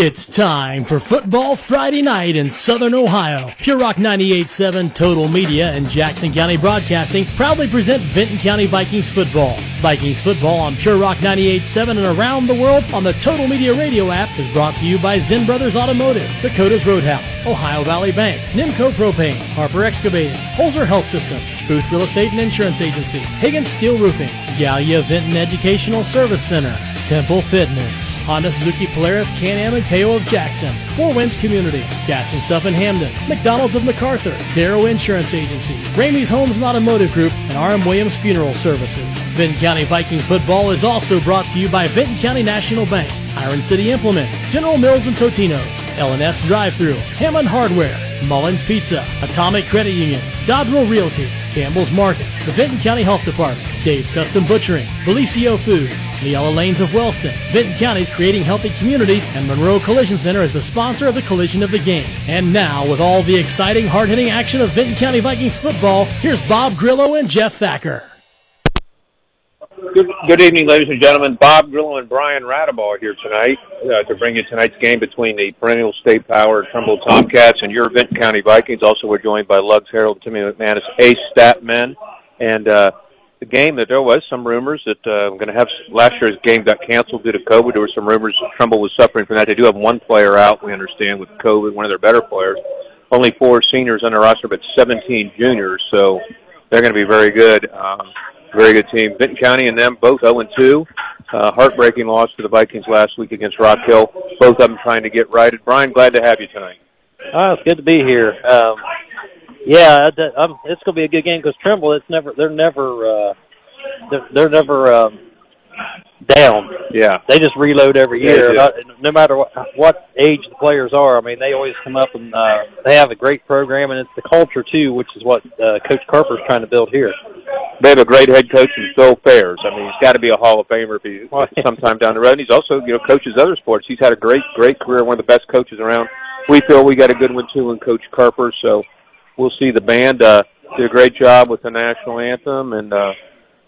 It's time for Football Friday Night in Southern Ohio. Pure Rock 98.7 Total Media and Jackson County Broadcasting proudly present Vinton County Vikings football. Vikings football on Pure Rock 98.7 and around the world on the Total Media Radio app is brought to you by Zen Brothers Automotive, Dakota's Roadhouse, Ohio Valley Bank, Nimco Propane, Harper Excavating, Holzer Health Systems, Booth Real Estate and Insurance Agency, Higgins Steel Roofing, Gallia Vinton Educational Service Center, Temple Fitness. Honda Suzuki Polaris Can-Am and Teo of Jackson, Four Winds Community, Gas and Stuff in Hamden, McDonald's of McArthur, Darrow Insurance Agency, Ramey's Homes and Automotive Group, and RM Williams Funeral Services. Vinton County Viking football is also brought to you by Vinton County National Bank, Iron City Implement, General Mills and Totino's, LNS Drive-Thru, Hammond Hardware, Mullins Pizza, Atomic Credit Union, Dodwell Realty, Campbell's Market, the Vinton County Health Department, Dave's Custom Butchering, Bellisio Foods, Yellow Lanes of Wellston, Vinton County's Creating Healthy Communities, and Monroe Collision Center is the sponsor of the Collision of the Game. And now, with all the exciting, hard-hitting action of Vinton County Vikings football, here's Bob Grillo and Jeff Thacker. Good, good evening, ladies and gentlemen. Bob Grillo and Brian Radaball here tonight uh, to bring you tonight's game between the perennial state power Trimble Tomcats and your Vinton County Vikings. Also, we're joined by Lugs Herald, Timmy McManus, Ace Statmen, and uh, the game that there was some rumors that uh, I'm going to have last year's game got canceled due to COVID. There were some rumors that Trimble was suffering from that. They do have one player out, we understand, with COVID, one of their better players. Only four seniors on the roster, but 17 juniors, so they're going to be very good. Um, very good team. Vinton County and them both 0 and 2. Uh, heartbreaking loss to the Vikings last week against Rock Hill. Both of them trying to get righted. Brian, glad to have you tonight. Oh, it's good to be here. Um, yeah, I'm, it's going to be a good game because Trimble. It's never they're never uh, they're, they're never um, down. Yeah, they just reload every year. Not, no matter what what age the players are, I mean, they always come up and uh, they have a great program, and it's the culture too, which is what uh, Coach Carper's trying to build here. They have a great head coach in Phil Fairs. I mean, he's got to be a Hall of Famer if he sometime down the road. And he's also, you know, coaches other sports. He's had a great, great career. One of the best coaches around. We feel we got a good one too in Coach Carper. So we'll see the band uh, did a great job with the national anthem and uh,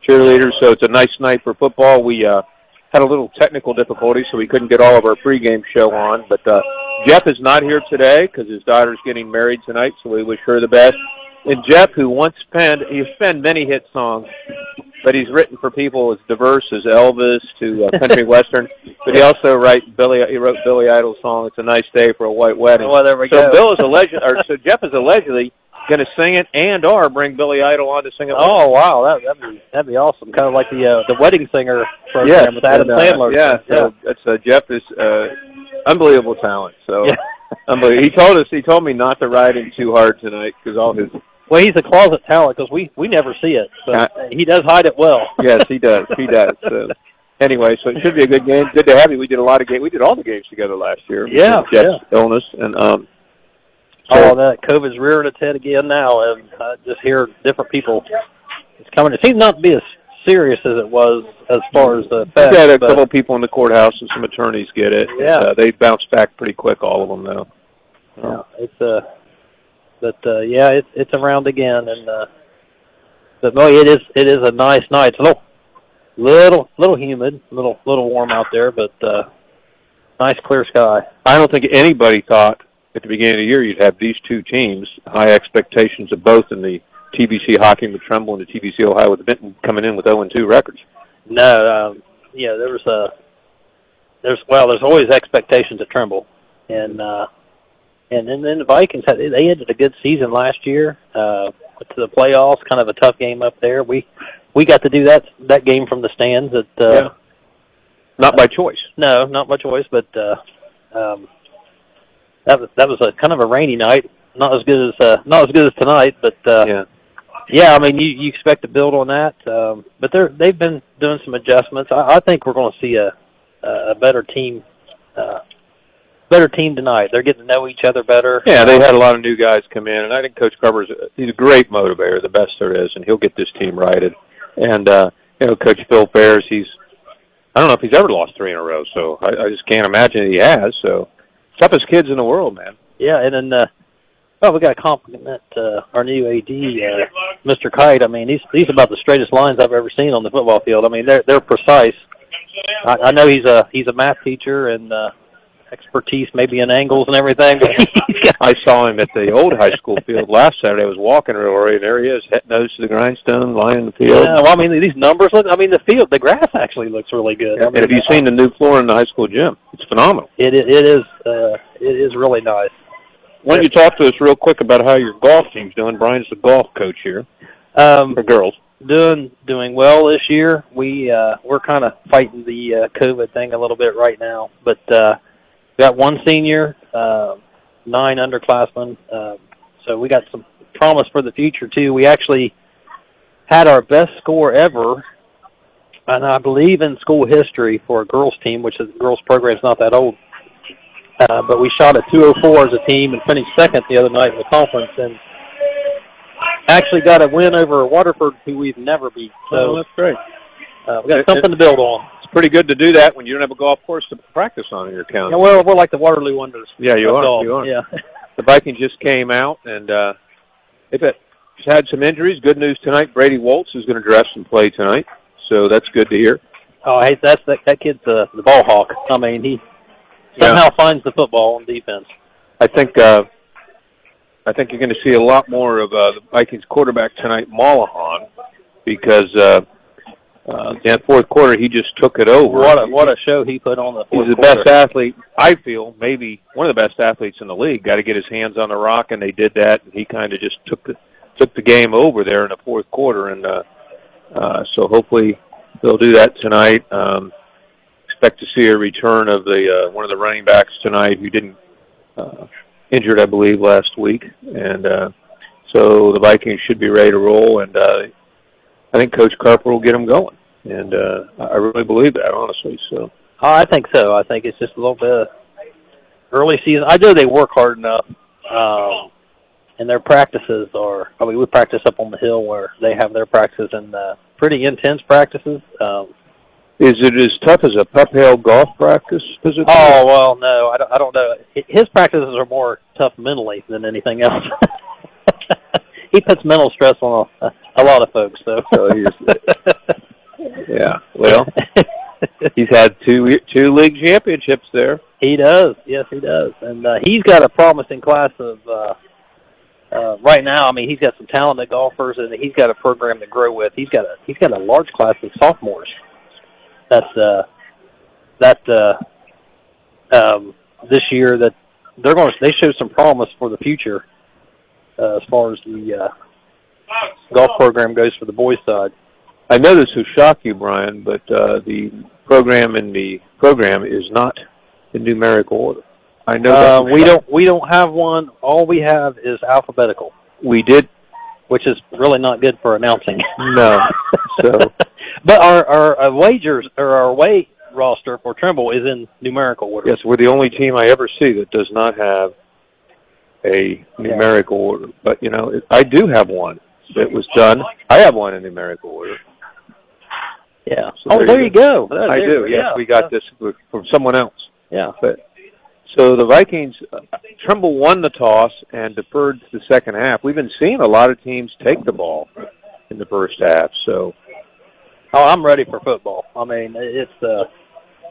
cheerleaders. So it's a nice night for football. We uh, had a little technical difficulty, so we couldn't get all of our pregame show on. But uh, Jeff is not here today because his daughter's getting married tonight, so we wish her the best. And Jeff, who once penned, he's penned many hit songs, but he's written for people as diverse as Elvis to uh, country western. But he also write Billy. He wrote Billy Idol's song "It's a Nice Day for a White Wedding." Well, there we so go. Bill is a legend, or so Jeff is allegedly going to sing it and or bring Billy Idol on to sing it. Oh wow, that that'd be that'd be awesome. Kind of like the uh, the wedding singer program yes, with Adam and, uh, Sandler. Yeah, yeah. so that's uh, Jeff is uh, unbelievable talent. So yeah. unbelievable. He told us he told me not to ride him too hard tonight because all his well, he's a closet talent because we we never see it, but he does hide it well. yes, he does. He does. So, anyway, so it should be a good game. Good to have you. We did a lot of games. We did all the games together last year. Yeah, Jeff's yeah. illness and um. So, oh, that COVID's rearing its head again now, and I just hear different people. It's coming. It seems not to be as serious as it was as far as the effects. Yeah, a but, couple of people in the courthouse and some attorneys get it. Yeah, uh, they bounce back pretty quick. All of them, though. Yeah, it's uh but uh, yeah, it's it's around again, and uh, but boy, it is it is a nice night. It's a little little little humid, little little warm out there, but uh, nice clear sky. I don't think anybody thought at the beginning of the year you'd have these two teams, high expectations of both in the TVC Hocking with Trimble and the TVC Ohio with Vinton coming in with 0 and 2 records. No, um, yeah, there was a there's well, there's always expectations at Trimble, and uh, and then, then the Vikings had they ended a good season last year. Uh, to the playoffs, kind of a tough game up there. We we got to do that that game from the stands. At uh, yeah. not by choice. No, not by choice, but uh, um, that was that was a kind of a rainy night. Not as good as uh, not as good as tonight, but uh, yeah. Yeah, I mean, you, you expect to build on that, um, but they're they've been doing some adjustments. I, I think we're going to see a a better team uh, better team tonight. They're getting to know each other better. Yeah, they had a lot of new guys come in, and I think Coach Carver's he's a great motivator, the best there is, and he'll get this team righted. And uh, you know, Coach Phil Fairs, he's I don't know if he's ever lost three in a row, so I, I just can't imagine he has. So toughest kids in the world, man. Yeah, and then uh, well, we got to compliment uh, our new AD, uh, Mr. Kite. I mean, he's he's about the straightest lines I've ever seen on the football field. I mean, they're they're precise. I, I know he's a he's a math teacher and. uh expertise, maybe in angles and everything. But got, I saw him at the old high school field last Saturday. I was walking earlier, and there he is, head nose to the grindstone, lying in the field. yeah, well, I mean, these numbers look. I mean, the field, the grass actually looks really good. I and have you seen the new floor in the high school gym? It's phenomenal. It it it is uh, it is really nice. Why don't you talk to us real quick about how your golf team's doing? Brian's the golf coach here Um, for girls. doing doing well this year. We uh we're kind of fighting the uh COVID thing a little bit right now, but uh got one senior, uh, nine underclassmen. Um so we got some promise for the future too. We actually had our best score ever and I believe in school history for a girls team, which is the girls program's not that old. Uh, but we shot a 204 as a team and finished second the other night in the conference and actually got a win over Waterford, who we've never beat. So Oh, that's great. uh, we got something to build on. Pretty good to do that when you don't have a golf course to practice on in your county. Yeah, well, we're like the Waterloo Wonders. Yeah, you are. golf. You are. Yeah. The Vikings just came out, and uh, they've had, had some injuries. Good news tonight: Brady Waltz is going to dress and play tonight, so that's good to hear. Oh, hey, that's that, that kid's the the ball hawk. I mean, he Yeah. somehow finds the football on defense. I think uh, I think you're going to see a lot more of uh, the Vikings quarterback tonight, Mollahan, because uh, uh, that fourth quarter he just took it over. What a what a show he put on the fourth He's the quarter. best athlete, I feel, maybe one of the best athletes in the league. Got to get his hands on the rock, and they did that. And he kind of just took the took the game over there in the fourth quarter, and uh, uh, so hopefully they'll do that tonight. Um, expect to see a return of the uh, one of the running backs tonight who didn't uh, injured, I believe, last week, and uh, so the Vikings should be ready to roll. And uh, I think Coach Carper will get them going, and uh, I really believe that, honestly. So. Oh, I think so. I think it's just a little bit of early season. I know they work hard enough, um, and their practices are. I mean, we practice up on the hill where they have their practices and uh, pretty intense practices. Um, Is it as tough as a Pup Hill golf practice? Physically? oh well, no, I don't. I don't know. His practices are more tough mentally than anything else. he puts mental stress on a, a lot of folks. So, So yeah. Well, he's had two two league championships there. He does. Yes, he does. And uh, he's got a promising class of uh uh right now. I mean, he's got some talented golfers and he's got a program to grow with. He's got a he's got a large class of sophomores. That's uh that uh um this year that they're going to they show some promise for the future uh, as far as the uh golf program goes for the boys side. I know this will shock you, Brian, but uh, the program in the program is not in numerical order. I know Uh, we don't we don't have one. All we have is alphabetical. We did which is really not good for announcing. No. So- but our our uh, wagers or our away roster for Trimble is in numerical order. Yes, we're the only team I ever see that does not have a numerical order. But you know, I do have one that was done. I have one in numerical order. Yeah. So oh, there there you go. I there- do. Yes, yeah, we got yeah, this from someone else. Yeah. But so the Vikings, uh, Trimble won the toss and deferred to the second half. We've been seeing a lot of teams take the ball in the first half. So Oh, I'm ready for football. I mean, it's uh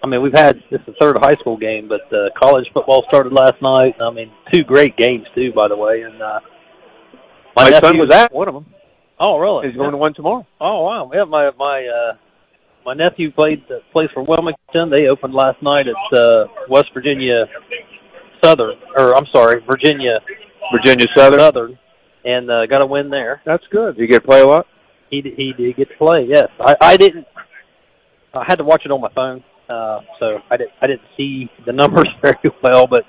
I mean, we've had this is the third high school game, but uh, college football started last night. I mean, two great games too, by the way. And uh, my, son nephew- was at one of them. Oh, really? He's going to one tomorrow. Oh wow! Yeah, my my uh, my nephew played uh, plays for Wilmington. They opened last night at uh, West Virginia Southern, or I'm sorry, Virginia Virginia Southern. Southern, and uh, got a win there. That's good. Do you get to play a lot? He he did get to play. Yes, I I didn't. I had to watch it on my phone, uh, so I didn't I didn't see the numbers very well, but.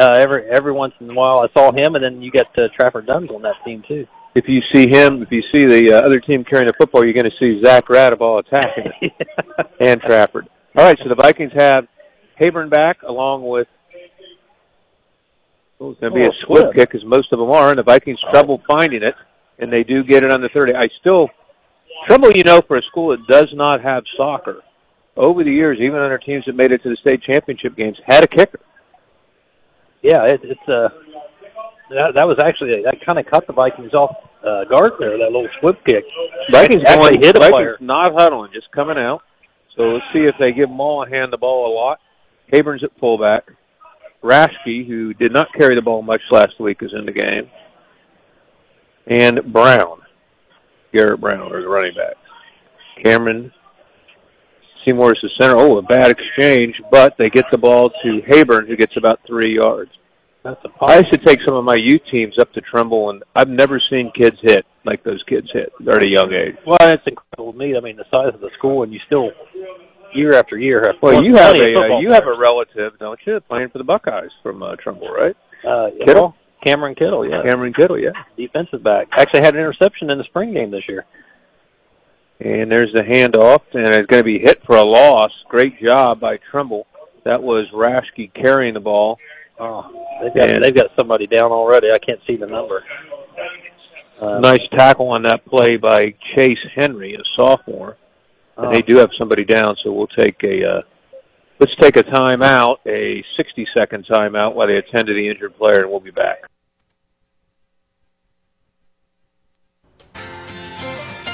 Uh, every every once in a while, I saw him, and then you got uh, Trafford Duns on that team too. If you see him, if you see the uh, other team carrying the football, you're going to see Zach Radaball attacking it and Trafford. All right, so the Vikings have Haburn back along with. Oh, it's going to be Oh, a Swift. kick, as most of them are, and the Vikings trouble finding it, and they do get it on the 30. I still trouble, you know, for a school that does not have soccer. Over the years, even other teams that made it to the state championship games had a kicker. Yeah, it, it's uh that, that was actually that kind of cut the Vikings off uh, guard there. That little whip kick. Vikings actually going, hit a Vikings player. not huddling, just coming out. So let's see if they give Mollahan the ball a lot. Haburn's at fullback. Raschke, who did not carry the ball much last week, is in the game. And Brown, Garrett Brown, the running back. Cameron Seymour is the center. Oh, a bad exchange, but they get the ball to Hayburn, who gets about three yards. That's a I used to take some of my youth teams up to Trimble, and I've never seen kids hit like those kids hit at a young age. Well, it's incredible to me. I mean, the size of the school, and you still year after year have. Well, you have a uh, you have a relative, don't you, playing for the Buckeyes from uh, Trimble, right? uh, Kittle? well, Cameron Kittle, yeah, Cameron Kittle, yeah. defensive back. Actually, had an interception in the spring game this year. And there's the handoff, and it's going to be hit for a loss. Great job by Trimble. That was Raschke carrying the ball. Oh, they've got And- they've got somebody down already. I can't see the number. Uh, nice tackle on that play by Chase Henry, a sophomore. And oh, they do have somebody down, so we'll take a uh, let's take a timeout, a 60 second timeout while they attend to the injured player, and we'll be back.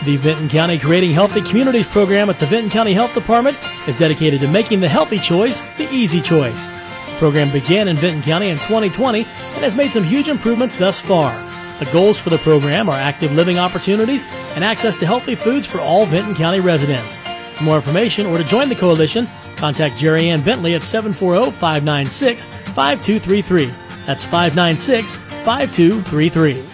The Vinton County Creating Healthy Communities program at the Vinton County Health Department is dedicated to making the healthy choice the easy choice. The program began in Vinton County in 2020 and has made some huge improvements thus far. The goals for the program are active living opportunities and access to healthy foods for all Vinton County residents. For more information or to join the coalition, contact Jerry Ann Bentley at 740-596-5233. That's 596-5233.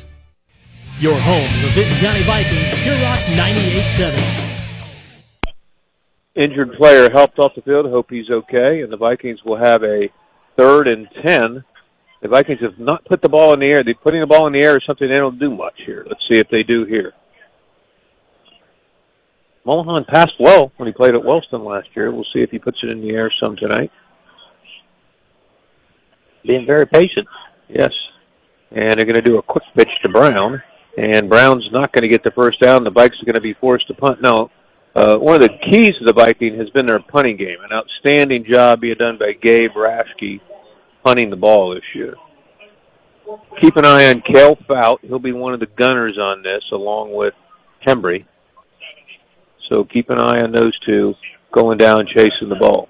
Your home for Vinton County Vikings, Pure Rock 98.7. Injured player helped off the field. Hope he's okay, and the Vikings will have a third and ten. The Vikings have not put the ball in the air. They putting the ball in the air is something they don't do much here. Let's see if they do here. Mulholland passed well when he played at Wellston last year. We'll see if he puts it in the air some tonight. being very patient. Yes. And they're going to do a quick pitch to Brown. And Brown's not going to get the first down. The Vikes are going to be forced to punt. Now, uh, one of the keys to the Viking has been their punting game. An outstanding job being done by Gabe Raschke punting the ball this year. Keep an eye on Kel Fout. He'll be one of the gunners on this, along with Hembry. So keep an eye on those two going down chasing the ball.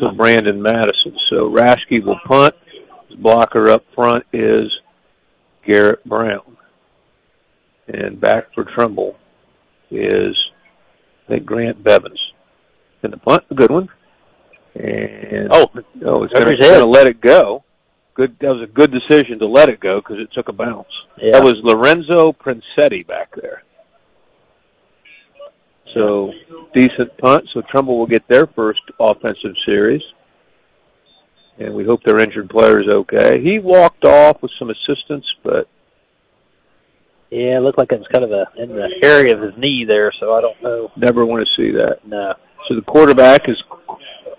So Brandon Madison. So Raschke will punt. His blocker up front is Garrett Brown. And back for Trimble is I think Grant Bevins. And the punt, a good one. And Oh, oh, it's going to let it go. Good. That was a good decision to let it go because it took a bounce. Yeah. That was Lorenzo Princetti back there. So decent punt. So Trimble will get their first offensive series, and we hope their injured player is okay. He walked off with some assistance, but Yeah, it looked like it was kind of a in the area of his knee there, so I don't know. never want to see that. No. So the quarterback is.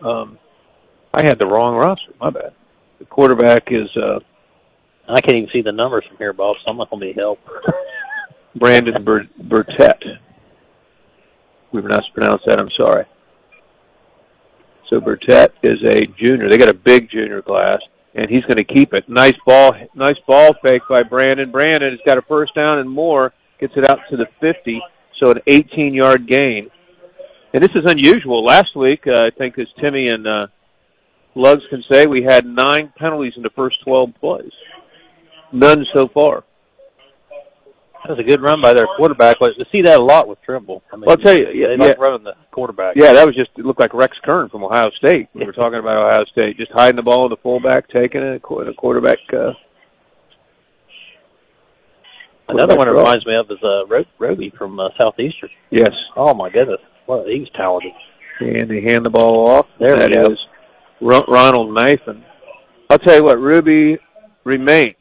Um, I had the wrong roster. My bad. The quarterback is uh, I can't even see the numbers from here, Bob, so I'm not going to be help. Brandon Bertet. We've not pronounced that. I'm sorry. So Bertet is a junior. They got a big junior class, and he's going to keep it. Nice ball, nice ball fake by Brandon. Brandon has got a first down and more. Gets it out to the 50, so an 18-yard gain. And this is unusual. Last week, uh, I think, as Timmy and uh, Lugs can say, we had nine penalties in the first 12 plays. None so far. That was a good run by their quarterback. But to see that a lot with Trimble. I mean, Well, I'll tell you, yeah, they like yeah. running the quarterback. Yeah, that was just it looked like Rex Kern from Ohio State. We were talking about Ohio State, just hiding the ball in the fullback, taking it, and a quarterback. Uh, Another one draw. reminds me of is uh, Ro- Roby from uh, Southeastern. yes, Oh my goodness, well, he's talented. and they hand the ball off. There That is Ro- Ronald Nathan. I'll tell you what, Ruby remains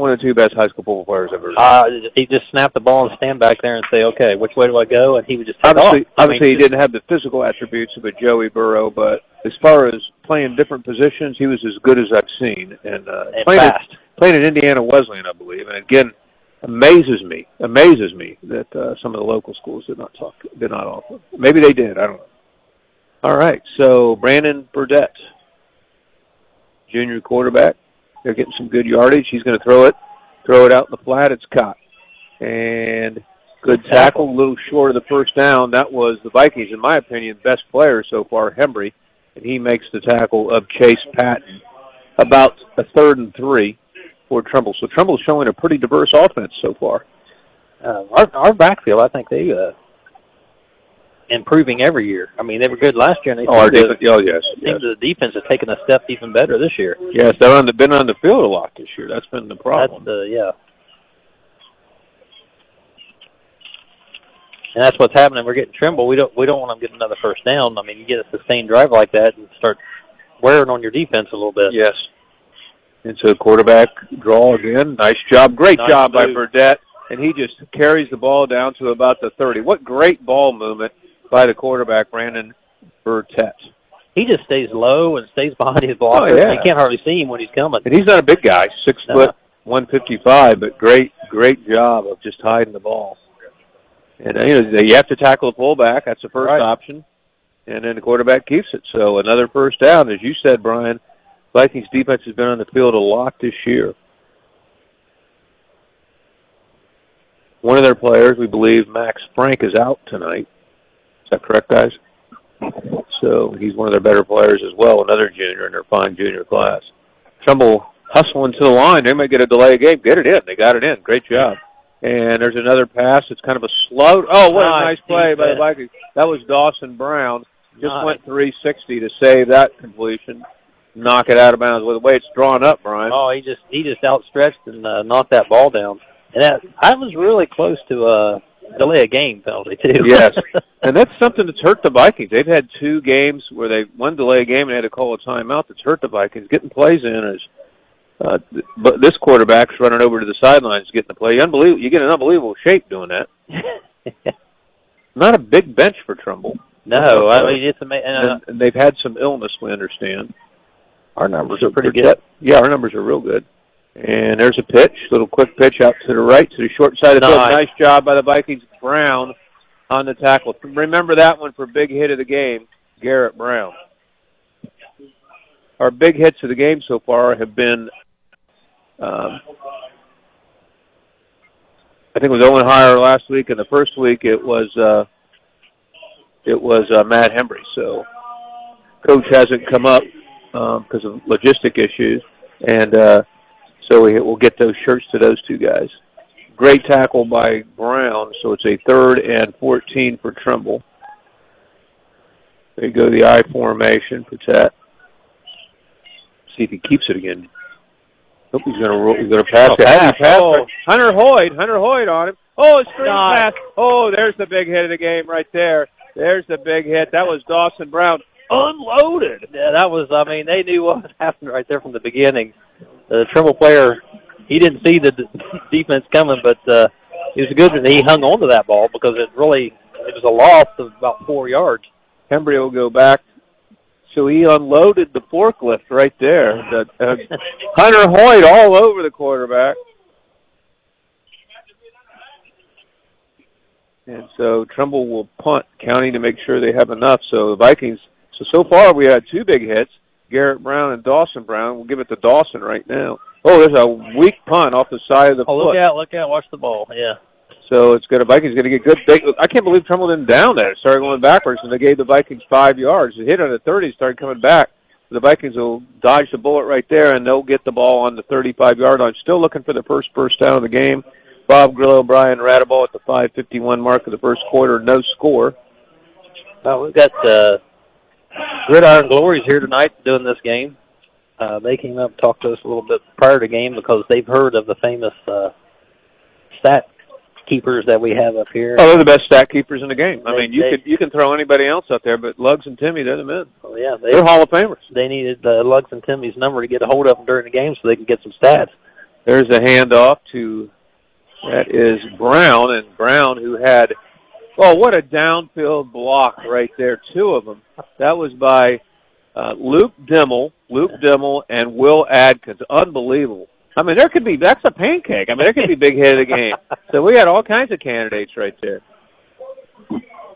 one of the two best high school football players I've ever. Uh, he just snapped the ball and stand back there and say, "Okay, which way do I go?" And he would just take obviously, off. I obviously, mean, he didn't have the physical attributes of a Joey Burrow, but as far as playing different positions, he was as good as I've seen. And, uh, and playing at, playing at Indiana Wesleyan, I believe. And again, amazes me, amazes me that uh, some of the local schools did not talk, did not offer. Maybe they did. I don't know. All right, so Brandon Burdette, junior quarterback. They're getting some good yardage. He's going to throw it, throw it out in the flat. It's caught, and good tackle. A little short of the first down. That was the Vikings, in my opinion, best player so far, Hembry, and he makes the tackle of Chase Patton. About a third and three for Trimble. So Trimble's showing a pretty diverse offense so far. Uh, our our backfield, I think they uh, improving every year. I mean, they were good last year, and they Oh, our to, defense. Oh, yes. yes. the defense has taken a step even better this year. Yes, they're on the, been on the field a lot this year. That's been the problem. That's the yeah. And that's what's happening. We're getting Trimble. We don't we don't want them to get another first down. I mean, you get a sustained drive like that and start wearing on your defense a little bit. Yes. And so quarterback draw again. Nice job. Great Nice job by move. Burdette. And he just carries the ball down to about the 30. What great ball movement by the quarterback, Brandon Burdette. He just stays low and stays behind his blocker. Oh, yeah. You can't hardly see him when he's coming. And he's not a big guy, six No. foot, 155, but great, great job of just hiding the ball. And, uh, you know, you have to tackle the fullback. That's the first Right. option. And then the quarterback keeps it. So another first down. As you said, Brian, Vikings defense has been on the field a lot this year. One of their players, we believe Max Frank, is out tonight. Is that correct, guys? So he's one of their better players as well, another junior in their fine junior class. Trimble hustling to the line. They might get a delay of game. Get it in. They got it in. Great job. And there's another pass. It's kind of a slow. Oh, what a Nice nice play by the. Vikings. That was Dawson Brown. Just Nice. went 360 to save that completion. Knock it out of bounds. With the way it's drawn up, Brian. Oh, he just he just outstretched and uh, knocked that ball down. And that I was really close to uh delay a game penalty too. Yes. And that's something that's hurt the Vikings. They've had two games where they one delay a game and had to call a timeout. That's hurt the Vikings. Getting plays in is, uh, but this quarterback's running over to the sidelines getting the play. Unbelievable! You get an unbelievable shape doing that. Not a big bench for Trimble. no, I mean it's amazing. And, uh, and they've had some illness. We understand. our numbers are pretty good. Yeah, our numbers are real good. And there's a pitch, little quick pitch out to the right to the short side of the field. Nice. Nice job by the Vikings. Brown on the tackle. Remember that one for big hit of the game, Garrett Brown. Our big hits of the game so far have been, um, I think it was Owen Heyer last week, and the first week it was uh, it was uh, Matt Hembry. So coach hasn't come up because of logistic issues, and uh, so we will get those shirts to those two guys. Great tackle by Brown, so it's a third and 14 for Trimble. There you go, the I formation for Tat. See if he keeps it again. Hope he's going to roll. He's going to pass Oh, it. pass. Pass Oh. Hunter Hoyd. Hunter Hoyd on him. Oh, a screen Nice. pass. Oh, there's the big hit of the game right there. There's the big hit. That was Dawson Brown. Unloaded. Yeah, that was. I mean, they knew what was happening right there from the beginning. The Trimble player, he didn't see the d- defense coming, but uh, it was good that he hung on to that ball because it really it was a loss of about four yards. Hembry will go back. So he unloaded the forklift right there. The, uh, Hunter Hoyt all over the quarterback. And so Trimble will punt, counting to make sure they have enough. So the Vikings. So so far we had two big hits: Garrett Brown and Dawson Brown. We'll give it to Dawson right now. Oh, there's a weak punt off the side of the Oh, foot. look out! Look out! Watch the ball. Yeah. So it's going to Vikings going to get good. They, I can't believe Trimble didn't down that. It started going backwards, and they gave the Vikings five yards. It hit on the thirty, started coming back. The Vikings will dodge the bullet right there, and they'll get the ball on the thirty-five yard line. Still looking for the first first down of the game. Bob Grillo, Brian Radaball at the five fifty-one mark of the first quarter. No score. Well, we've got uh, Gridiron Glories here tonight doing this game. Uh, they came up and talked to us a little bit prior to the game because they've heard of the famous uh, stat keepers that we have up here. Oh, they're the best stat keepers in the game. I They- mean, you they- could you can throw anybody else out there, but Lugs and Timmy, they're the men. Oh, yeah, they They're Hall of Famers. they needed uh, Luggs and Timmy's number to get a hold of them during the game so they can get some stats. There's a handoff to that is Brown, and Brown who had oh what a downfield block right there, two of them. That was by uh, Luke Dimmel, Luke Dimmel, and Will Adkins. Unbelievable. I mean, there could be that's a pancake. I mean, there could be big hit of the game. So we got all kinds of candidates right there.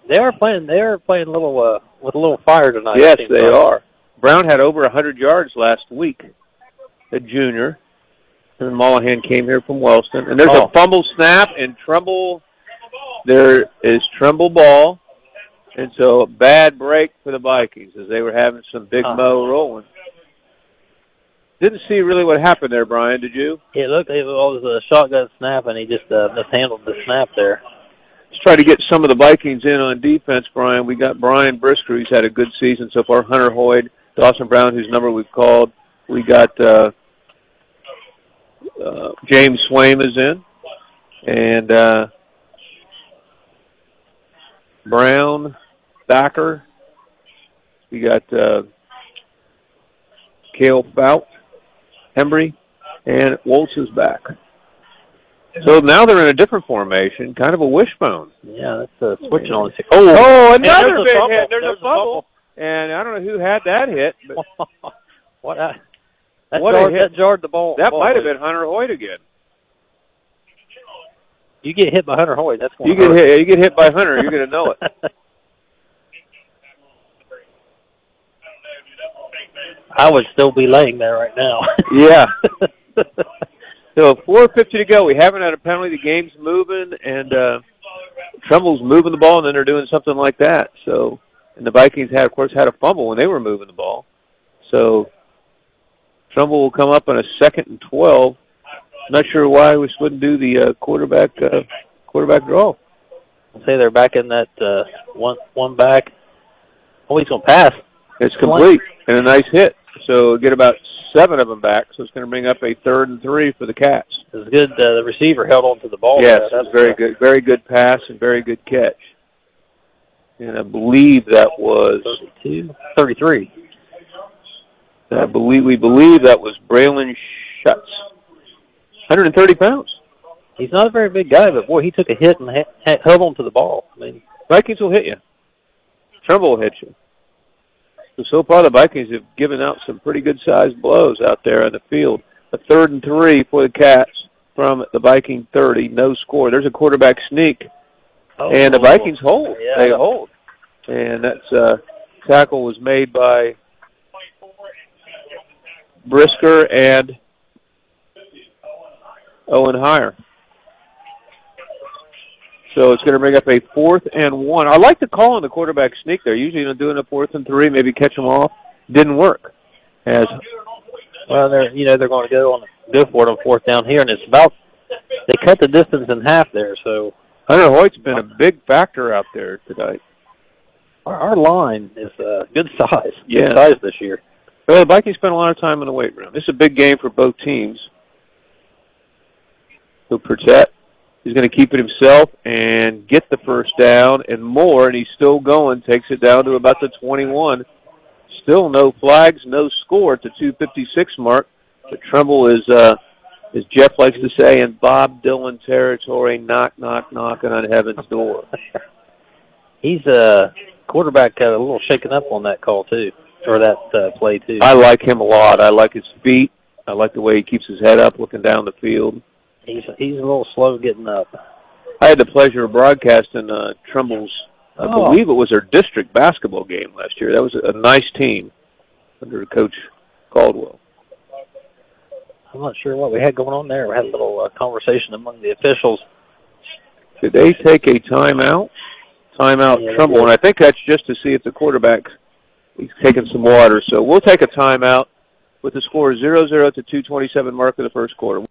They are playing. They are playing a little uh, with a little fire tonight. Yes, they are. Brown had over a 100 yards last week, a junior. And Mullahan came here from Wellston. And there's Oh. a fumble snap and Trimble. There is Trimble ball. And so a bad break for the Vikings as they were having some big Huh. mo rolling. Didn't see really what happened there, Brian. Did you? It looked like it was a shotgun snap, and he just uh, mishandled the snap there. Let's try to get some of the Vikings in on defense, Brian. We got Brian Brisker, who's had a good season so far. Hunter Hoyd, Dawson Brown, whose number we've called. We got uh, uh, James Swaim is in, and uh, Brown, Thacker. We got uh, Kale Fout, Hembry, and Woltz is back. So now they're in a different formation, kind of a wishbone. Yeah, that's uh, switching on. the Oh, oh And another there's big fumble. hit. There's, There's a a fumble. And I don't know who had that hit, but what? Uh, that, What a hit. that jarred the ball. that ball might have been Hunter Hoyt again. You get hit by Hunter Hoyt. That's going You get hit. You get hit by Hunter. You're going to know it. I would still be laying there right now. Yeah. So 4:50 to go. We haven't had a penalty. The game's moving, and uh, Trimble's moving the ball, and then they're doing something like that. So, and the Vikings had, of course, had a fumble when they were moving the ball. So, Trimble will come up on a second and 12. Not sure why we wouldn't do the uh, quarterback uh, quarterback draw. Say they're back in that uh, one one back. Oh, he's going to pass. It's complete and a nice hit. So get about seven of them back. So it's going to bring up a third and three for the Cats. It's good. Uh, the receiver held on to the ball. yes, was very good, very good pass and very good catch. And I believe that was, 32, 33. I believe we believe that was Braylon Schutz, 130 pounds. He's not a very big guy, but boy, he took a hit and ha- ha- held on to the ball. I mean, Vikings will hit you. Trimble will hit you. So, so far the Vikings have given out some pretty good sized blows out there in the field. A third and three for the Cats from the Viking 30. No score. There's a quarterback sneak. oh, and the Vikings hold. Yeah. They hold. And that's uh tackle was made by Brisker and Owen Heyer. So it's going to bring up a fourth and one. I like the call on the quarterback sneak there. Usually, you know, doing a fourth and three, maybe catch them off. Didn't work. As Well, they're you know they're going to go on go for it on fourth down here, and it's about they cut the distance in half there. So Hunter Hoyt's been a big factor out there tonight. our, our line is uh, good size. Yeah. Good size this year. Well, the Vikings spent a lot of time in the weight room. This is a big game for both teams. So Pertet is going to keep it himself and get the first down and more, and he's still going. Takes it down to about the 21. Still no flags, no score at the 256 mark. But Trimble is, uh, as Jeff likes to say, in Bob Dylan territory, knock, knock, knocking on heaven's door. He's uh quarterback got a little shaken up on that call too, or that uh, play too. I like him a lot. I like his feet. I like the way he keeps his head up, looking down the field. He's he's a little slow getting up. I had the pleasure of broadcasting uh, Trimble's, I Oh. believe it was their district basketball game last year. That was a nice team under Coach Caldwell. I'm not sure what we had going on there. We had a little uh, conversation among the officials. Did they take a timeout? Timeout Yeah, Trimble, and I think that's just to see if the quarterback he's taking some water. So we'll take a timeout with the score zero zero to two twenty seven mark of the first quarter.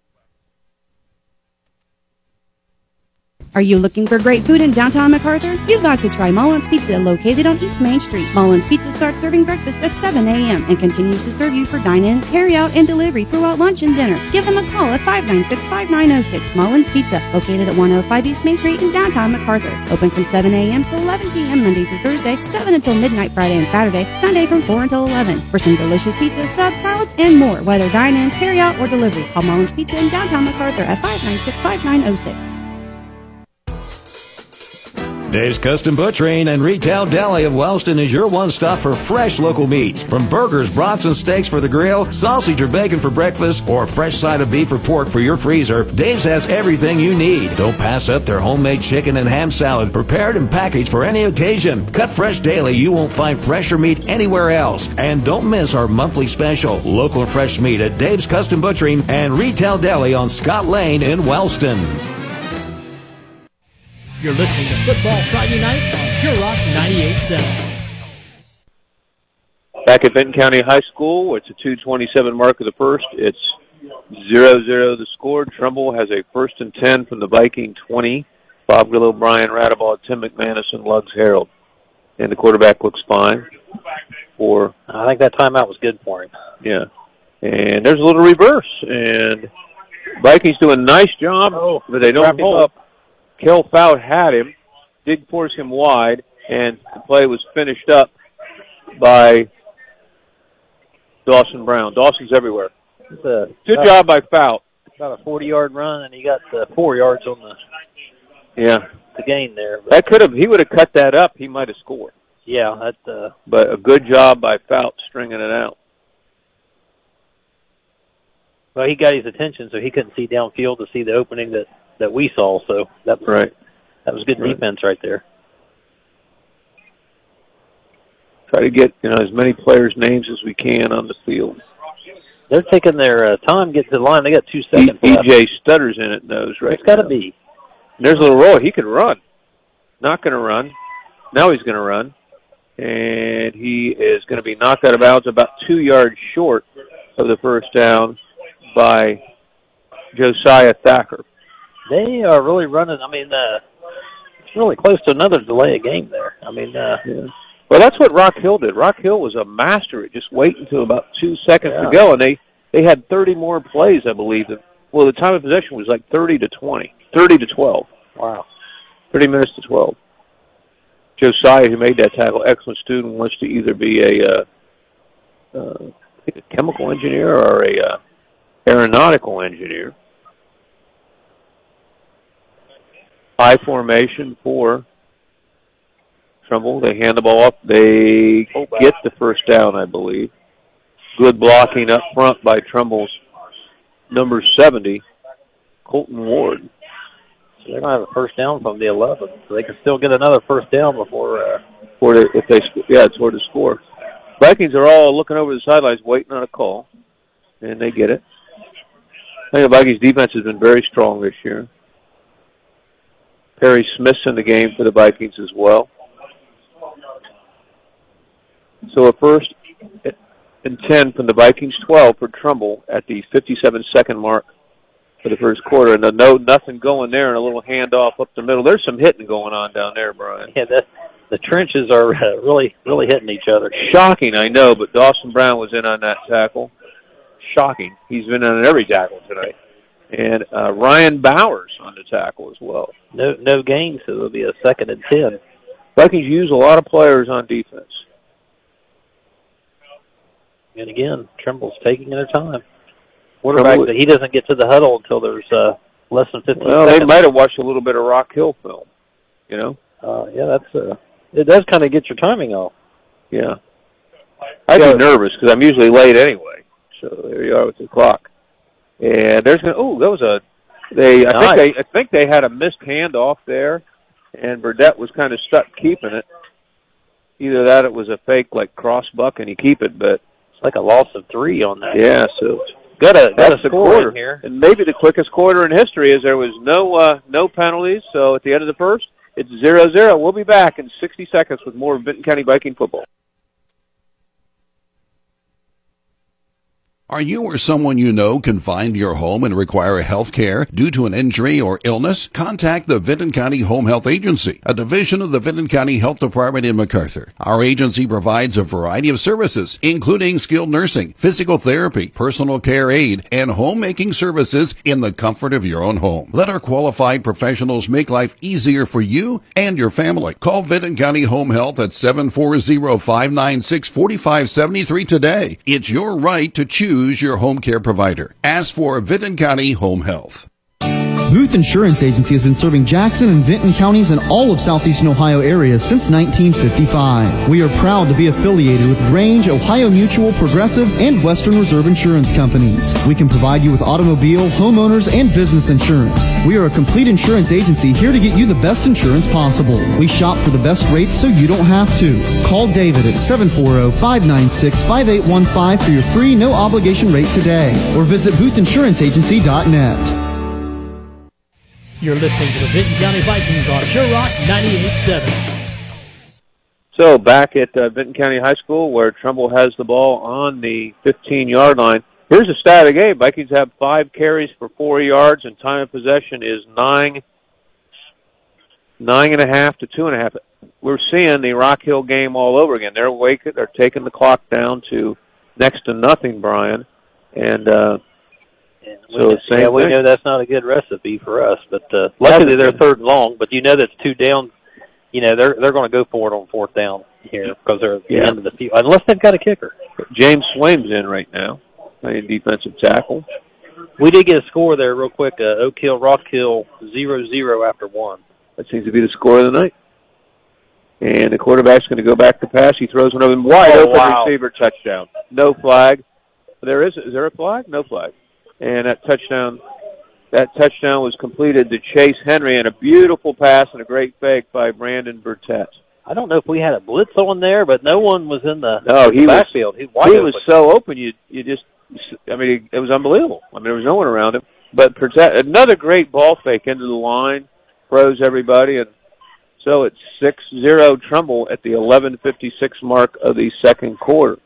Are you looking for great food in downtown McArthur? You've got to try Mullins Pizza located on East Main Street. Mullins Pizza starts serving breakfast at 7 a.m. and continues to serve you for dine-in, carry-out, and delivery throughout lunch and dinner. Give them a call at 596-5906 Mullins Pizza, located at 105 East Main Street in downtown McArthur. Open from 7 a.m. to 11 p.m. Monday through Thursday, 7 until midnight Friday and Saturday, Sunday from 4 until 11. For some delicious pizza, subs, salads, and more, whether dine-in, carry-out, or delivery, call Mullins Pizza in downtown McArthur at 596-5906. Dave's Custom Butchering and Retail Deli of Wellston is your one stop for fresh local meats. From burgers, brats, and steaks for the grill, sausage or bacon for breakfast, or a fresh side of beef or pork for your freezer, Dave's has everything you need. Don't pass up their homemade chicken and ham salad, prepared and packaged for any occasion. Cut fresh daily, you won't find fresher meat anywhere else. And don't miss our monthly special, local fresh meat at Dave's Custom Butchering and Retail Deli on Scott Lane in Wellston. You're listening to Football Friday Night on Pure Rock 98.7. Back at Vinton County High School, it's a 227 mark of the first. It's 0-0 the score. Trimble has a first and 10 from the Viking 20. Bob Grillo, Brian Radaball, Tim McManus, and Lugs Harold. And the quarterback looks fine for... I think that timeout was good for him. Yeah. And there's a little reverse. And Vikings do a nice job, Oh, but they don't wrap pull up. Kel Fout had him, did force him wide, and the play was finished up by Dawson Brown. Dawson's everywhere. It's a, Good about, job by Fout. About a 40-yard run, and he got uh, four yards on the, Yeah. the gain there. But, That could have, he would have cut that up, he might have scored. yeah, that uh, But a good job by Fout stringing it out. well, he got his attention, so he couldn't see downfield to see the opening that that we saw. So that was Right. that was good Right. defense right there. Try to get, you know, as many players' names as we can on the field. They're taking their uh, time getting to the line. They got two seconds. EJ Stutter's in it knows right It's got to be. There's a little roll. He can run. Not going to run. Now he's going to run. And he is going to be knocked out of bounds about two yards short of the first down by Josiah Thacker. They are really running. I mean, uh, it's really close to another delay of game there. I mean, uh, Yeah. Well, that's what Rock Hill did. Rock Hill was a master at just waiting until about two seconds Yeah. to go, and they they had 30 more plays, I believe. Well, the time of possession was like 30 to 20, 30 to 12, wow. 30 minutes to 12. Josiah, who made that tackle, excellent student, wants to either be a, uh, uh, think a chemical engineer or a uh, aeronautical engineer. High formation for Trimble. They hand the ball up. They get the first down, I believe. Good blocking up front by Trimble's number 70, Colton Ward. So they're going to have a first down from the 11, so they can still get another first down before. Uh, For the, if they, yeah, toward the score. Vikings are all looking over the sidelines, waiting on a call, and they get it. I think the Vikings defense has been very strong this year. Perry Smith's in the game for the Vikings as well. So a first and 10 from the Vikings, 12 for Trimble at the 57 second mark for the first quarter. And a no, nothing going there and a little handoff up the middle. There's some hitting going on down there, Brian. yeah, that, the trenches are uh, really, really hitting each other. Shocking, I know, but Dawson Brown was in on that tackle. Shocking. He's been on every tackle tonight. And uh, Ryan Bowers on the tackle as well. No, no gain, so it'll be a second and ten. Vikings use a lot of players on defense. And again, Trimble's taking their time. Quarterback, Trimble- he doesn't get to the huddle until there's uh, less than 15 Well, they might have watched a little bit of Rock Hill film. You know? Uh, yeah, that's uh, it does kind of get your timing off. Yeah. I'd be nervous because I'm usually late anyway. So there you are with the clock. And there's gonna. Oh, that was a. They. I Nice. think they. I think they had a missed handoff there, and Burdette was kind of stuck keeping it. Either that, it was a fake like cross buck, and you keep it. But It's like a loss of three on that. yeah, so got a got a quarter, here. and maybe the quickest quarter in history. Is there was no uh, no penalties. So at the end of the first, it's zero zero. We'll be back in 60 seconds with more Vinton County Viking football. Are you or someone you know confined to your home and require health care due to an injury or illness? Contact the Vinton County Home Health Agency, a division of the Vinton County Health Department in McArthur. Our agency provides a variety of services, including skilled nursing, physical therapy, personal care aid, and homemaking services in the comfort of your own home. Let our qualified professionals make life easier for you and your family. Call Vinton County Home Health at 740-596-4573 today. It's your right to choose choose your home care provider. Ask for Vinton County Home Health. Booth Insurance Agency has been serving Jackson and Vinton counties and all of southeastern Ohio areas since 1955. We are proud to be affiliated with Range, Ohio Mutual, Progressive, and Western Reserve Insurance Companies. We can provide you with automobile, homeowners, and business insurance. We are a complete insurance agency here to get you the best insurance possible. We shop for the best rates so you don't have to. Call David at 740-596-5815 for your free no obligation rate today or visit boothinsuranceagency.net. You're listening to the Vinton County Vikings on Pure Rock 98.7. So back at uh, Vinton County High School, where Trimble has the ball on the 15-yard line. Here's the stat of the game: Vikings have five carries for four yards, and time of possession is nine, nine and a half to two and a half. We're seeing the Rock Hill game all over again. They're waking, they're taking the clock down to next to nothing, Brian, and. uh and so we, yeah, we know that's not a good recipe for us. But uh, luckily they're third and long. But you know that's two down. You know they're they're going to go for it on fourth down here because they're at the yeah. end of the field unless they've got a kicker. James Swaim's in right now, playing defensive tackle. We did get a score there real quick. Uh, Oak Hill, Rock Hill, zero zero after one. That seems to be the score of the night. And the quarterback's going to go back to pass. He throws one of them wide oh, open wow. receiver touchdown. No flag. There is. Is there a flag? No flag and that touchdown that touchdown was completed to Chase Henry and a beautiful pass and a great fake by Brandon Burtett. I don't know if we had a blitz on there, but no one was in the, no, he backfield. Was, he, he was so open, you you just, I mean, it was unbelievable. I mean, there was no one around him. But Burtett, another great ball fake into the line, froze everybody, and so it's six zero Trimble at the 11:56 mark of the second quarter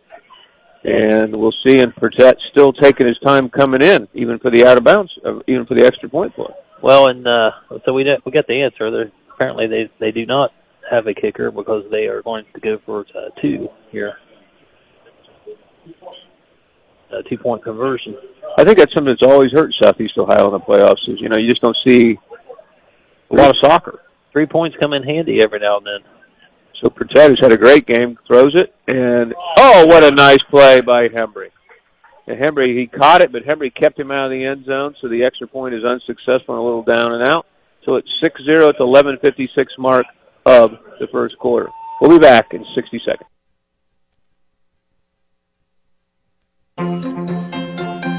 and we'll see. And Pertet still taking his time coming in, even for the out of bounds, uh, even for the extra point play. Well, and uh, so we we got the answer. They're, apparently, they they do not have a kicker because they are going to go for uh, two here, a two point conversion. I think that's something that's always hurt Southeast Ohio in the playoffs. Is you know you just don't see a lot of soccer. Three points come in handy every now and then. So Pertetti's had a great game, throws it, and oh, what a nice play by Hembry. And Hembry, he caught it, but Hembry kept him out of the end zone, so the extra point is unsuccessful and a little down and out. So it's 6-0 at the 11.56 mark of the first quarter. We'll be back in 60 seconds.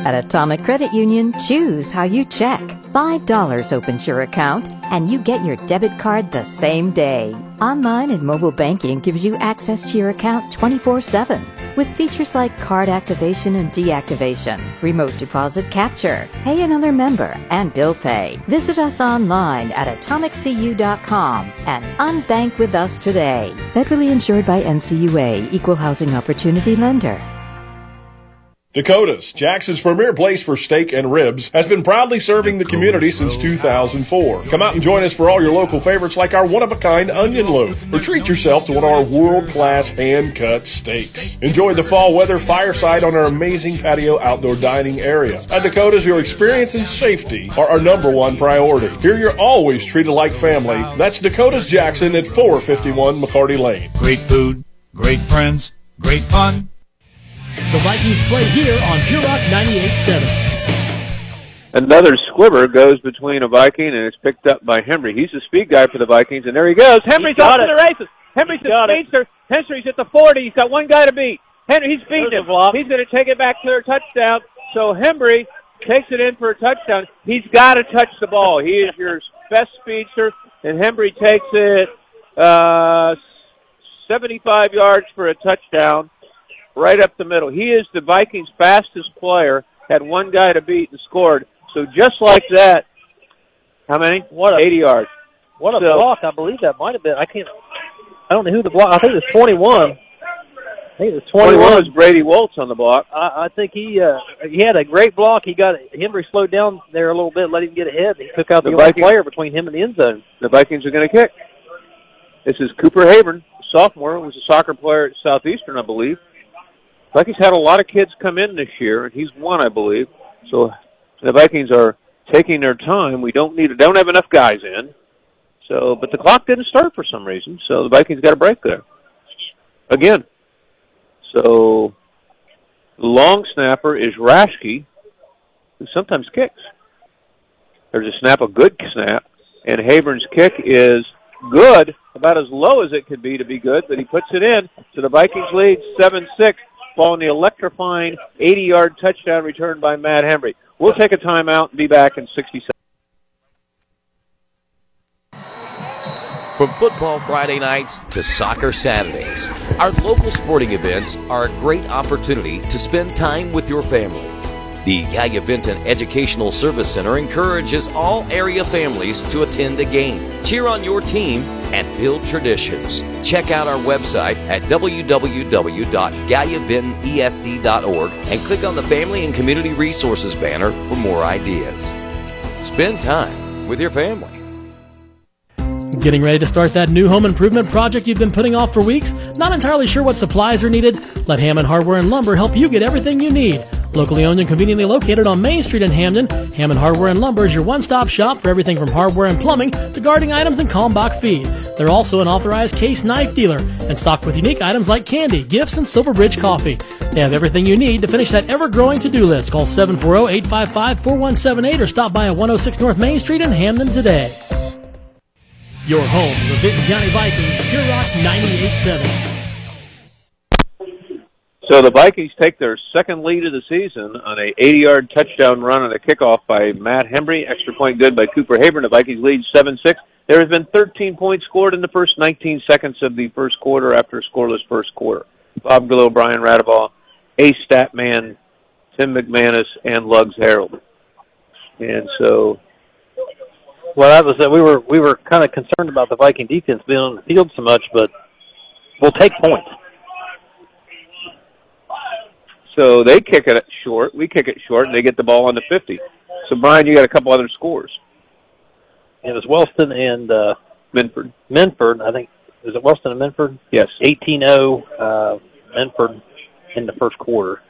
At Atomic Credit Union, choose how you check. $5 opens your account, and you get your debit card the same day. Online and mobile banking gives you access to your account 24 7 with features like card activation and deactivation, remote deposit capture, pay another member, and bill pay. Visit us online at atomiccu.com and unbank with us today. Federally insured by NCUA, Equal Housing Opportunity Lender. Dakota's, Jackson's premier place for steak and ribs, has been proudly serving the community since 2004. Come out and join us for all your local favorites like our one-of-a-kind onion loaf, or treat yourself to one of our world-class hand-cut steaks. Enjoy the fall weather fireside on our amazing patio outdoor dining area. At Dakota's, your experience and safety are our number one priority. Here you're always treated like family. That's Dakota's Jackson at 451 McCarty Lane. Great food, great friends, great fun. The Vikings play here on Pure Rock 98.7. Another squibber goes between a Viking and it's picked up by Hembry. He's the speed guy for the Vikings, and there he goes. Hembry's off to the races. Hembry's the speedster. Hembry's at the 40. He's got one guy to beat. Hembry, he's beating him. He's going to take it back to their touchdown. So Hembry takes it in for a touchdown. He's got to touch the ball. He is your best speedster, and Hembry takes it uh, 75 yards for a touchdown right up the middle. He is the Vikings' fastest player, had one guy to beat and scored. So just like that, how many? What a, 80 yards. What a so, block. I believe that might have been. I can't, I don't know who the block, I think it was 21. I think it was 21 21. was Brady Waltz on the block. I, I think he uh, he had a great block. He got Hembry slowed down there a little bit, let him get ahead. He took out the, The Vikings- player between him and the end zone. The Vikings are going to kick. This is Cooper Haven, sophomore, was a soccer player at Southeastern, I believe. Vikings had a lot of kids come in this year, and he's one, I believe. So the Vikings are taking their time. We don't need, don't have enough guys in. So, but the clock didn't start for some reason, so the Vikings got a break there. Again. So, the long snapper is Rashke, who sometimes kicks. There's a snap, a good snap, and Habern's kick is good, about as low as it could be to be good, but he puts it in. So the Vikings lead 7-6 following the electrifying 80-yard touchdown return by Matt Hembry. We'll take a timeout and be back in 60 seconds. From football Friday nights to soccer Saturdays, our local sporting events are a great opportunity to spend time with your family. The Gallia Vinton Educational Service Center encourages all area families to attend a game, cheer on your team, and build traditions. Check out our website at www.gaiavintonesc.org and click on the Family and Community Resources banner for more ideas. Spend time with your family. Getting ready to start that new home improvement project you've been putting off for weeks? Not entirely sure what supplies are needed? Let Hammond Hardware and Lumber help you get everything you need. Locally owned and conveniently located on Main Street in Hamden, Hammond Hardware and Lumber is your one-stop shop for everything from hardware and plumbing to gardening items and Kalmbach feed. They're also an authorized case knife dealer and stocked with unique items like candy, gifts, and Silverbridge coffee. They have everything you need to finish that ever-growing to-do list. Call 740-855-4178 or stop by at 106 North Main Street in Hamden today. Your home, the Vinton County Vikings, Pure Rock 98.7. So the Vikings take their second lead of the season on a 80-yard touchdown run on a kickoff by Matt Hembry. Extra point good by Cooper Habern. The Vikings lead 7-6. There has been 13 points scored in the first 19 seconds of the first quarter after a scoreless first quarter. Bob Gallo, Brian Radabaugh, Ace Statman, Tim McManus, and Lugs Harold. And so Well, that was that. We were we were kind of concerned about the Viking defense being on the field so much, but we'll take points. so they kick it short. We kick it short, and they get the ball on the 50. So, Brian, you got a couple other scores. It was Wellston and uh, Minford. Minford. I think is it Wellston and Minford? Yes. 18-0 uh, Minford in the first quarter.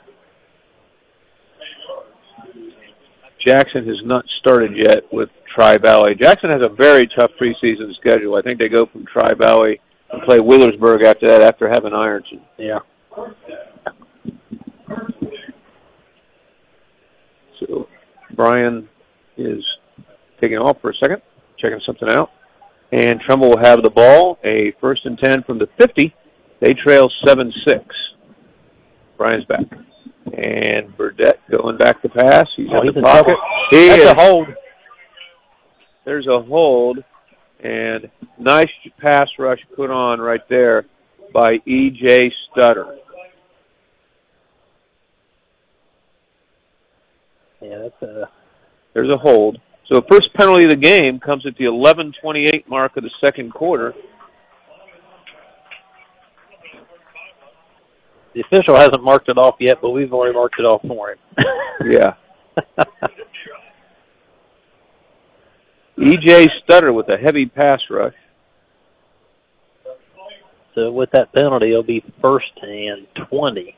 Jackson has not started yet with Tri Valley. Jackson has a very tough preseason schedule. I think they go from Tri Valley and play Wheelersburg after that, after having Ironton. Yeah. So Brian is taking off for a second, checking something out. And Trimble will have the ball, a first and 10 from the 50. They trail 7 6. Brian's back. And Burdette going back to pass. He's Oh, in the pocket. He That's is. a hold. There's a hold. And nice pass rush put on right there by E.J. Stutter. Yeah, that's a. There's a hold. So the first penalty of the game comes at the 11:28 mark of the second quarter. the official hasn't marked it off yet, but we've already marked it off for him. Yeah. E.J. Stutter with a heavy pass rush. so with that penalty, it'll be first and twenty.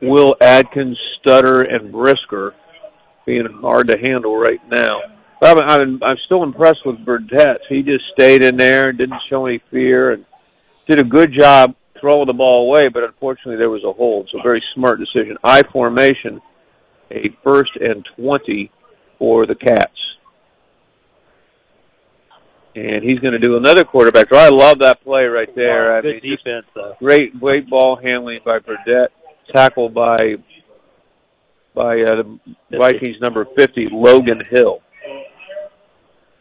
Will Adkins, Stutter, and Brisker being hard to handle right now. But I'm, I'm, I'm still impressed with Burdette. He just stayed in there and didn't show any fear and did a good job throwing the ball away, but unfortunately there was a hold. So very smart decision. I formation, a first and 20 for the Cats. And he's going to do another quarterback draw. I love that play right there. I Good mean, defense, though. great, great ball handling by Burdette, tackled by by uh, the Vikings number 50, Logan Hill.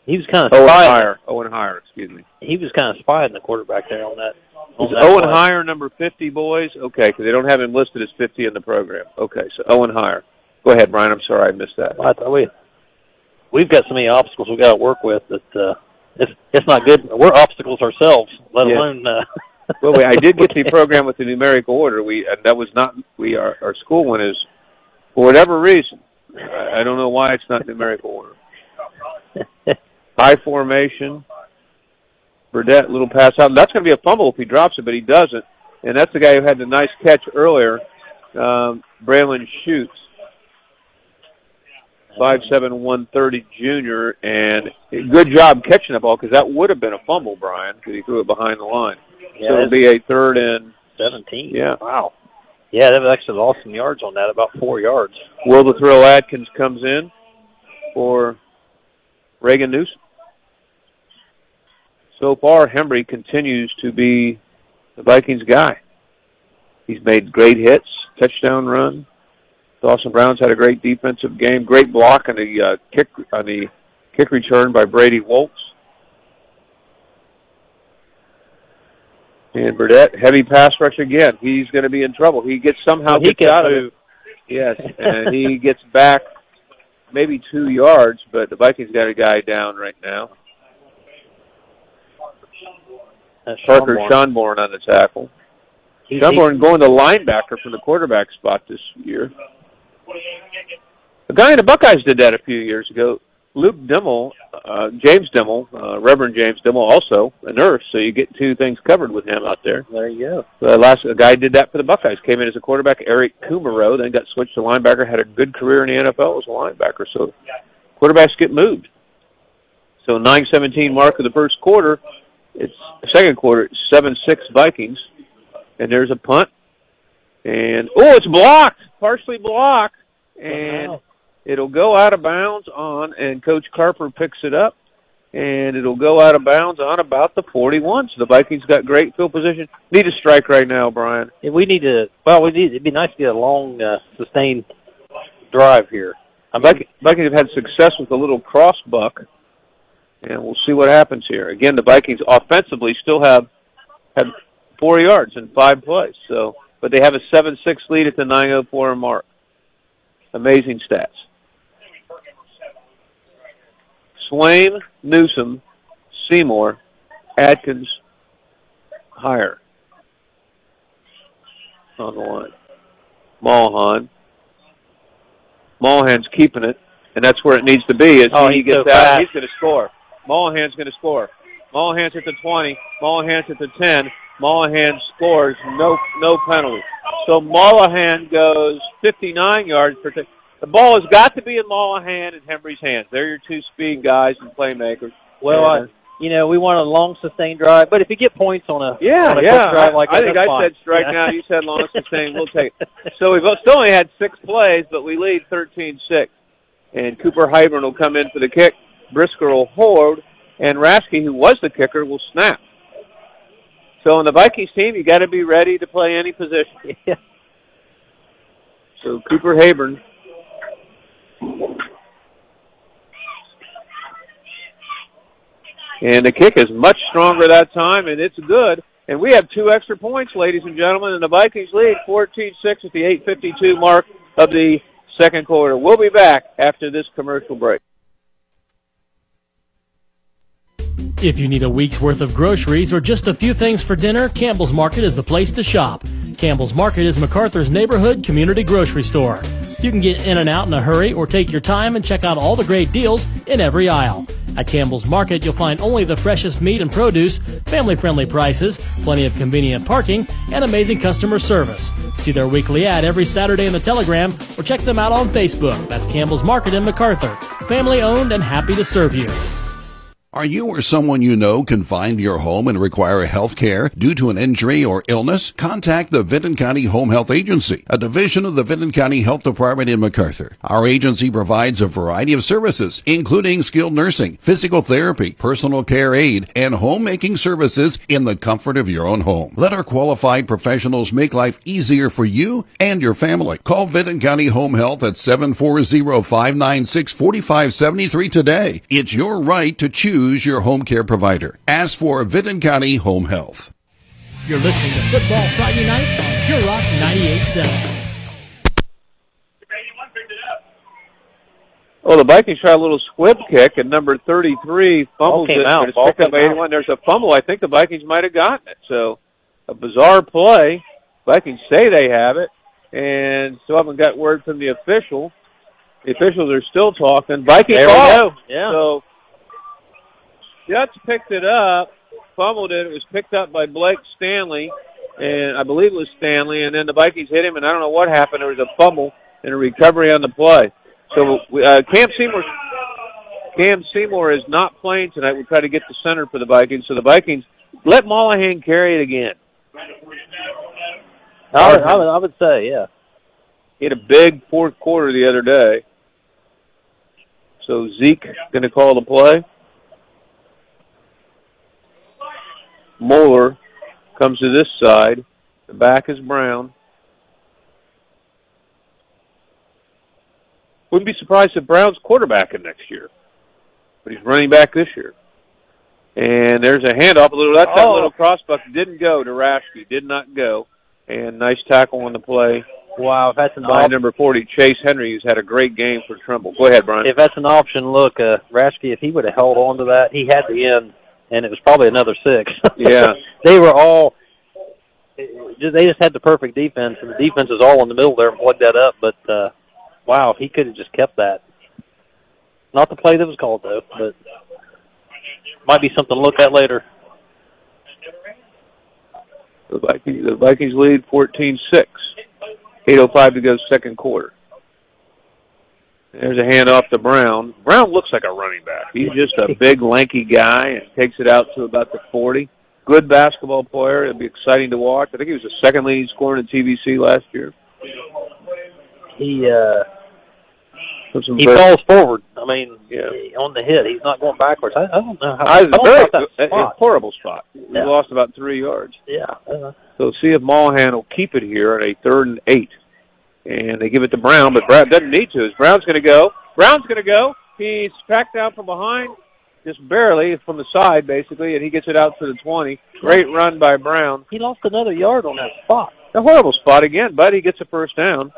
He was kind of Owen spying. Hire. Owen Hire, excuse me. He was kind of spying the quarterback there on that. On Is that Owen play. Hire number 50, boys? Okay, because they don't have him listed as 50 in the program. Okay, so Owen Hire. Go ahead, Brian. I'm sorry I missed that. I thought we we've got so many obstacles we got to work with that uh, it's it's not good. We're obstacles ourselves, let Yeah. alone uh, well, wait, I did get the program with the numerical order. We and that was not we our our school one is for whatever reason. I, I don't know why it's not numerical order. High formation. Burdett, little pass out. That's going to be a fumble if he drops it, but he doesn't. And that's the guy who had the nice catch earlier, um, Braylon Shoots. Five seven one thirty junior, and good job catching the ball because that would have been a fumble, Brian, because he threw it behind the line. Yeah, so it'll be a third and 17. Yeah. Wow. Yeah, that was actually lost some yards on that, about four yards. Will the thrill Adkins comes in for Reagan Newsom. So far, Hembry continues to be the Vikings guy. He's made great hits, touchdown run. Dawson Brown's had a great defensive game, great block on the uh, kick on the kick return by Brady Woltz. And Burdett, heavy pass rush again. He's going to be in trouble. He gets somehow he gets out of it. Yes, and he gets back maybe two yards, but the Vikings got a guy down right now. That's Parker Schonborn. Schonborn on the tackle. Schonborn going to linebacker from the quarterback spot this year. The guy in the Buckeyes did that a few years ago. Luke Dimmel, uh, James Dimmel, uh, Reverend James Dimmel, also a nurse, so you get two things covered with him out there. There you go. The last a guy did that for the Buckeyes. Came in as a quarterback, Eric Kumerow, then got switched to linebacker. Had a good career in the NFL as a linebacker. So quarterbacks get moved. So nine seventeen mark of the first quarter. It's second quarter. Seven six Vikings, and there's a punt, and oh, it's blocked, partially blocked, and it'll go out of bounds on, and Coach Carper picks it up, and it'll go out of bounds on about the 41. So the Vikings got great field position. Need a strike right now, Brian. Yeah, we need to. Well, we need. It'd be nice to get a long, uh, sustained drive here. I mean, Vikings, Vikings have had success with a little cross buck, and we'll see what happens here. Again, the Vikings offensively still have had four yards in five plays. So, but they have a seven-six lead at the 9:04 mark. Amazing stats. Swaim, Newsom, Seymour, Adkins, Hire on the line. Mulholland. Mulholland's keeping it, and that's where it needs to be. As Oh, he gets so out, fast. he's going to score. Mulholland's going to score. Mulholland's at the 20. Mulholland's at the 10. Mulholland scores. No, no penalty. So Mulholland goes 59 yards per. T- the ball has got to be in Mulholland and Hembry's hands. They're your two speed guys and playmakers. well, I, uh, you know, we want a long, sustained drive. But if you get points on a Yeah, on a yeah. drive like I, I think I fine. said strike Yeah. now. You said long sustained. We'll take it. So we've still only had six plays, but we lead 13-6. And Cooper Hybern will come in for the kick. Brisker will hold, and Rashke, who was the kicker, will snap. So on the Vikings team, you got to be ready to play any position. Yeah. So Cooper Hayburn. And the kick is much stronger that time, and it's good. And we have two extra points, ladies and gentlemen, and the Vikings lead 14-6 at the 8.52 mark of the second quarter. We'll be back after this commercial break. If you need a week's worth of groceries or just a few things for dinner, Campbell's Market is the place to shop. Campbell's Market is McArthur's neighborhood community grocery store. You can get in and out in a hurry or take your time and check out all the great deals in every aisle. At Campbell's Market, you'll find only the freshest meat and produce, family friendly prices, plenty of convenient parking, and amazing customer service. See their weekly ad every Saturday in the Telegram or check them out on Facebook. That's Campbell's Market in MacArthur. Family owned and happy to serve you. Are you or someone you know confined to your home and require health care due to an injury or illness? Contact the Vinton County Home Health Agency, a division of the Vinton County Health Department in McArthur. Our agency provides a variety of services, including skilled nursing, physical therapy, personal care aid, and homemaking services in the comfort of your own home. Let our qualified professionals make life easier for you and your family. Call Vinton County Home Health at 740-596-4573 today. It's your right to choose your home care provider. Ask for Vinton County Home Health. You're listening to Football Friday Night on Pure Rock 98.7. Well, the Vikings try a little squib kick, and number 33 fumbles Ball came it, out. it's Ball picked up came out. 81. There's a fumble. I think the Vikings might have gotten it. So a bizarre play. Vikings say they have it, and still haven't got word from the official. The officials are still talking. Vikings ball. Yeah. So Jets picked it up, fumbled it. It was picked up by Blake Stanley, and I believe it was Stanley. And then the Vikings hit him, and I don't know what happened. There was a fumble and a recovery on the play. So uh, Cam Seymour, Cam Seymour is not playing tonight. We try to get the center for the Vikings. So the Vikings let Mulholland carry it again. I would, I would, I would say, yeah. He had a big fourth quarter the other day. So Zeke going to call the play. Moeller comes to this side. The back is Brown. Wouldn't be surprised if Brown's quarterbacking next year, but he's running back this year. And there's a handoff. A little that's that Oh. little crossbuck didn't go to Rashke. Did not go. And nice tackle on the play Wow, if that's an by option, number 40, Chase Henry, who's had a great game for Trimble. Go ahead, Brian. if that's an option, look, uh, Rashke, if he would have held on to that, he had the end, and it was probably another six. Yeah. they were all. They just had the perfect defense, and the defense is all in the middle there and plugged that up. But uh, wow, he could have just kept that. Not the play that was called though, but might be something to look at later. The Vikings, the Vikings lead 14-6. 8.05 to go second quarter. There's a hand off to Brown. Brown looks like a running back. He's just a big, lanky guy and takes it out to about the 40. Good basketball player. It'll be exciting to watch. I think he was the second leading scorer in TVC last year. He uh, he very- falls forward. I mean, Yeah. on the hit, he's not going backwards. I, I don't know how. I I don't very, know if a, a spot. horrible spot. He Yeah. lost about three yards. Yeah. Uh, So see if Mulholland will keep it here at a third and eight. And they give it to Brown, but Brown doesn't need to. As Brown's going to go. Brown's going to go. He's tracked out from behind, just barely from the side, basically, and he gets it out to the 20. Great run by Brown. he lost another yard on that spot. A horrible spot again, but he gets a first down.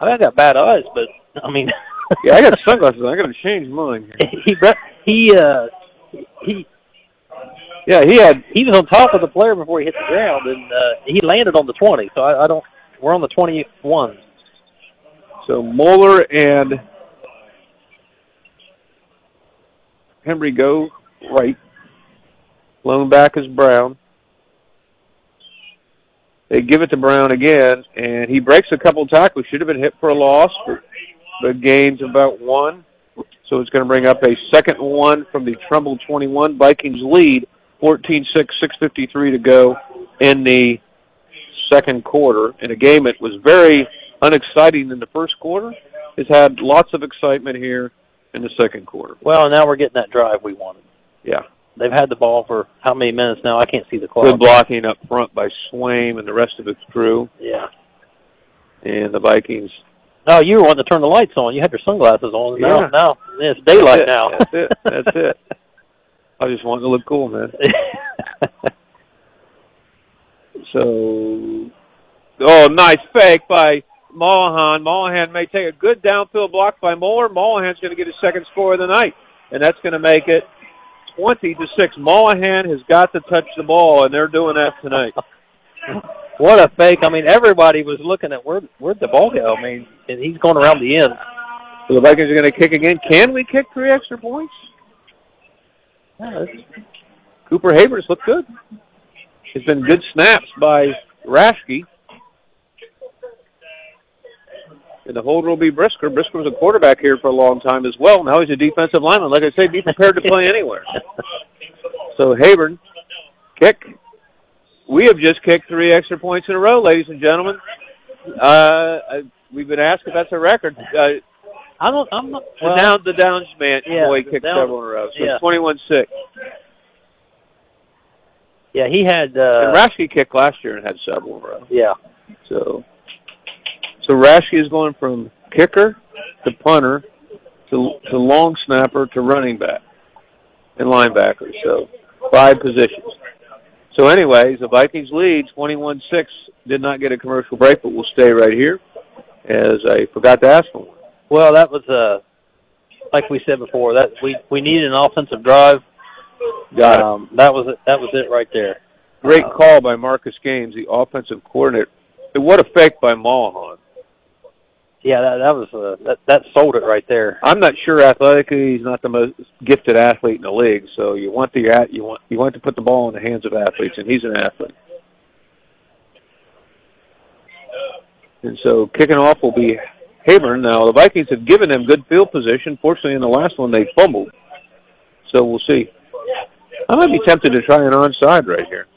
I I got bad eyes, but I mean, Yeah, I got sunglasses. I got to change mine. he he uh he Yeah, he had. he was on top of the player before he hit the ground, and uh, he landed on the twenty. So I, I don't. We're on the twenty-one. So Moeller and Henry go right. Lone back is Brown. They give it to Brown again, and he breaks a couple tackles. Should have been hit for a loss, but, gains about one. So it's going to bring up a second one from the Trimble 21. Vikings lead 14-6, 6.53 to go in the second quarter. In a game that was very unexciting in the first quarter, has had lots of excitement here in the second quarter. Well, now we're getting that drive we wanted. Yeah. They've had the ball for how many minutes now? I can't see the clock. Good blocking up front by Swaim and the rest of its crew. Yeah. And the Vikings. Oh, you were wanting to turn the lights on. You had your sunglasses on. Now, Yeah. now it's daylight That's now. That's it. That's it. I just wanted to look cool, man. So, oh, nice fake by Mulholland. Mulholland may take a good downfield block by Moore. Mulholland's going to get his second score of the night, and that's going to make it 20 to 6. Mulholland has got to touch the ball, and they're doing that tonight. what a fake! I mean, everybody was looking at where where'd the ball go. I mean, and he's going around the end. So the Vikings are going to kick again. Can we kick three extra points? Yeah, Cooper Havers looked good. It's been good snaps by Rashke. And the holder will be Brisker. Brisker was a quarterback here for a long time as well. Now he's a defensive lineman. Like I say, be prepared to play anywhere. So Hayward, kick. We have just kicked three extra points in a row, ladies and gentlemen. Uh, we've been asked if that's a record. Uh, I don't. I'm not. the Well, down the Downs man Yeah, boy the kicked Downs- several in a row. So yeah. twenty-one six. Yeah, he had. Uh, and Rashke kicked last year and had several row. yeah. So, so Rashke is going from kicker to punter to to long snapper to running back and linebacker. So, five positions. So, anyways, the Vikings lead 21-6. Did not get a commercial break, but we'll stay right here, as I forgot to ask for one. Well, that was uh, like we said before. That we we needed an offensive drive. Got it. um, That was it. That was it right there. Great call by Marcus Gaines, the offensive coordinator. And what a fake by Mulholland. Yeah, that, that was uh, that that sold it right there. I'm not sure athletically he's not the most gifted athlete in the league, so you want the you want you want to put the ball in the hands of athletes, and he's an athlete. And so kicking off will be Hayburn. Now the Vikings have given them good field position. Fortunately, in the last one they fumbled, so we'll see. I might be tempted to try an onside right here.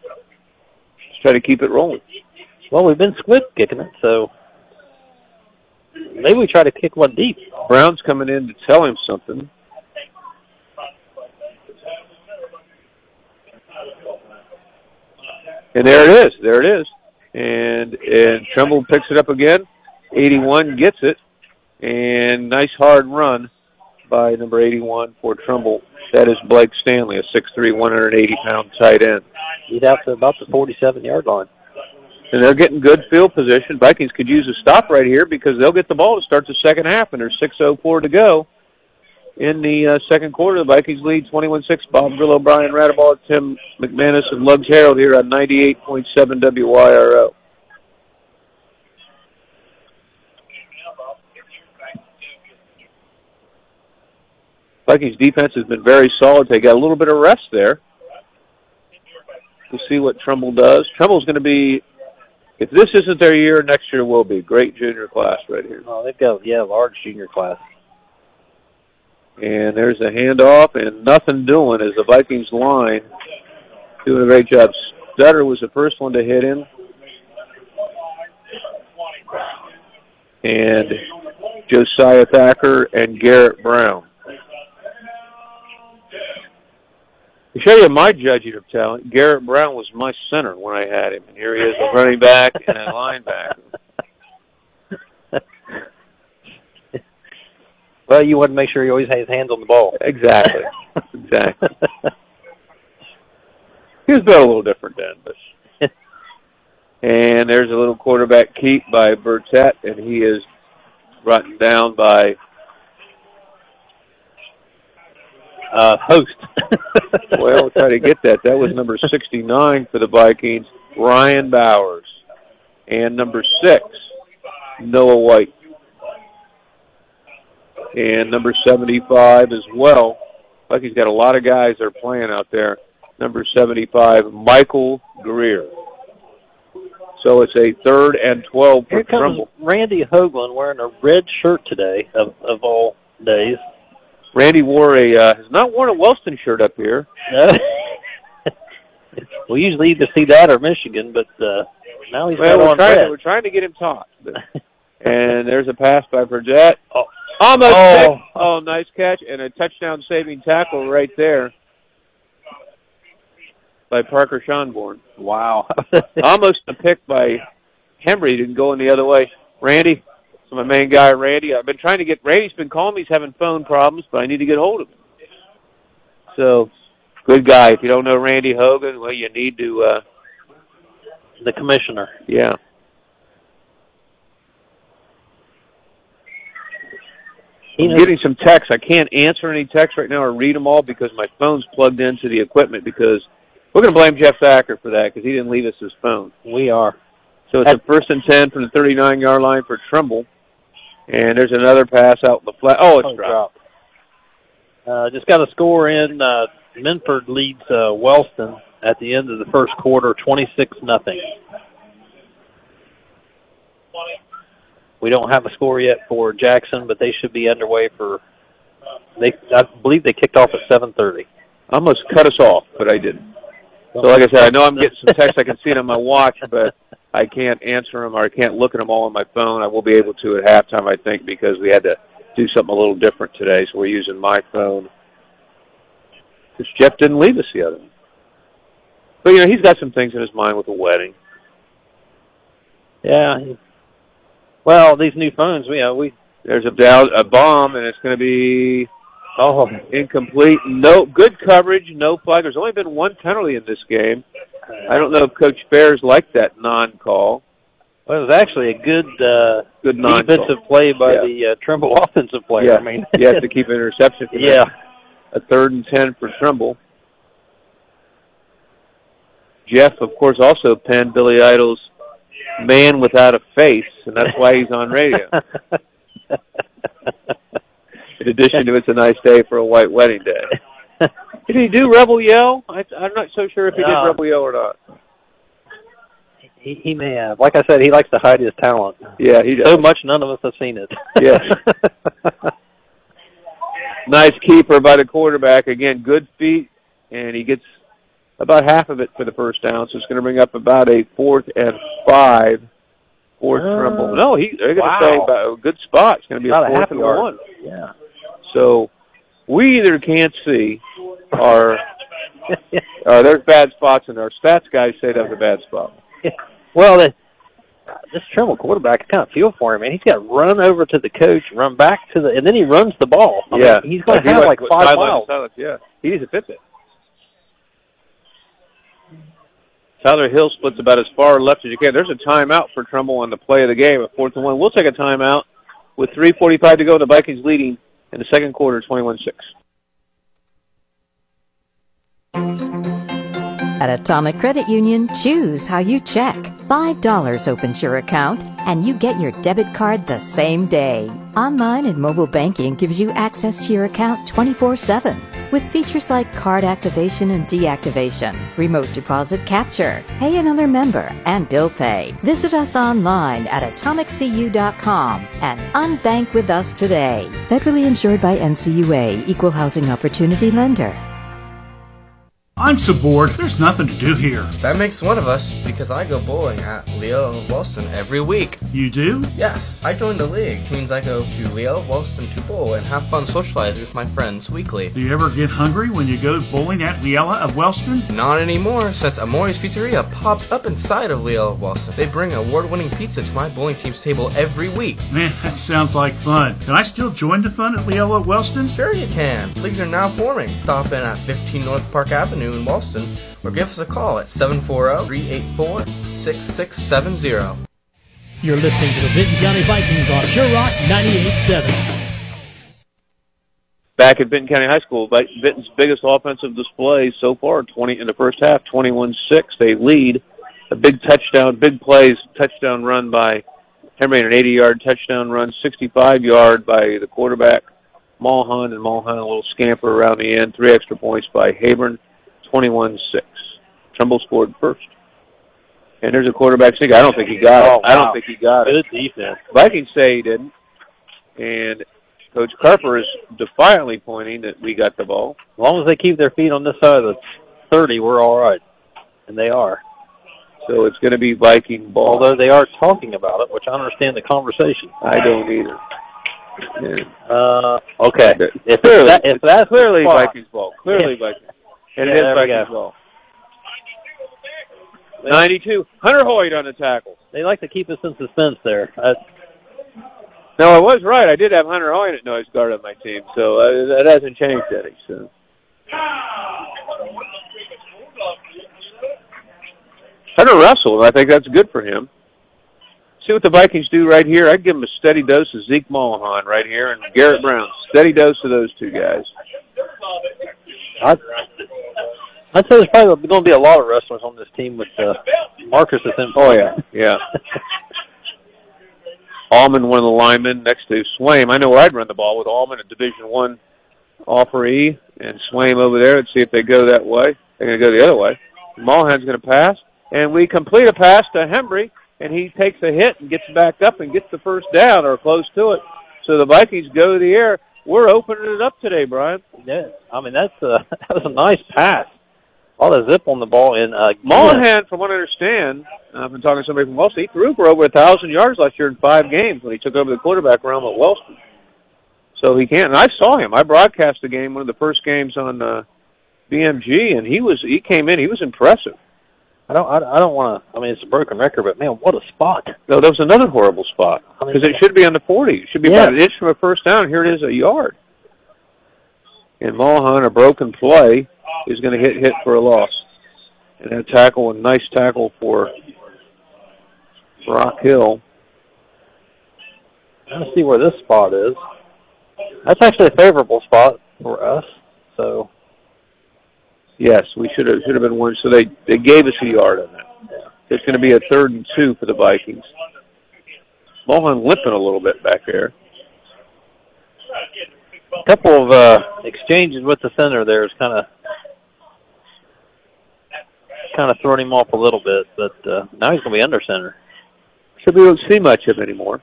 Just try to keep it rolling. Well, we've been squib kicking it, so maybe we try to kick one deep. Brown's coming in to tell him something. And there it is. There it is. And and Trimble picks it up again. 81 gets it. And nice hard run by number 81 for Trimble. That is Blake Stanley, a 6'3", 180 pound tight end. He's out to about the 47 yard line. And they're getting good field position. Vikings could use a stop right here because they'll get the ball to start the second half, and there's 6.04 to go in the uh, second quarter. The Vikings lead 21-6. Bob Grillo, Brian Radabaugh, Tim McManus, and Lugs Harold here on 98.7 WYRO. Vikings defense has been very solid. They got a little bit of rest there. We'll see what Trimble does. Trimble's going to be, if this isn't their year, next year will be. Great junior class right here. Oh, they've got yeah, large junior class. And there's a handoff, and nothing doing as the Vikings line doing a great job. Stutter was the first one to hit him. And Josiah Thacker and Garrett Brown. To show you my judging of talent, Garrett Brown was my center when I had him, and here he is, a running back and a linebacker. Well, you want to make sure he always has his hands on the ball. Exactly. exactly. He was built a little different then, but. and there's a little quarterback keep by Burtett, and he is brought down by uh, host. well, we'll try to get that. That was number 69 for the Vikings, Ryan Bowers. And number six, Noah White. And number 75 as well. Vikings got a lot of guys that are playing out there. Number 75, Michael Greer. So it's a third and 12 for Here comes Trimble. Randy Hoagland wearing a red shirt today, of, of all days. Randy wore a, uh, has not worn a Wellston shirt up here. No. we usually either see that or Michigan, but uh, now he's Well, we're trying, to, we're trying to get him taught. But, and there's a pass by Burgett. Oh, almost Oh. Oh, nice catch and a touchdown saving tackle right there by Parker Schonborn. Wow. almost a pick by Hembry. Didn't go in the other way. Randy, so my main guy, Randy. I've been trying to get Randy's been calling me. He's having phone problems, but I need to get hold of him. So, good guy. If you don't know Randy Hogan, well, you need to. uh the commissioner. Yeah. I'm getting some texts. I can't answer any texts right now or read them all because my phone's plugged into the equipment because we're going to blame Jeff Thacker for that because he didn't leave us his phone. We are. So it's a first and 10 from the 39 yard line for Trimble. And there's another pass out in the flat. Oh, it's Oh, dropped. Uh, just got a score in. Uh, Minford leads uh, Wellston at the end of the first quarter, twenty-six nothing. We don't have a score yet for Jackson, but they should be underway for. They, I believe, they kicked off at seven thirty. I almost cut us off, but I didn't. So, like I said, I know I'm getting some texts. I can see it on my watch, but I can't answer them or I can't look at them all on my phone. I will be able to at halftime, I think, because we had to do something a little different today. So we're using my phone. Because Jeff didn't leave us the other one. But, you know, he's got some things in his mind with the wedding. Yeah. Well, these new phones, we uh, we There's a, down, a bomb, and it's going to be oh incomplete. No good coverage, no flag. There's only been one penalty in this game. I don't know if Coach Bears liked that non-call. well, it was actually a good uh, Good non-call. defensive play by Yeah. the uh, Trimble offensive player. Yeah, I mean, you have to keep an interception. For yeah. that. a third and ten for Trimble. Jeff, of course, also penned Billy Idol's "Man Without a Face," and that's why he's on radio. In addition to "It's a Nice Day for a White Wedding Day." Did he do Rebel Yell? I, I'm not so sure if he No. did Rebel Yell or not. He, he may have. Like I said, he likes to hide his talent. Yeah, he does. So much none of us have seen it. Yes. nice keeper by the quarterback. Again, good feet, and he gets about half of it for the first down. So it's going to bring up about a fourth and five for Uh, Trimble. No, he they're going to wow. say about a good spot. It's going to be About a a fourth half and yard. one. yeah. So we either can't see or uh, there's bad spots, and our stats guys say that's a bad spot. Well, the, this Trimble quarterback, I kind of feel for him, man. He's got to run over to the coach, run back to the, and then he runs the ball. I yeah, mean, he's going to have went like five to miles. sideline, Yeah, he needs a Fitbit. Tyler Hill splits about as far left as you can. There's a timeout for Trimble on the play of the game at fourth and one. We'll take a timeout with 3:45 to go. The Vikings leading in the second quarter, 21-6. At Atomic Credit Union, choose how you check. $5 opens your account, and you get your debit card the same day. Online and mobile banking gives you access to your account 24 7 with features like card activation and deactivation, remote deposit capture, pay another member, and bill pay. Visit us online at atomiccu.com and unbank with us today. Federally insured by NCUA, Equal Housing Opportunity Lender. I'm so bored. There's nothing to do here. That makes one of us because I go bowling at Leo of Wellston every week. You do? Yes, I joined the league, which means I go to Leo of Wellston to bowl and have fun socializing with my friends weekly. Do you ever get hungry when you go bowling at Liella of Wellston? Not anymore, since Amori's Pizzeria popped up inside of Leo of Wellston. They bring award-winning pizza to my bowling team's table every week. Man, that sounds like fun. Can I still join the fun at Liella of Wellston? Sure you can. Leagues are now forming. Stop in at 15 North Park Avenue in Wellston or give us a call at 740-384-6670. You're listening to the Vinton County Vikings on Pure Rock 98.7. Back at Vinton County High School, Vi- Vinton's biggest offensive display so far, 20 in the first half, 21-6. They lead. A big touchdown, big plays, touchdown run by Hembry, an 80-yard touchdown run, 65-yard by the quarterback Mulholland, and Mulholland a little scamper around the end. Three extra points by Habron, 21-6. Trimble scored first. And there's a quarterback sneak. I don't think he got Oh, it. I don't think he got it. Good defense. Vikings say he didn't. And Coach Carper is defiantly pointing that we got the ball. As long as they keep their feet on this side of the 30, we're all right. And they are. So it's going to be Viking ball. Although they are talking about it, which I understand the conversation. I don't either. Yeah. Uh, okay. If, Clearly, that, if that's clearly spot- Vikings ball. Clearly Vikings. And Yeah, it is there we Vikings go. 92. Hunter Hoyt on the tackle. They like to keep us in suspense there. Uh, No, I was right. I did have Hunter Hoyt at nose guard on my team, so uh, that hasn't changed any. So. Hunter Russell, I think that's good for him. See what the Vikings do right here. I'd give them a steady dose of Zeke Mulholland right here and Garrett Brown. Steady dose of those two guys. I'd, I'd say there's probably going to be a lot of wrestlers on this team with uh, Marcus is in. Oh yeah, yeah. Allman, one of the linemen, next to Swaim. I know where I'd run the ball with Allman, a Division One offeree, and Swaim over there, and see if they go that way. They're going to go the other way. Mulholland's going to pass, and we complete a pass to Hembry, and he takes a hit and gets back up and gets the first down or close to it. So the Vikings go to the air. We're opening it up today, Brian. Yeah, I mean that's a that was a nice pass. All the zip on the ball and uh, Mulholland, from what I understand, I've been talking to somebody from Wellston. He threw for over a thousand yards last year in five games when he took over the quarterback realm at Wellston. So he can't. And I saw him. I broadcast the game, one of the first games on uh, BMG, and he was he came in. He was impressive. I don't I, I don't want to. I mean it's a broken record, but man, what a spot! No, that was another horrible spot I mean, because it should be on the forty. It should be Yeah. about an inch from a first down. Here it is, a yard. And Mulholland, a broken play, is going to hit hit for a loss. And that tackle, a nice tackle for Rock Hill. Let's see where this spot is. That's actually a favorable spot for us. So Yes, we should have should have been one. So they they gave us a yard on that. It's going to be a third and two for the Vikings. Mulholland limping a little bit back there. A couple of uh, exchanges with the center there is kind of kind of throwing him off a little bit, but uh, now he's going to be under center. So we don't see much of him anymore.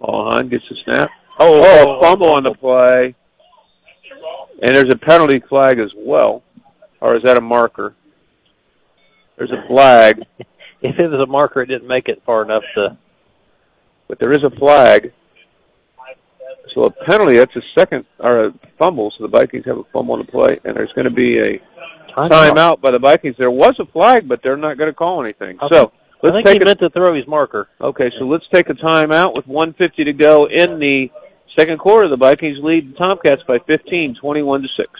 Mulholland gets a snap. Oh, oh, a fumble on the play. And there's a penalty flag as well. Or is that a marker? There's a flag. if it was a marker, it didn't make it far enough to. But there is a flag. So a penalty, that's a second, or a fumble. So the Vikings have a fumble on the play. And there's going to be a Timeout. timeout by the Vikings. There was a flag, but they're not going to call anything. Okay. So let's think take he a meant to throw his marker. Okay, so let's take a timeout with 150 to go in the second quarter. The Vikings lead the Tomcats by 15, 21 to 6.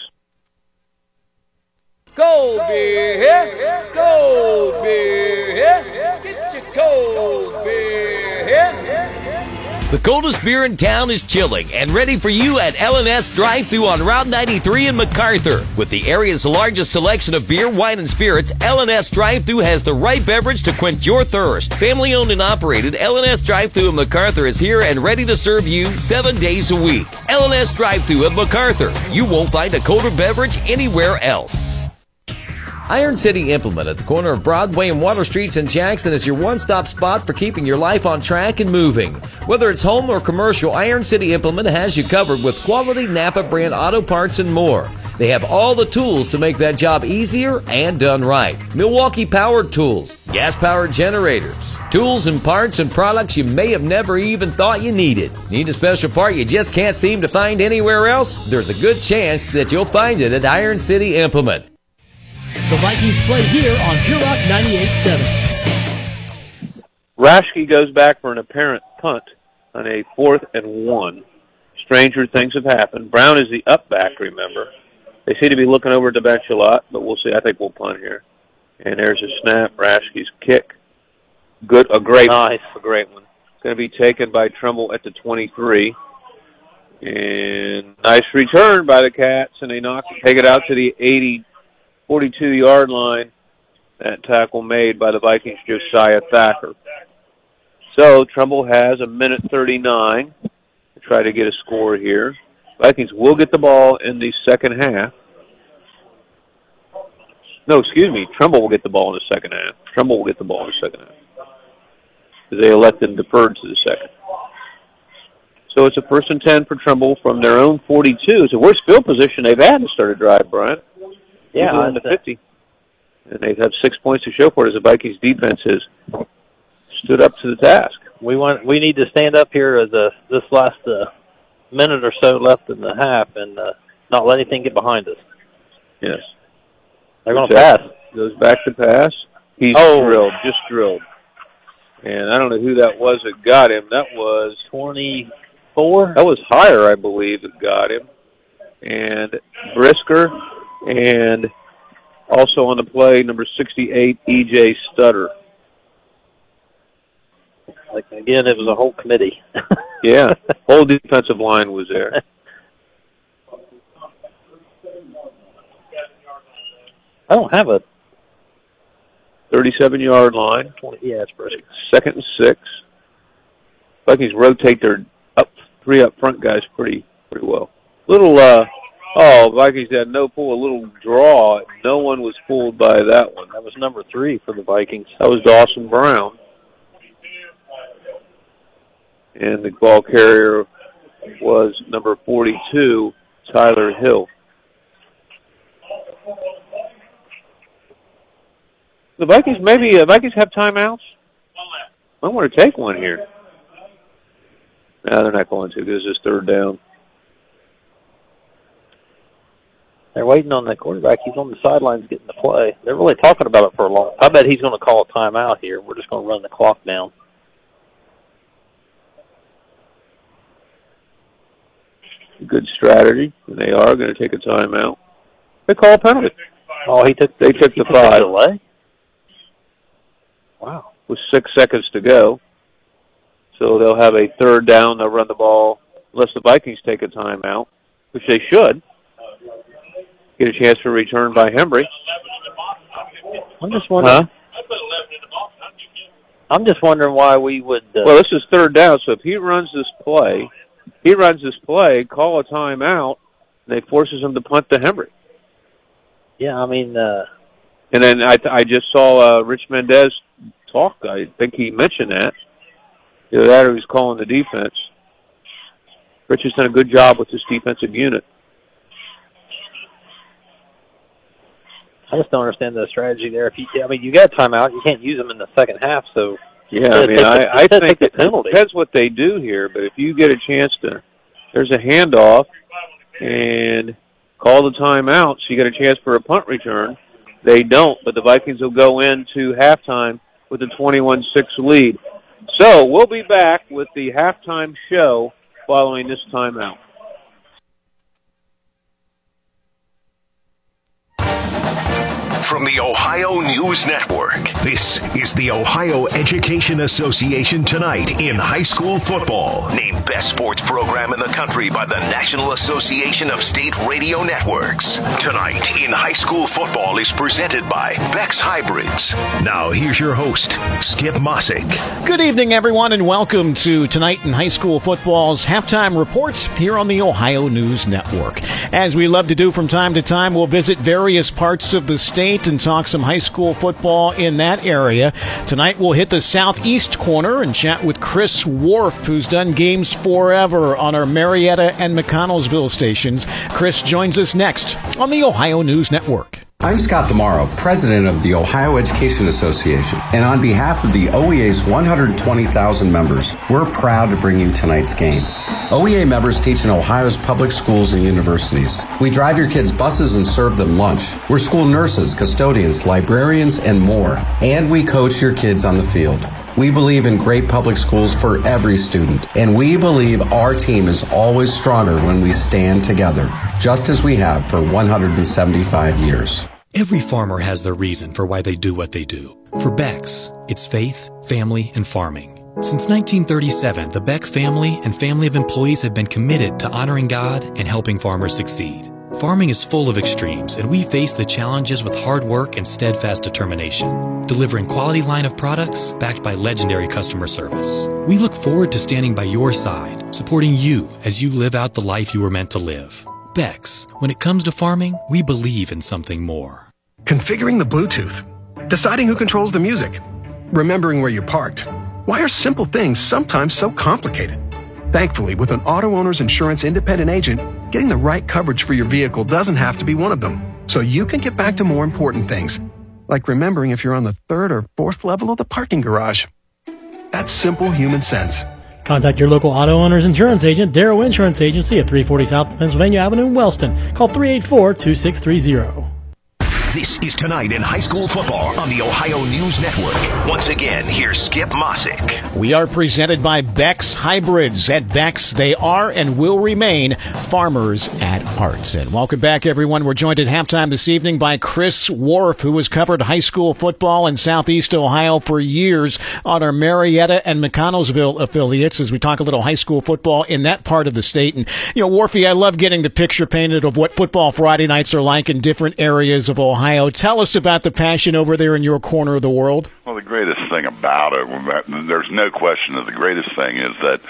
Cold beer, cold beer, get your cold beer. The coldest beer in town is chilling and ready for you at L&S Drive-Thru on Route 93 in McArthur. With the area's largest selection of beer, wine, and spirits, L&S Drive-Thru has the right beverage to quench your thirst. Family owned and operated, L&S Drive-Thru in McArthur is here and ready to serve you seven days a week. L&S Drive-Thru of McArthur. You won't find a colder beverage anywhere else. Iron City Implement at the corner of Broadway and Water Streets in Jackson is your one stop spot for keeping your life on track and moving. Whether it's home or commercial, Iron City Implement has you covered with quality Napa brand auto parts and more. They have all the tools to make that job easier and done right. Milwaukee powered tools, gas powered generators, tools and parts and products you may have never even thought you needed. Need a special part you just can't seem to find anywhere else? There's a good chance that you'll find it at Iron City Implement. The Vikings play here on Pure Rock 98.7. Rashke goes back for an apparent punt on a fourth and one. Stranger things have happened. Brown is the up back, remember. They seem to be looking over at the bench a lot, but we'll see. I think we'll punt here. And there's a snap. Rashke's kick. Good, a great Nice, a great one. going to be taken by Trimble at the 23. And nice return by the Cats, and they knock take it out to the 80, 42 yard line. That tackle made by the Vikings, Josiah Thacker. So Trimble has a minute 39 to try to get a score here. Vikings will get the ball in the second half. No, excuse me. Trimble will get the ball in the second half. Trimble will get the ball in the second half. They elected deferred to the second. So it's a first and 10 for Trimble from their own 42. It's the worst field position they've had to start a drive, Brian. Yeah, in the 50. And they've had six points to show for it as the Vikings defense has stood up to the task. We want we need to stand up here as a this last uh, minute or so left in the half and uh, not let anything get behind us. Yes. They're going to pass. Goes back to pass. He's Oh. drilled, just drilled. And I don't know who that was that got him. That was Twenty-four. That was Hire, I believe, that got him. And Brisker, and also on the play, number 68, E.J. Stutter. Like again, it was a whole committee. Yeah, whole defensive line was there. I don't have a 37 yard line, twenty. Yeah, it's Brisker. second and six. Vikings rotate their up three up front guys pretty pretty well. Little uh oh Vikings had no pull, a little draw. No one was fooled by that one. That was number three for the Vikings. That was Dawson Brown. And the ball carrier was number 42, Tyler Hill. The Vikings maybe uh, Vikings have timeouts. I want to take one here. No, they're not going to. This is third down. They're waiting on the quarterback. He's on the sidelines getting the play. They're really talking about it for a long. Time. I bet he's going to call a timeout here. We're just going to run the clock down. Good strategy. And they are going to take a timeout. They call a penalty. Oh, he took. They took the he took a five. delay. Wow. with six seconds to go. So they'll have a third down. They'll run the ball unless the Vikings take a timeout. which they should. Get a chance for a return by Hembry. I'm just wondering. Huh? I'm just wondering why we would. Uh, Well, this is third down, so if he runs this play, he runs this play, call a timeout, and they forces him to punt to Hembry. yeah, I mean, uh, And then I, I just saw uh, Rich Mendez talk. I think he mentioned that. Either that or he was calling the defense. Rich has done a good job with this defensive unit. I just don't understand the strategy there. If you, I mean, you got timeout, you can't use them in the second half. So Yeah, I mean, I, I think take the it penalty. depends what they do here. But if you get a chance to, there's a handoff and call the timeout, so you get a chance for a punt return. They don't, but the Vikings will go into halftime with a 21-6 lead. So we'll be back with the halftime show following this timeout. From the Ohio News Network, this is the Ohio Education Association Tonight in High School Football. Named Best Sports Program in the Country by the National Association of State Radio Networks. Tonight in High School Football is presented by Beck's Hybrids. Now, here's your host, Skip Mossick. Good evening, everyone, and welcome to Tonight in High School Football's halftime reports here on the Ohio News Network. As we love to do from time to time, we'll visit various parts of the state and talk some high school football in that area. Tonight, we'll hit the southeast corner and chat with Chris Worf, who's done games forever on our Marietta and McConnelsville stations. Chris joins us next on the Ohio News Network. I'm Scott DiMauro, president of the Ohio Education Association, and on behalf of the OEA's 120,000 members, we're proud to bring you tonight's game. OEA members teach in Ohio's public schools and universities. We drive your kids' buses and serve them lunch. We're school nurses, custodians, librarians, and more. And we coach your kids on the field. We believe in great public schools for every student, and we believe our team is always stronger when we stand together, just as we have for 175 years. Every farmer has their reason for why they do what they do. For Beck's, it's faith, family, and farming. Since 1937, the Beck family and family of employees have been committed to honoring God and helping farmers succeed. Farming is full of extremes, and we face the challenges with hard work and steadfast determination, delivering quality line of products backed by legendary customer service. We look forward to standing by your side, supporting you as you live out the life you were meant to live. Beck's, when it comes to farming, we believe in something more. Configuring the Bluetooth, deciding who controls the music, remembering where you're parked. Why are simple things sometimes so complicated? Thankfully, with an auto owner's insurance independent agent, getting the right coverage for your vehicle doesn't have to be one of them. So you can get back to more important things, like remembering if you're on the third or fourth level of the parking garage. That's simple human sense. Contact your local auto owner's insurance agent, Darrow Insurance Agency at 340 South Pennsylvania Avenue in Wellston. Call 384 2630. This is Tonight in High School Football on the Ohio News Network. Once again, here's Skip Mossick. We are presented by Beck's Hybrids. At Beck's, they are and will remain farmers at heart. And welcome back, everyone. We're joined at halftime this evening by Chris Worf, who has covered high school football in Southeast Ohio for years on our Marietta and McConnelsville affiliates as we talk a little high school football in that part of the state. And, you know, Worfy, I love getting the picture painted of what football Friday nights are like in different areas of Ohio. Tell us about the passion over there in your corner of the world. Well, the greatest thing about it, there's no question that the greatest thing is that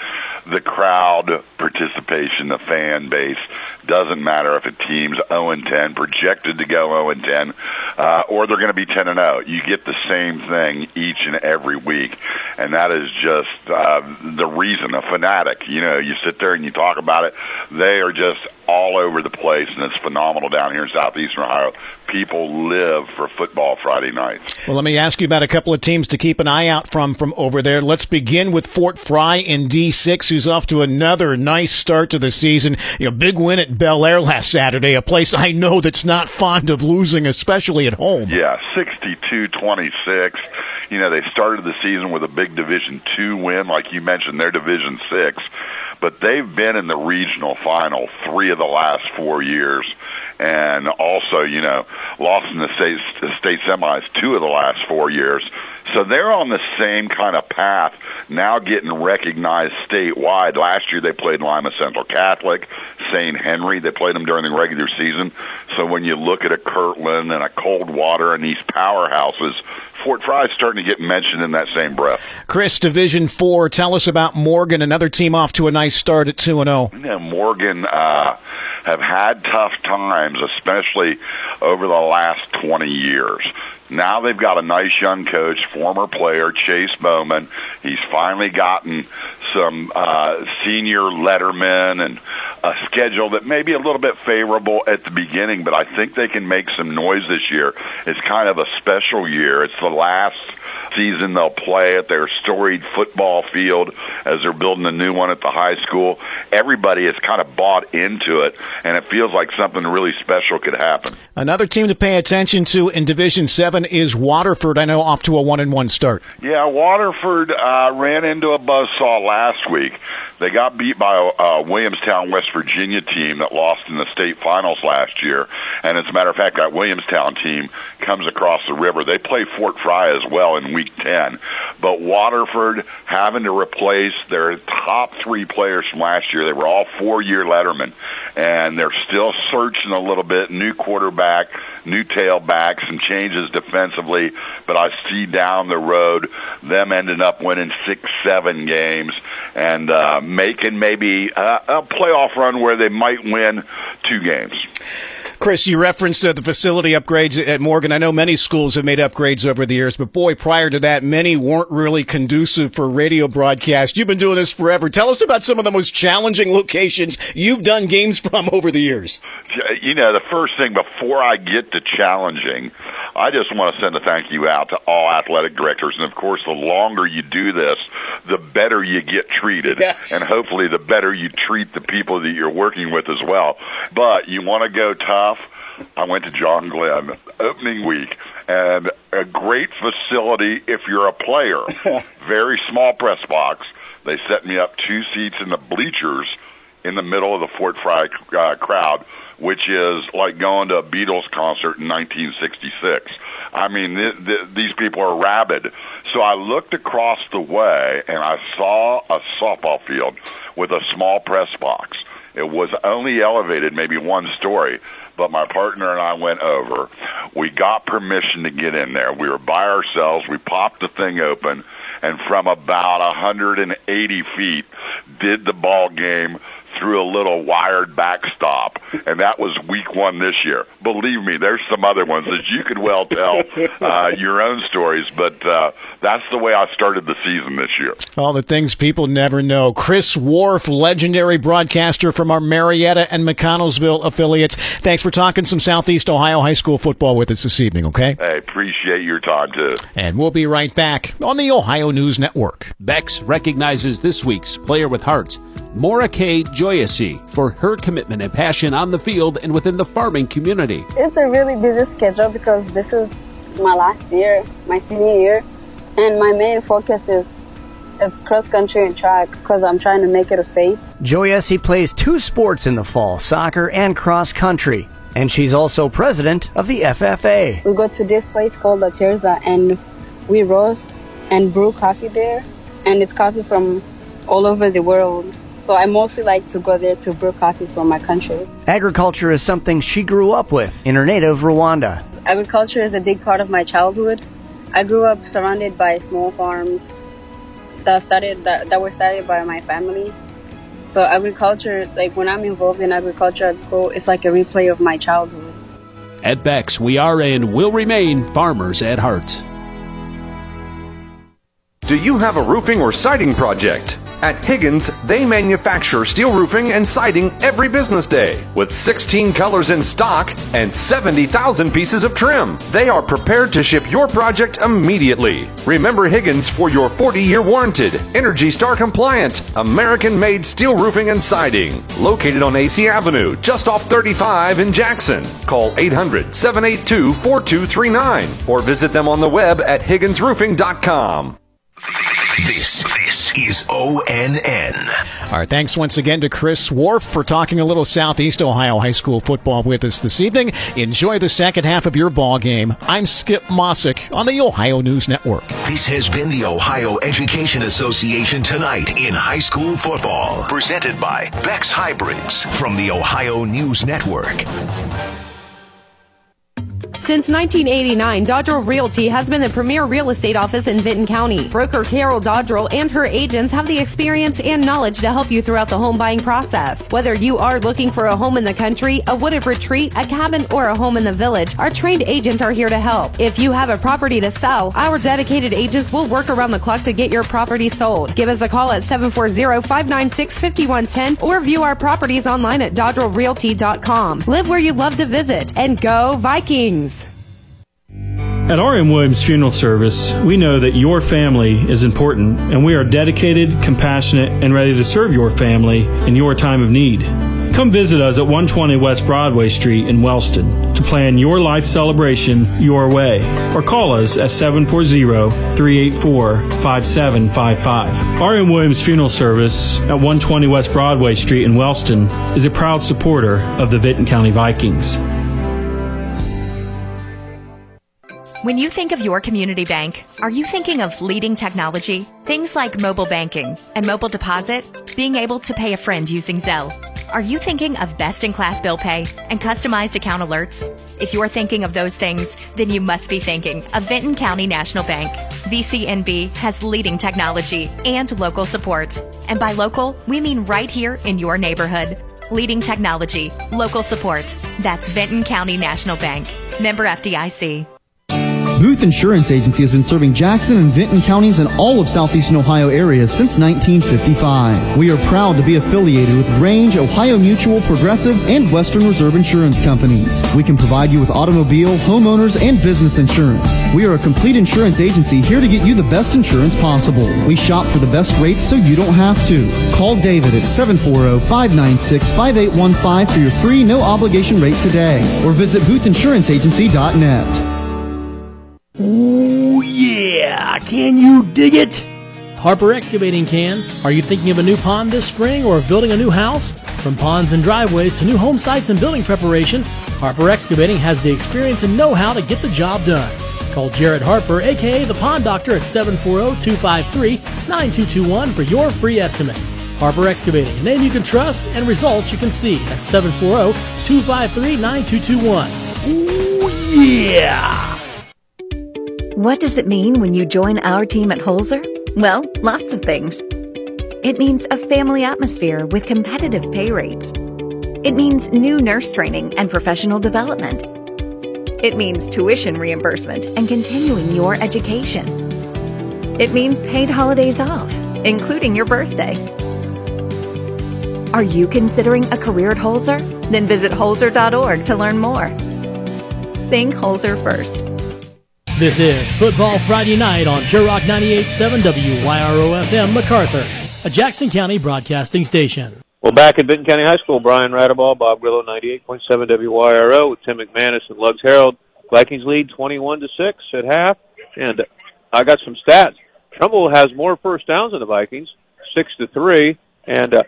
the crowd participation, the fan base, doesn't matter if a team's 0 and 10, projected to go 0 and 10, uh, or they're going to be 10 and 0. You get the same thing each and every week, and that is just uh, the reason. A fanatic, you know, you sit there and you talk about it. They are just all over the place, and it's phenomenal down here in southeastern Ohio. People live for football Friday nights. Well, let me ask you about a couple of teams to keep an eye out from from over there. Let's begin with Fort Frye in D6, who's off to another nice start to the season. You know, big win at Bellaire last Saturday, a place I know that's not fond of losing, especially at home. Yeah, 62-26. You know, they started the season with a big Division two win, like you mentioned, they're Division six, but they've been in the regional final three of the last four years, and also, you know, lost in the state state semis two of the last four years. So they're on the same kind of path now, getting recognized statewide. Last year they played Lima Central Catholic, St. Henry. They played them during the regular season. So when you look at a Kirtland and a Coldwater and these powerhouses, Fort Frye is starting to get mentioned in that same breath. Chris, Division Four. Tell us about Morgan, another team off to a nice start at two and zero. Yeah, Morgan uh, have had tough times, especially over the last twenty years. Now they've got a nice young coach, former player Chase Bowman. He's finally gotten some uh, senior lettermen and a schedule that may be a little bit favorable at the beginning, but I think they can make some noise this year. It's kind of a special year. It's the last season they'll play at their storied football field as they're building a new one at the high school. Everybody has kind of bought into it, and it feels like something really special could happen. Another team to pay attention to in Division Seven is Waterford. I know off to a one and one start. Yeah, Waterford uh, ran into a buzzsaw last week. They got beat by a, a Williamstown, West Virginia team that lost in the state finals last year. And as a matter of fact, that Williamstown team comes across the river. They play Fort Frye as well in Week 10. But Waterford having to replace their top three players from last year. They were all four-year lettermen, and they're still searching a little bit. New quarterback, new tailback, some changes defensively. But I see down the road them ending up winning six, seven games and uh, making maybe a, a playoff run where they might win two games. Chris, you referenced uh, the facility upgrades at Morgan. I know many schools have made upgrades over the years, but boy, prior to that, many weren't really conducive for radio broadcast. You've been doing this forever. Tell us about some of the most challenging locations you've done games from over the years. You know, the first thing before I get to challenging, I just want to send a thank you out to all athletic directors. And of course, the longer you do this, the better you get treated. Yes. And hopefully, the better you treat the people that you're working with as well. But you want to go tough. I went to John Glenn opening week and a great facility if you're a player. Very small press box. They set me up two seats in the bleachers in the middle of the Fort Frye uh, crowd, which is like going to a Beatles concert in 1966. I mean, th- th- these people are rabid. So I looked across the way and I saw a softball field with a small press box. It was only elevated maybe one story, but my partner and I went over. We got permission to get in there. We were by ourselves. We popped the thing open, and from about 180 feet, did the ball game through a little wired backstop, and that was week one this year. Believe me, there's some other ones that you could well tell uh, your own stories, but uh, that's the way I started the season this year. All the things people never know. Chris Wharf, legendary broadcaster from our Marietta and McConnelsville affiliates. Thanks for talking some Southeast Ohio high school football with us this evening, okay? I appreciate your time, too. And we'll be right back on the Ohio News Network. Beck's recognizes this week's Player with Heart, Maura K. Joyacy, for her commitment and passion on the field and within the farming community. It's a really busy schedule because this is my last year, my senior year, and my main focus is is cross country and track because I'm trying to make it a state. Joyesi plays two sports in the fall, soccer and cross country. And she's also president of the FFA. We go to this place called La Terza and we roast and brew coffee there. And it's coffee from all over the world. So I mostly like to go there to brew coffee for my country. Agriculture is something she grew up with in her native Rwanda. Agriculture is a big part of my childhood. I grew up surrounded by small farms that started that, that were started by my family. So agriculture, like when I'm involved in agriculture at school, it's like a replay of my childhood. At Beck's, we are and will remain farmers at heart. Do you have a roofing or siding project? At Higgins, they manufacture steel roofing and siding every business day with 16 colors in stock and 70,000 pieces of trim. They are prepared to ship your project immediately. Remember Higgins for your 40 year warranted, Energy Star compliant, American made steel roofing and siding. Located on AC Avenue, just off 35 in Jackson. Call 800 782 4239 or visit them on the web at higginsroofing.com. This, this is ONN. All right, thanks once again to Chris Wharf for talking a little Southeast Ohio high school football with us this evening. Enjoy the second half of your ball game. I'm Skip Mossick on the Ohio News Network. This has been the Ohio Education Association tonight in high school football. Presented by Beck's Hybrids from the Ohio News Network. Since 1989, Dodrell Realty has been the premier real estate office in Vinton County. Broker Carol Dodrell and her agents have the experience and knowledge to help you throughout the home buying process. Whether you are looking for a home in the country, a wooded retreat, a cabin, or a home in the village, our trained agents are here to help. If you have a property to sell, our dedicated agents will work around the clock to get your property sold. Give us a call at 740-596-5110 or view our properties online at dodrellrealty.com. Live where you love to visit and go Vikings! At RM Williams Funeral Service, we know that your family is important, and we are dedicated, compassionate, and ready to serve your family in your time of need. Come visit us at 120 West Broadway Street in Wellston to plan your life celebration your way, or call us at 740-384-5755. RM Williams Funeral Service at 120 West Broadway Street in Wellston is a proud supporter of the Vinton County Vikings. When you think of your community bank, are you thinking of leading technology? Things like mobile banking and mobile deposit, being able to pay a friend using Zelle. Are you thinking of best in class bill pay and customized account alerts? If you're thinking of those things, then you must be thinking of Vinton County National Bank. VCNB has leading technology and local support. And by local, we mean right here in your neighborhood. Leading technology, local support. That's Vinton County National Bank. Member FDIC. Booth Insurance Agency has been serving Jackson and Vinton counties and all of southeastern Ohio areas since 1955. We are proud to be affiliated with Grange, Ohio Mutual, Progressive, and Western Reserve Insurance Companies. We can provide you with automobile, homeowners, and business insurance. We are a complete insurance agency here to get you the best insurance possible. We shop for the best rates so you don't have to. Call David at 740-596-5815 for your free no obligation rate today or visit boothinsuranceagency.net. Ooh, yeah! Can you dig it? Harper Excavating can. Are you thinking of a new pond this spring or of building a new house? From ponds and driveways to new home sites and building preparation, Harper Excavating has the experience and know how to get the job done. Call Jared Harper, aka the Pond Doctor, at 740 253 9221 for your free estimate. Harper Excavating, a name you can trust and results you can see at 740 253 9221. Ooh, yeah! What does it mean when you join our team at Holzer? Well, lots of things. It means a family atmosphere with competitive pay rates. It means new nurse training and professional development. It means tuition reimbursement and continuing your education. It means paid holidays off, including your birthday. Are you considering a career at Holzer? Then visit holzer.org to learn more. Think Holzer first. This is Football Friday Night on Pure Rock 98.7 WYRO FM McArthur, a Jackson County broadcasting station. Well, back at Vinton County High School, Brian Radabaugh, Bob Grillo, 98.7 WYRO with Tim McManus and Lugs Harold. Vikings lead 21 to 6 at half. And I got some stats. Trimble has more first downs than the Vikings, 6 to 3. And uh,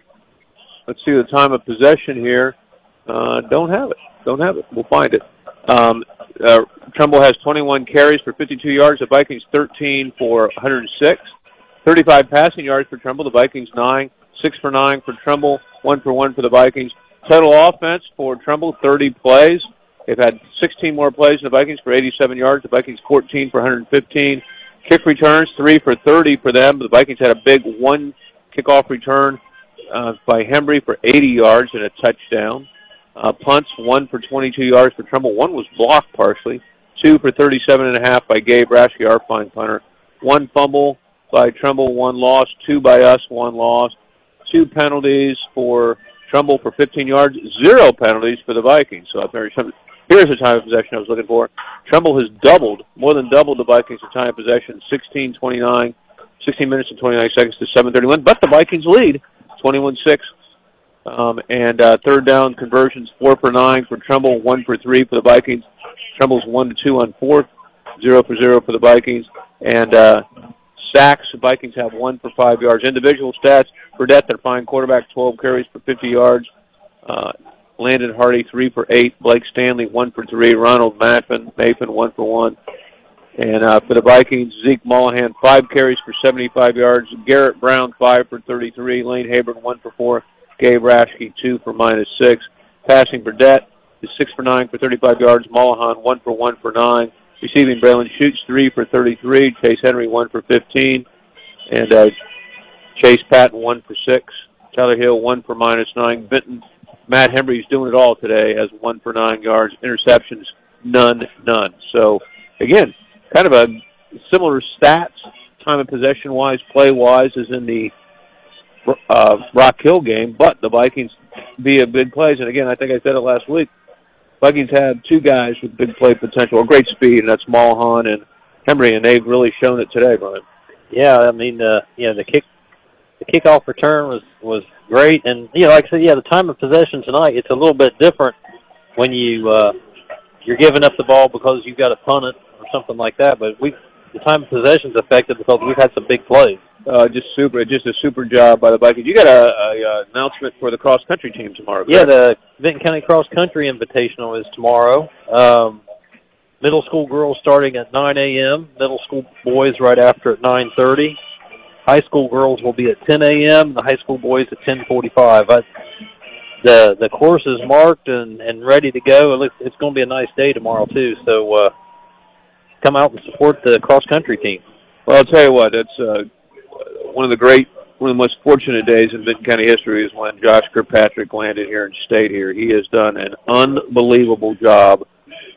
let's see the time of possession here. Uh, don't have it. Don't have it. We'll find it. Um, uh, Trimble has 21 carries for 52 yards. The Vikings 13 for 106. 35 passing yards for Trimble. The Vikings 9. 6 for 9 for Trimble. 1 for 1 for the Vikings. Total offense for Trimble 30 plays. They've had 16 more plays than the Vikings for 87 yards. The Vikings 14 for 115. Kick returns 3 for 30 for them. The Vikings had a big one kickoff return uh, by Hembry for 80 yards and a touchdown. Uh, punts, one for 22 yards for Trimble. One was blocked partially. Two for 37 and a half by Gabe Rashke, our fine punter. One fumble. by Trimble, one loss. Two by us, one loss. Two penalties for Trimble for 15 yards. Zero penalties for the Vikings. So here's the time of possession I was looking for. Trimble has doubled, more than doubled the Vikings' time of possession, 16-29, 16 minutes and 29 seconds to 7:31. But the Vikings lead, 21-6. Um, and uh, third down conversions, four for nine for Trimble, one for three for the Vikings. Trimble's one to two on fourth, zero for zero for the Vikings. And uh, sacks, the Vikings have one for five yards. Individual stats, Burdette, their fine quarterback, 12 carries for 50 yards. Uh, Landon Hardy, three for eight. Blake Stanley, one for three. Ronald Maffin, Maffin, one for one. And uh, for the Vikings, Zeke Mulholland, five carries for 75 yards. Garrett Brown, five for 33. Lane Hayburn, one for four. Gabe Rashke, two for minus six. Passing Burdette is six for nine for 35 yards. Mulholland, one for one for nine. Receiving Braylon Shoots, three for 33. Chase Henry, one for 15. And uh, Chase Patton, one for six. Tyler Hill, one for minus nine. Benton, Matt Henry's doing it all today, has one for nine yards. Interceptions, none, none. So, again, kind of a similar stats, time of possession wise, play wise, as in the uh, Rock Hill game, but the Vikings via big plays. And again, I think I said it last week. Vikings have two guys with big play potential, or great speed, and that's Mulholland and Henry, and they've really shown it today, Brian. Yeah, I mean, uh, you know, the kick, the kickoff return was was great, and you know, like I said, yeah, the time of possession tonight it's a little bit different when you uh, you're giving up the ball because you've got to punt it or something like that. But we the time of possession is affected because we've had some big plays. Uh, just super, just a super job by the Vikings. You got a, a, a announcement for the cross country team tomorrow. Correct? Yeah, the Vinton County Cross Country Invitational is tomorrow. Um, middle school girls starting at 9 a.m. Middle school boys right after at 9:30. High school girls will be at 10 a.m. The high school boys at 10:45. I, the the course is marked and and ready to go. It looks, it's going to be a nice day tomorrow too. So uh, come out and support the cross country team. Well, I'll tell you what, it's uh, one of the great, one of the most fortunate days in Vinton County history is when Josh Kirkpatrick landed here and stayed here. He has done an unbelievable job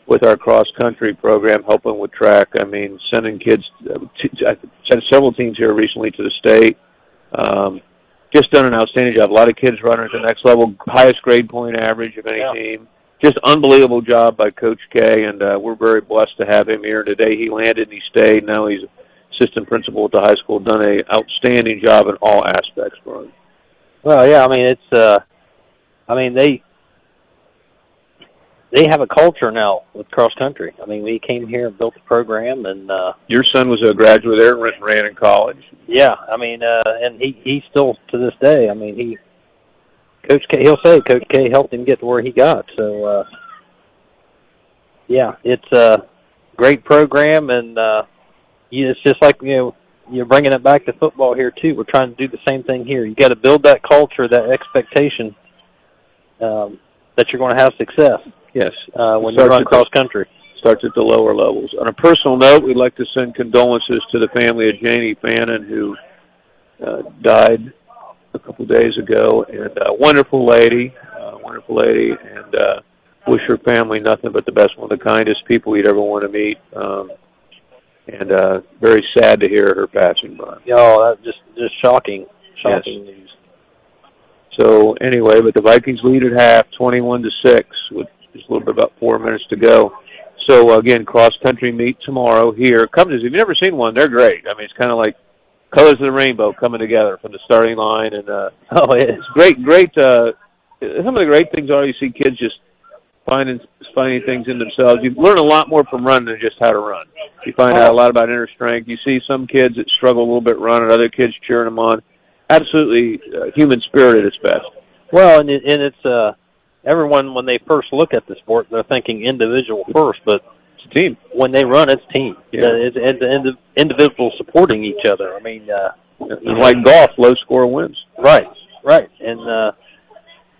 with our cross country program, helping with track. I mean, sending kids. Uh, I sent several teams here recently to the state. Um, just done an outstanding job. A lot of kids running at the next level, highest grade point average of any yeah. team. Just unbelievable job by Coach K, and uh, we're very blessed to have him here today. He landed and he stayed. Now he's assistant principal at the high school, done a outstanding job in all aspects for him. Well, yeah, I mean it's, uh, I mean they they have a culture now with cross country. I mean, we came here and built the program, and uh, your son was a graduate there, and ran in college. Yeah, I mean, uh, and he he still to this day. I mean, he Coach K. He'll say Coach K. helped him get to where he got. So, uh, yeah, it's a great program, and uh, you, it's just like you know you're bringing it back to football here too. We're trying to do the same thing here. You got to build that culture, that expectation um, that you're going to have success. Yes, uh, when you run cross country. Starts at the lower levels. On a personal note, we'd like to send condolences to the family of Janie Fannin, who uh, died a couple of days ago, and a uh, wonderful lady, uh, wonderful lady, and uh, wish her family nothing but the best. One of the kindest people you'd ever want to meet. Um, and uh, very sad to hear her passing, Brian. Oh, that's just just shocking, shocking yes. news. So anyway, but the Vikings lead at half, twenty-one to six, with just a little bit about four minutes to go. So again, cross country meet tomorrow here. Companies, if you've never seen one, they're great. I mean, it's kind of like colors of the rainbow coming together from the starting line, and uh, oh, it's great, great. Uh, some of the great things are you see kids just finding finding things in themselves. You learn a lot more from running than just how to run. You find out a lot about inner strength. You see some kids that struggle a little bit running, other kids cheering them on. Absolutely uh, human spirit at its best. Well, and it, and it's uh, everyone when they first look at the sport, they're thinking individual first, but team. When they run, it's team. Yeah. It's, it's, it's individuals supporting each other. I mean, uh, and like golf, low score wins. Right, right, and. uh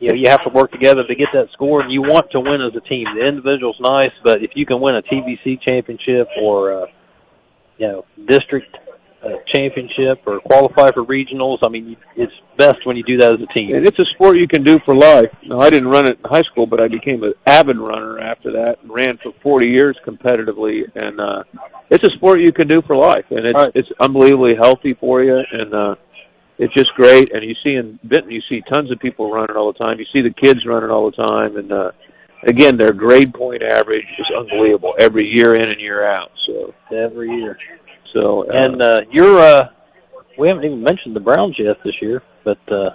you know you have to work together to get that score, and you want to win as a team. The individual's nice, but if you can win a TVC championship or uh, you know district a championship or qualify for regionals. I mean, it's best when you do that as a team. And it's a sport you can do for life. Now, I didn't run it in high school, but I became an avid runner after that and ran for 40 years competitively. And uh, it's a sport you can do for life, and it's Right. it's unbelievably healthy for you, and uh, it's just great. And you see in Vinton, you see tons of people running all the time. You see the kids running all the time, and uh, again, their grade point average is unbelievable every year in and year out. So every year. So uh, And uh, you're uh, we haven't even mentioned the Browns yet this year, but uh,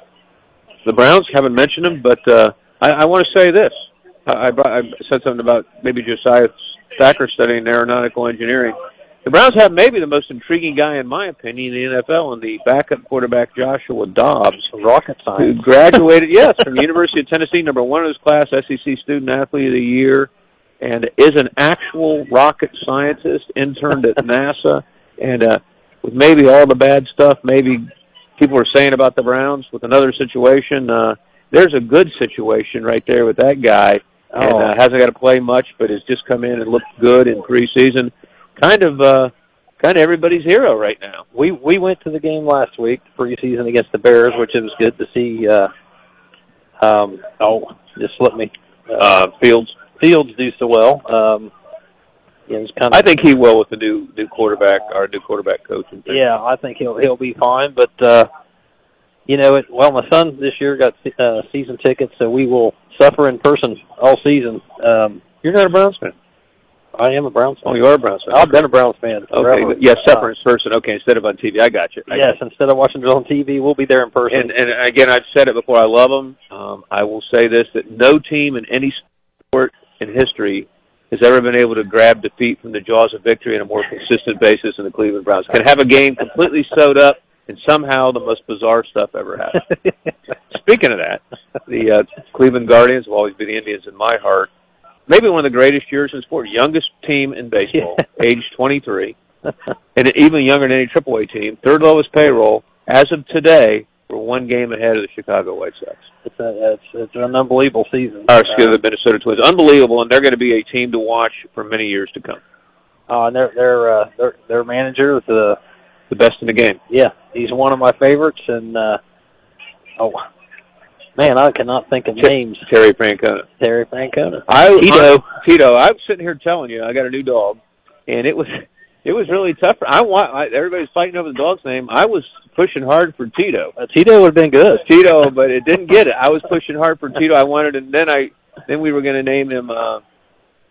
the Browns haven't mentioned him, but uh, I, I want to say this. I, I, I said something about maybe Josiah Thacker studying aeronautical engineering. The Browns have maybe the most intriguing guy, in my opinion, in the NFL, and the backup quarterback Joshua Dobbs, rocket who science. graduated, yes, from the University of Tennessee, number one in his class, SEC Student Athlete of the Year, and is an actual rocket scientist, interned at NASA, and uh, with maybe all the bad stuff, maybe people are saying about the Browns with another situation. Uh, there's a good situation right there with that guy, and Oh. uh, hasn't got to play much, but has just come in and looked good in preseason. Kind of, uh, kind of everybody's hero right now. we we went to the game last week, preseason against the Bears, which it was good to see. Uh, um, oh, just let me. Uh, Fields. Fields do so well. Um, yeah, it's kind of. I think he will with the new new quarterback, our new quarterback coach. and things. Yeah, I think he'll he'll be fine. But uh, you know, it, well, my son this year got uh, season tickets, so we will suffer in person all season. Um, You're not a Browns fan. I am a Browns fan. Oh, you are a Browns fan. I've been a Browns fan. Okay, forever. but yes, separate in person. Okay, instead of on TV. I got you. I Yes, instead of watching it on TV, we'll be there in person. And, and again, I've said it before. I love them. Um, I will say this: that no team in any sport in history has ever been able to grab defeat from the jaws of victory on a more consistent basis than the Cleveland Browns. Can have a game completely sewed up, and somehow the most bizarre stuff ever happens. Speaking of that, the uh, Cleveland Guardians will always be the Indians in my heart. Maybe one of the greatest years in sport. Youngest team in baseball, age 23, and even younger than any AAA team. Third lowest payroll. As of today, we're one game ahead of the Chicago White Sox. It's a, it's, it's an unbelievable season. Or excuse me, the Minnesota Twins. Unbelievable, and they're going to be a team to watch for many years to come. Uh, and their their uh, their their manager is uh, The best in the game. yeah, he's one of my favorites. And uh, oh man, I cannot think of names. Terry Francona. Terry Francona. I Tito. I- Tito. I'm sitting here telling you, I got a new dog, and it was it was really tough. I want I, everybody's fighting over the dog's name. I was pushing hard for Tito. Uh, Tito would have been good. Tito, but it didn't get it. I was pushing hard for Tito. I wanted, and then I then we were going to name him uh,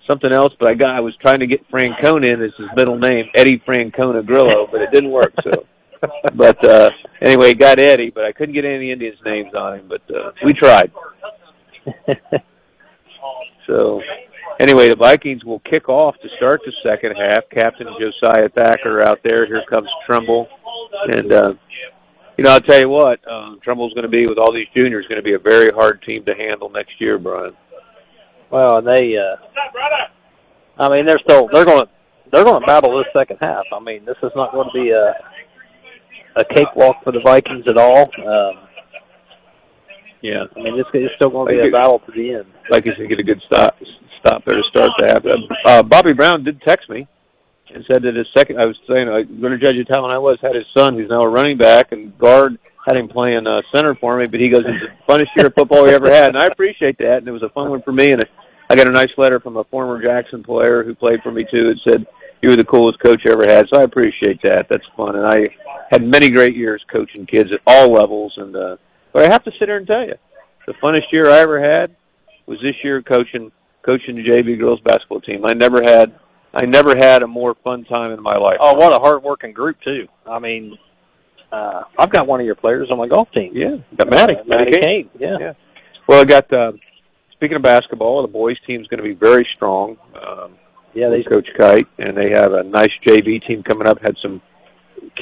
something else, but I got I was trying to get Francona in as his middle name, Eddie Francona Grillo, but it didn't work. So, but uh, anyway, got Eddie, but I couldn't get any Indians names on him. But uh, we tried. So anyway, the Vikings will kick off to start the second half. Captain Josiah Thacker out there. Here comes Trimble, and uh, you know I'll tell you what, um, Trimble's going to be with all these juniors going to be a very hard team to handle next year, Brian. Well, and they. Uh, I mean, they're still they're going to they're going to battle this second half. I mean, this is not going to be a a cakewalk for the Vikings at all. Um, Yeah, I mean, it's, it's still going to be a battle to the end. Vikings can get a good stop stop there to start the half. Uh, Bobby Brown did text me and said that his second. I was saying I'm going to judge you when I was had his son, who's now a running back and guard, had him playing uh, center for me. But he goes, "It's the funnest year of football we ever had," and I appreciate that. And it was a fun one for me. And I got a nice letter from a former Jackson player who played for me too. It said, "You were the coolest coach I ever had." So I appreciate that. That's fun. And I had many great years coaching kids at all levels. And uh, but I have to sit here and tell you, the funnest year I ever had was this year coaching coaching the JV girls basketball team. I never had I never had a more fun time in my life. Oh, what a hard working group too. I mean, uh, I've got one of your players on my golf team. Yeah, got Maddie. Uh, Maddie Kane. Yeah. Yeah. Well, I got uh, speaking of basketball, the boys team's going to be very strong. Um, yeah, they Coach Kite, and they have a nice JV team coming up. Had some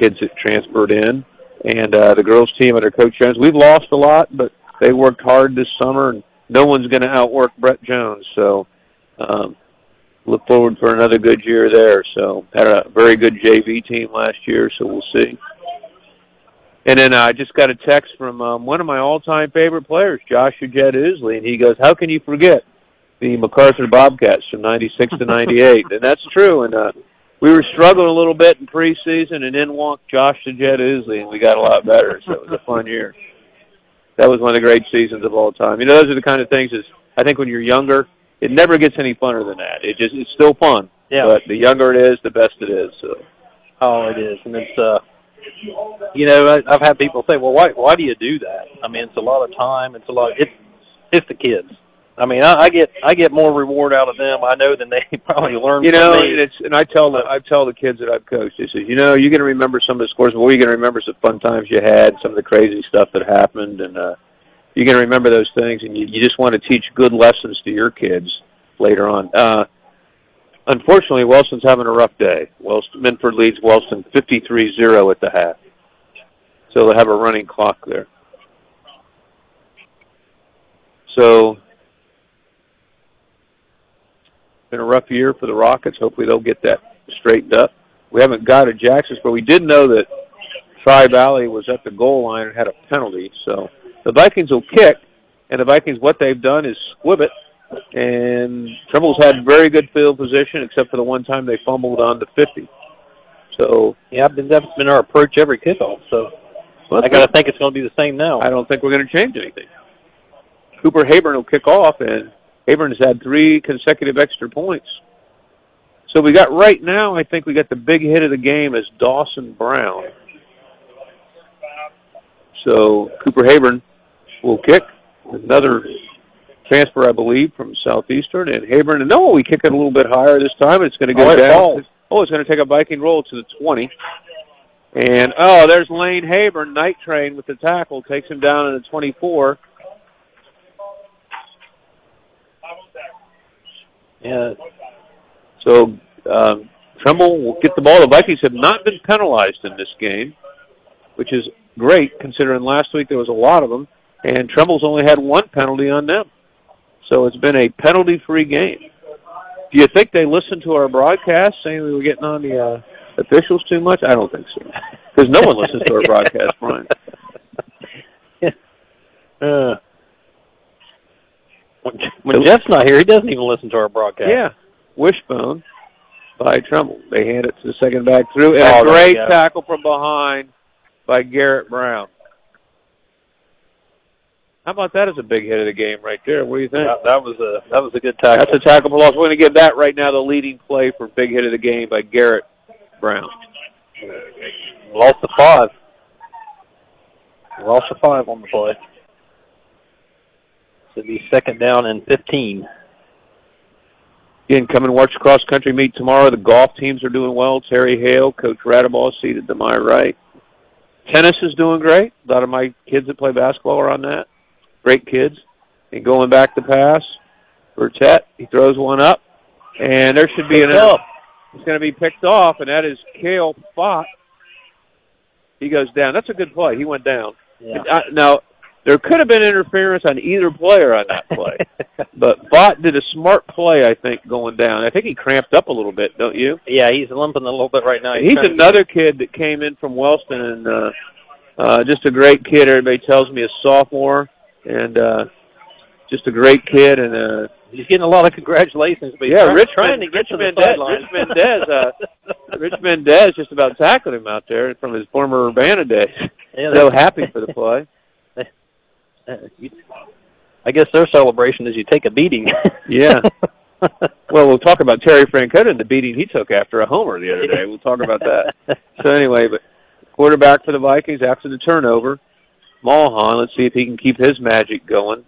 kids that transferred in, and uh, the girls team under Coach Jones. We've lost a lot, but they worked hard this summer, and no one's going to outwork Brett Jones. So, um, look forward for another good year there. So, had a very good JV team last year, so we'll see. And then I just got a text from um, one of my all-time favorite players, Joshua Jed Usley, and he goes, "How can you forget the McArthur Bobcats from '96 to '98?" and that's true. And uh, we were struggling a little bit in preseason, and then walked Josh the Jet Ousley, and we got a lot better. So it was a fun year. That was one of the great seasons of all time. You know, those are the kind of things. Is I think when you're younger, it never gets any funner than that. It just it's still fun. Yeah. But the younger it is, the best it is. So. Oh, it is, and it's uh, you know, I, I've had people say, "Well, why why do you do that?" I mean, it's a lot of time. It's a lot. It's it's the kids. I mean, I, I get I get more reward out of them. I know than they probably learn. You know, from me. and it's and I tell the I tell the kids that I've coached. I say, you know, you're going to remember some of the scores, but what you're going to remember some fun times you had, some of the crazy stuff that happened, and uh, you're going to remember those things, and you, you just want to teach good lessons to your kids later on. Uh, unfortunately, Wellston's having a rough day. Wellston Minford leads Wellston 53-0 at the half, so they'll have a running clock there. So been a rough year for the Rockets. Hopefully they'll get that straightened up. We haven't got a Jackson's, but we did know that Tri Valley was at the goal line and had a penalty. So the Vikings will kick, and the Vikings, what they've done is squib it. And Trimble's had very good field position, except for the one time they fumbled on the 50. So yeah, that's been our approach every kickoff. So I got to think it's going to be the same now. I don't think we're going to change anything. Cooper Hayburn will kick off, and Hayburn has had three consecutive extra points. So we got right now, I think we got the big hit of the game is Dawson Brown. So Cooper Hayburn will kick. Another transfer, I believe, from Southeastern. And Hayburn, and no, we kick it a little bit higher this time. It's going to go Oh, down. Oh, it's going to take a Viking roll to the 20. And, oh, there's Lane Hayburn, night train with the tackle, takes him down to the 24. Yeah. So um, Trimble will get the ball. The Vikings have not been penalized in this game, which is great considering last week there was a lot of them, and Trimble's only had one penalty on them. So it's been a penalty-free game. Do you think they listened to our broadcast saying we were getting on the uh, officials too much? I don't think so, because no one listens to our broadcast, Brian. Uh, when, when Jeff's not here, he doesn't even listen to our broadcast. Yeah, wishbone by Trimble. They hand it to the second back through, and Oh, a great tackle from behind by Garrett Brown. How about that as a big hit of the game right there? What do you think? That, that was a that was a good tackle. That's a tackle for loss. We're going to give that right now the leading play for big hit of the game by Garrett Brown. Lost the five. Lost the five on the play. So it'd be second down and 15. Again, come and watch cross country meet tomorrow. The golf teams are doing well. Terry Hale, Coach Radabaugh seated to my right. Tennis is doing great. A lot of my kids that play basketball are on that. Great kids. And going back to pass for Tet, he throws one up, and there should be an. Up. It's going to be picked off, and that is Kale Fott. He goes down. That's a good play. He went down. Yeah. Now, there could have been interference on either player on that play, but Bott did a smart play, I think, going down. I think he cramped up a little bit, don't you? Yeah, he's limping a little bit right now. He's to- another kid that came in from Wellston, and uh, uh, just a great kid. Everybody tells me a sophomore, and uh, just a great kid. And uh, He's getting a lot of congratulations, but yeah, Rich trying to get to the Mendez. Rich Mendez, uh, Rich Mendez just about tackled him out there from his former Urbana days. Yeah, so happy for the play. Uh, I guess their celebration is you take a beating. Yeah. well, we'll talk about Terry Francona and the beating he took after a homer the other day. We'll talk about that. So anyway, but quarterback for the Vikings after the turnover, Mulholland. Let's see if he can keep his magic going.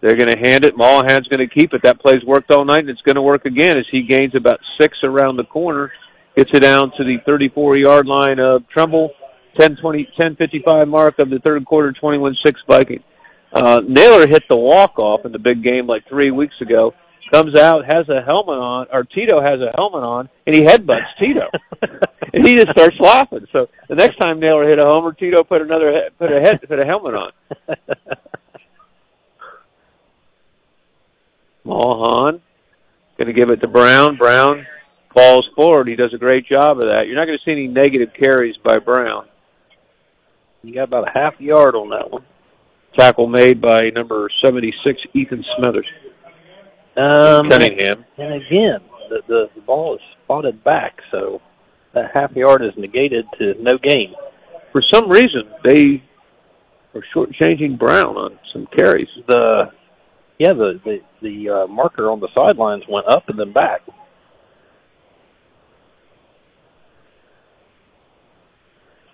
They're going to hand it. Mulholland's going to keep it. That play's worked all night, and it's going to work again as he gains about six around the corner, gets it down to the 34-yard line of Trimble, 10-20, 10-55 mark of the third quarter, 21-6 Viking. Uh, Naylor hit the walk-off in the big game like three weeks ago. Comes out, has a helmet on, or Tito has a helmet on, and he headbutts Tito, and he just starts laughing. So the next time Naylor hit a homer, Tito put another he- put a head put a helmet on. Mahan going to give it to Brown. Brown falls forward. He does a great job of that. You're not going to see any negative carries by Brown. You got about a half yard on that one. Tackle made by number 76, Ethan Smithers. Um, Cunningham. And again, the, the the ball is spotted back, so that half yard is negated to no gain. For some reason, they are shortchanging Brown on some carries. The yeah, the the, the uh, marker on the sidelines went up and then back.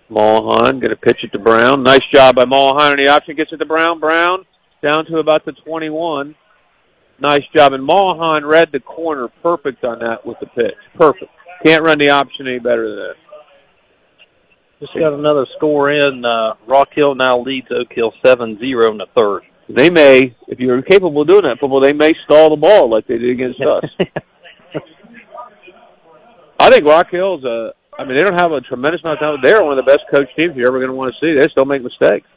Mulholland going to pitch it to Brown. Nice job by Mulholland on the option. Gets it to Brown. Brown down to about the 21. Nice job. And Mulholland read the corner perfect on that with the pitch. Perfect. Can't run the option any better than that. Just got another score in. Uh, Rock Hill now leads Oak Hill 7-0 in the third. They may, if you're capable of doing that football, they may stall the ball like they did against us. I think Rock Hill's a. I mean, they don't have a tremendous amount of talent. They're one of the best coached teams you're ever going to want to see. They still make mistakes.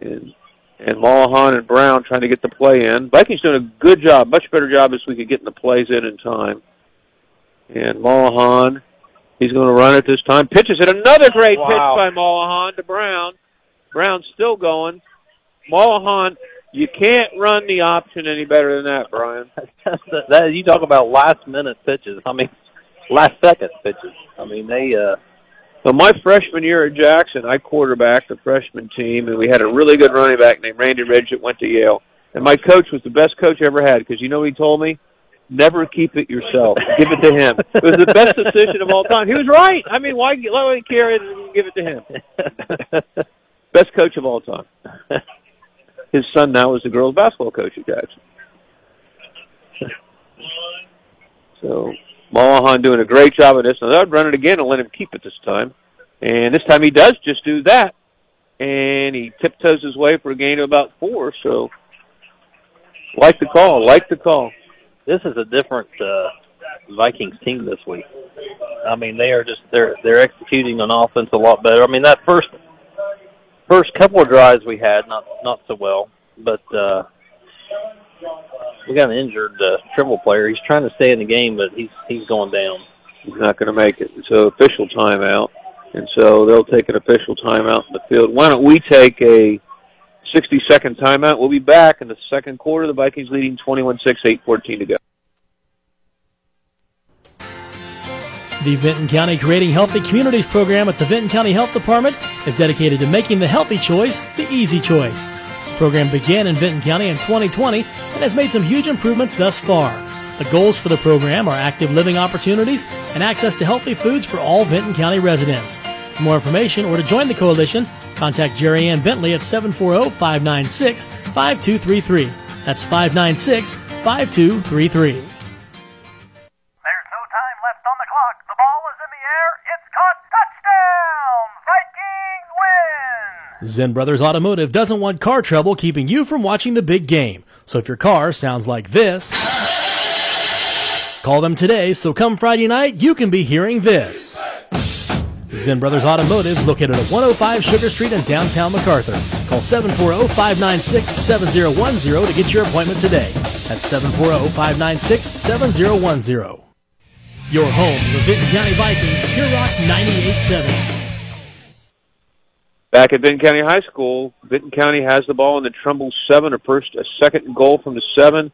And and Mulholland and Brown trying to get the play in. Vikings doing a good job, much better job this week of getting the plays in in time. And Mulholland, he's going to run it this time. Pitches it. Another great Wow. pitch by Mulholland to Brown. Brown's still going. Mulholland, you can't run the option any better than that, Brian. that, that you talk about last minute pitches. I mean, last second pitches. I mean, they. uh So my freshman year at Jackson, I quarterbacked the freshman team, and we had a really good running back named Randy Ridge that went to Yale. And my coach was the best coach I ever had because you know what he told me? Never keep it yourself. give it to him. It was the best decision of all time. He was right. I mean, why let me carry it and give it to him? best coach of all time. His son now is the girls basketball coach at Jackson. So Mulholland doing a great job of this. And I'd run it again and let him keep it this time. And this time he does just do that. And he tiptoes his way for a gain of about four. So like the call, like the call. This is a different uh, Vikings team this week. I mean, they are just they're they're executing on offense a lot better. I mean, that first first couple of drives we had not not so well, but uh, we got an injured uh, Trimble player. He's trying to stay in the game, but he's he's going down. He's not going to make it. So official timeout. And so they'll take an official timeout in the field. Why don't we take a 60 second timeout? We'll be back in the second quarter. The Vikings leading 21 6, 8 to go. The Vinton County Creating Healthy Communities program at the Vinton County Health Department is dedicated to making the healthy choice the easy choice. The program began in Vinton County in 2020 and has made some huge improvements thus far. The goals for the program are active living opportunities and access to healthy foods for all Vinton County residents. For more information or to join the coalition, contact Jerry Ann Bentley at 740 596 5233. That's 596 5233. Zen Brothers Automotive doesn't want car trouble keeping you from watching the big game. So if your car sounds like this, call them today so come Friday night you can be hearing this. Zen Brothers Automotive is located at 105 Sugar Street in downtown McArthur. Call 740-596-7010 to get your appointment today. That's 740-596-7010. Your home, the Vinton County Vikings, Pure Rock 98.7. Back at Vinton County High School, Vinton County has the ball in the Trimble seven, a first, a second goal from the seven,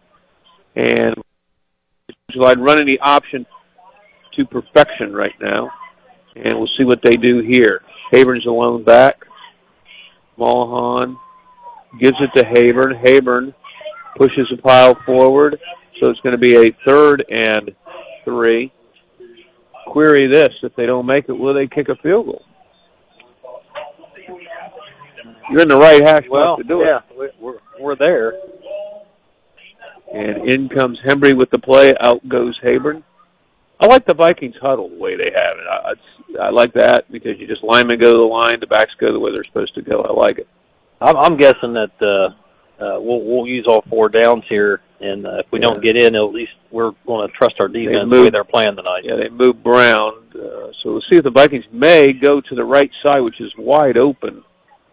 and July running the option to perfection right now, and we'll see what they do here. Habern's alone back. Mulholland gives it to Habern. Habern pushes the pile forward, so it's going to be a third and three. Query this: if they don't make it, will they kick a field goal? You're in the right hash Well, to do yeah, it. we- we're we're there. And in comes Hembry with the play. Out goes Habern. I like the Vikings huddle the way they have it. I, it's, I like that because you just linemen go to the line, the backs go the way they're supposed to go. I like it. I'm, I'm guessing that uh, uh, we'll we'll use all four downs here, and uh, if we don't get in, at least we're going to trust our defense the way moved- they're playing tonight. Yeah, they move Brown. Uh, so we'll see if the Vikings may go to the right side, which is wide open,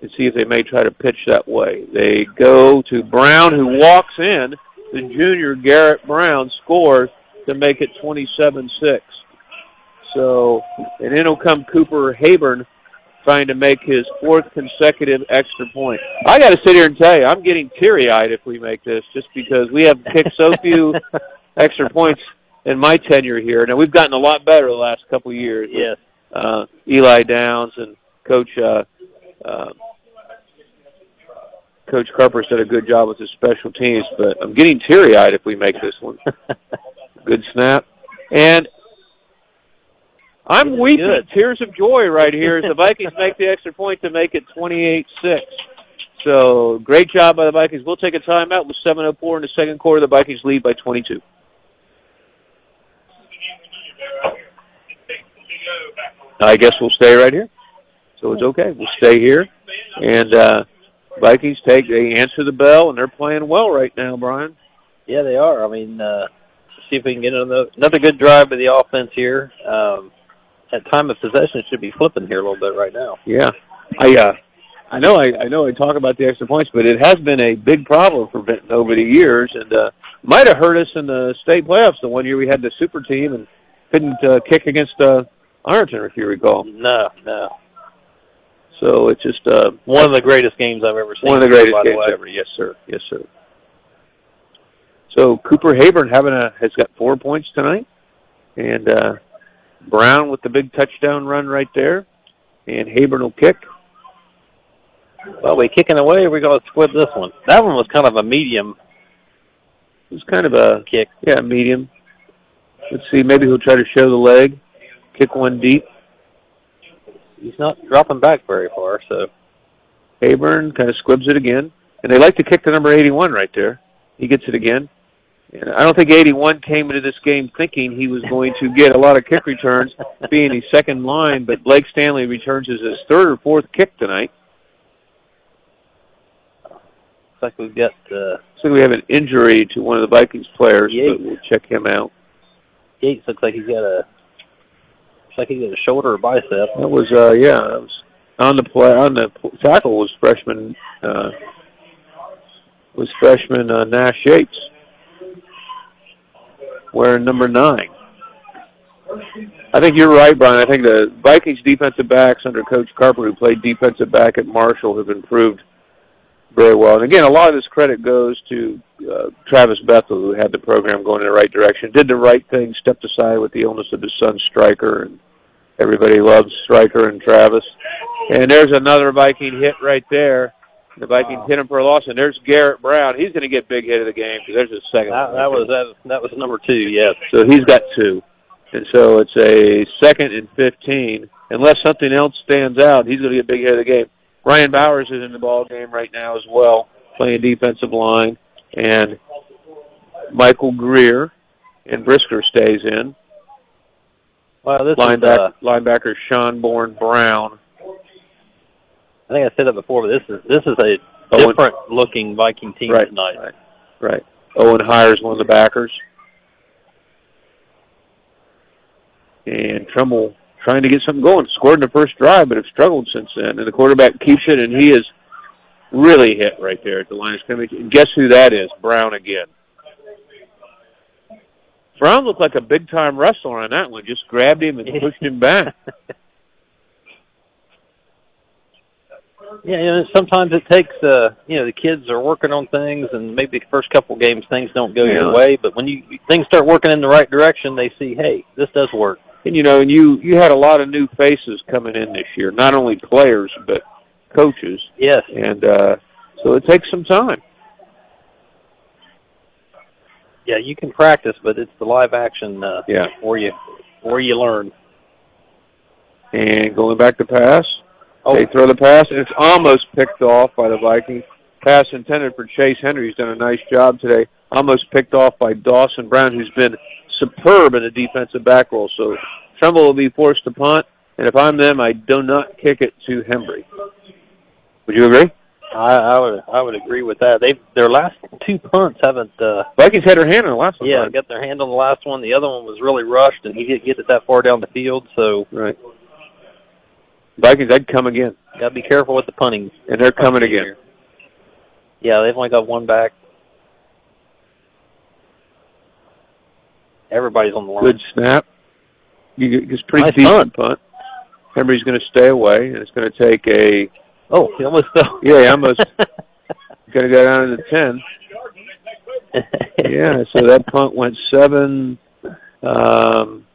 and see if they may try to pitch that way. They go to Brown, who walks in. The junior Garrett Brown scores to make it 27-6. So, and in will come Cooper Habern trying to make his fourth consecutive extra point. I got to sit here and tell you, I'm getting teary-eyed if we make this, just because we have kicked so few extra points in my tenure here. Now we've gotten a lot better the last couple of years. Yes. Uh, Eli Downs and Coach uh, uh, Coach Carper's did a good job with his special teams, but I'm getting teary eyed if we make this one. good snap. And I'm weeping good. tears of joy right here as the Vikings make the extra point to make it 28 6. So great job by the Vikings. We'll take a timeout with 7:04 in the second quarter. The Vikings lead by 22. I guess we'll stay right here. So it's okay. We'll stay here, and uh, Vikings take they answer the bell, and they're playing well right now, Brian. Yeah, they are. I mean, uh, see if we can get another another good drive by the offense here. Um, at time of possession, it should be flipping here a little bit right now. Yeah, I uh, I know I, I know I talk about the extra points, but it has been a big problem for Vinton over the years, and uh, might have hurt us in the state playoffs. The one year we had the super team and couldn't uh, kick against uh, Ironton, if you recall. No, no. So it's just uh, One of the greatest games I've ever seen. one of the greatest by the games way. ever. Yes, sir. Yes, sir. So Cooper Hayburn having a has got four points tonight, and uh, Brown with the big touchdown run right there, and Hayburn will kick. Well, we kicking away. We're going to squib this one. That one was kind of a medium. It was kind of a kick. Yeah, medium. Let's see. Maybe he'll try to show the leg, kick one deep. He's not dropping back very far, so Hayburn kind of squibs it again, and they like to kick the number 81 right there. He gets it again. And I don't think 81 came into this game thinking he was going to get a lot of kick returns, being his second line, but Blake Stanley returns as his third or fourth kick tonight. looks like we've got. Uh, Looks like we have an injury to one of the Vikings players, Yates. but we'll check him out. Yates looks like he's got a. Looks like he's a shoulder or bicep. That was, uh, yeah, that was on the play on the tackle was freshman uh, was freshman uh, Nash Yates wearing number nine. I think you're right, Brian. I think the Vikings defensive backs under Coach Carper, who played defensive back at Marshall, have improved very well. And again, a lot of this credit goes to uh, Travis Bethel, who had the program going in the right direction, did the right thing, stepped aside with the illness of his son Stryker, and everybody loves Stryker and Travis. And there's another Viking hit right there. The Vikings hit him for a loss, and there's Garrett Brown. He's going to get big hit of the game because there's his second. That, that was that. That was number two. Yes. So he's got two. And so it's a second and 15. Unless something else stands out, he's going to get big hit of the game. Ryan Bowers is in the ball game right now as well, playing defensive line. And Michael Greer and Brisker stays in. Well, this Linebacker, is. Uh, linebacker Sean Bourne Brown. I think I said that before, but this is this is a Owen- different looking Viking team Right, tonight. right, right. Owen Hire's one of the backers. And Trimble trying to get something going. Scored in the first drive, but have struggled since then. And the quarterback keeps it, and he is really hit right there at the line of scrimmage. And guess who that is? Brown again. Brown looked like a big time wrestler on that one. Just grabbed him and pushed him back. Yeah, you know, sometimes it takes uh you know, the kids are working on things and maybe the first couple games things don't go Yeah. your way, but when you things start working in the right direction, they see, hey, this does work. And you know, and you you had a lot of new faces coming in this year, not only players but coaches. Yes. And uh so it takes some time. Yeah, you can practice, but it's the live action uh Yeah. where you where you learn. And going back to pass, Oh. they throw the pass, and it's almost picked off by the Vikings. Pass intended for Chase Henry, He's done a nice job today. Almost picked off by Dawson Brown, who's been superb in the defensive back role. So Trimble will be forced to punt, and if I'm them, I do not kick it to Hembry. Would you agree? I, I would I would agree with that. They their last two punts haven't uh Vikings had their hand on the last one. yeah, Brian. got their hand on the last one. The other one was really rushed and he didn't get it that far down the field, so Right. Vikings, I'd come again, gotta be careful with the punting. and they're coming again. Yeah, they've only got one back. Everybody's on the line. Good snap. You, it's pretty Nice decent punt. Henry's going to stay away, and it's going to take a. Oh, he almost fell. Yeah, he almost going to go down to the ten. Yeah, so that punt went seven. um,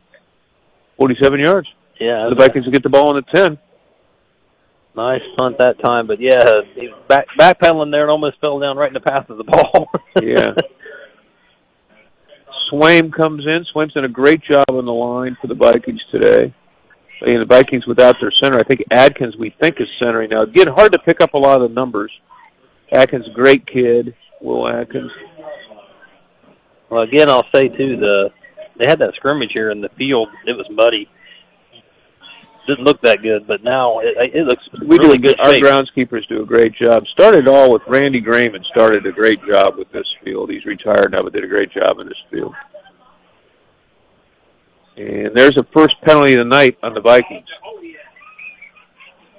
47 yards. Yeah, The Vikings will get the ball on the 10. nice punt that time, but yeah, back backpedaling there and almost fell down right in the path of the ball. Yeah. Swaim comes in. Swaim's done a great job on the line for the Vikings today. And the Vikings without their center. I think Adkins, we think, is centering now. Again, hard to pick up a lot of the numbers. Adkins, great kid. Will Adkins. Well, again, I'll say too the they had that scrimmage here in the field. It was muddy. Didn't look that good, but now it, it looks We really do, good Our shape. groundskeepers do a great job. Started all with Randy Grayman. Started a great job with this field. He's retired now, but did a great job in this field. And there's a first penalty of the night on the Vikings.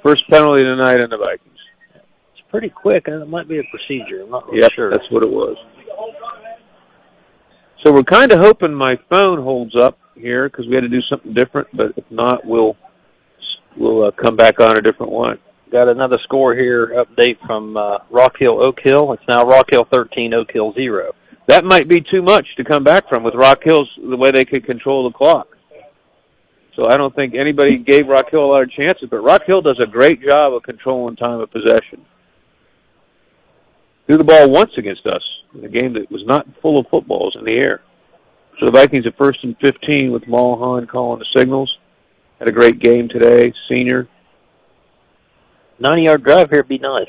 First penalty of the night on the Vikings. It's pretty quick, and it might be a procedure. I'm not really Yep, sure. that's what it was. So we're kind of hoping my phone holds up here because we had to do something different. But if not, we'll we'll uh, come back on a different one. Got another score here. Update from uh, Rock Hill Oak Hill. It's now Rock Hill 13, Oak Hill 0. That might be too much to come back from with Rock Hills the way they could control the clock. So I don't think anybody gave Rock Hill a lot of chances, but Rock Hill does a great job of controlling time of possession. Threw the ball once against us in a game that was not full of footballs in the air. So the Vikings at first and 15 with Mulholland calling the signals. Had a great game today, senior. 90 yard drive here would be nice.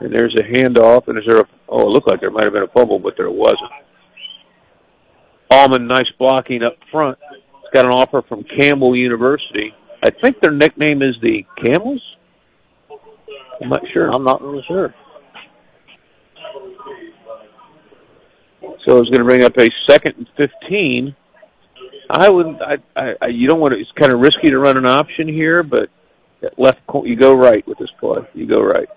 And there's a handoff, and is there a, oh, it looked like there might have been a fumble, but there wasn't. Allman, nice blocking up front. It's got an offer from Campbell University. I think their nickname is the Camels. I'm not sure. I'm not really sure. So it's going to bring up a second and 15. I wouldn't, I, I, you don't want to, it's kind of risky to run an option here, but left, you go right with this play. You go right.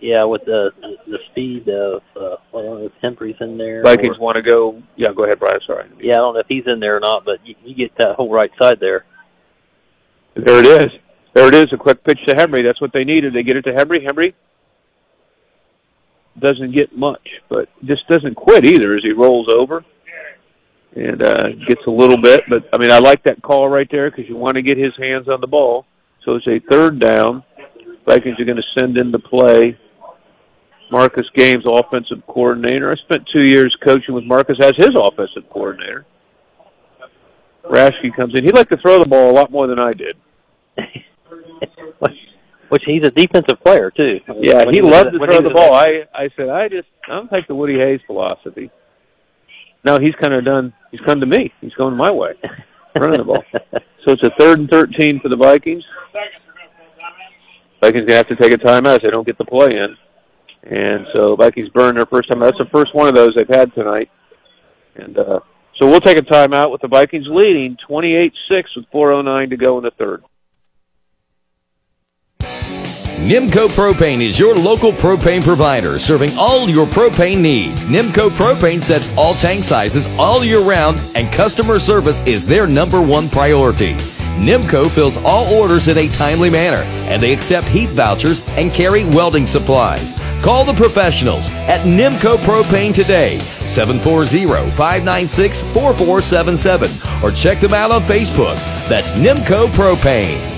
Yeah, with the the speed of uh, I don't know if Hembry's in there. Vikings or- want to go, yeah, go ahead, Brian, sorry. yeah, I don't know if he's in there or not, but you, you get that whole right side there. There it is. There it is. A quick pitch to Henry. That's what they needed. They get it to Henry. Henry doesn't get much, but just doesn't quit either as he rolls over and uh, gets a little bit. But I mean, I like that call right there because you want to get his hands on the ball. So it's a third down. Vikings are going to send into play Marcus Games, offensive coordinator. I spent two years coaching with Marcus as his offensive coordinator. Rashke comes in. He liked to throw the ball a lot more than I did. Which he's a defensive player too. Yeah, When he was- loved to throw the ball. I I said I just I don't take the Woody Hayes philosophy. No, he's kind of done. He's come to me. He's going my way, running the ball. So it's a third and thirteen for the Vikings. Vikings gonna have to take a timeout they don't get the play in, and so Vikings burn their first time. That's the first one of those they've had tonight, and uh, so we'll take a timeout with the Vikings leading twenty-eight-six with four oh nine to go in the third. Nimco Propane is your local propane provider, serving all your propane needs. Nimco Propane sets all tank sizes all year round, and customer service is their number one priority. Nimco fills all orders in a timely manner, and they accept heat vouchers and carry welding supplies. Call the professionals at Nimco Propane today, 740-596-4477, or check them out on Facebook. That's Nimco Propane.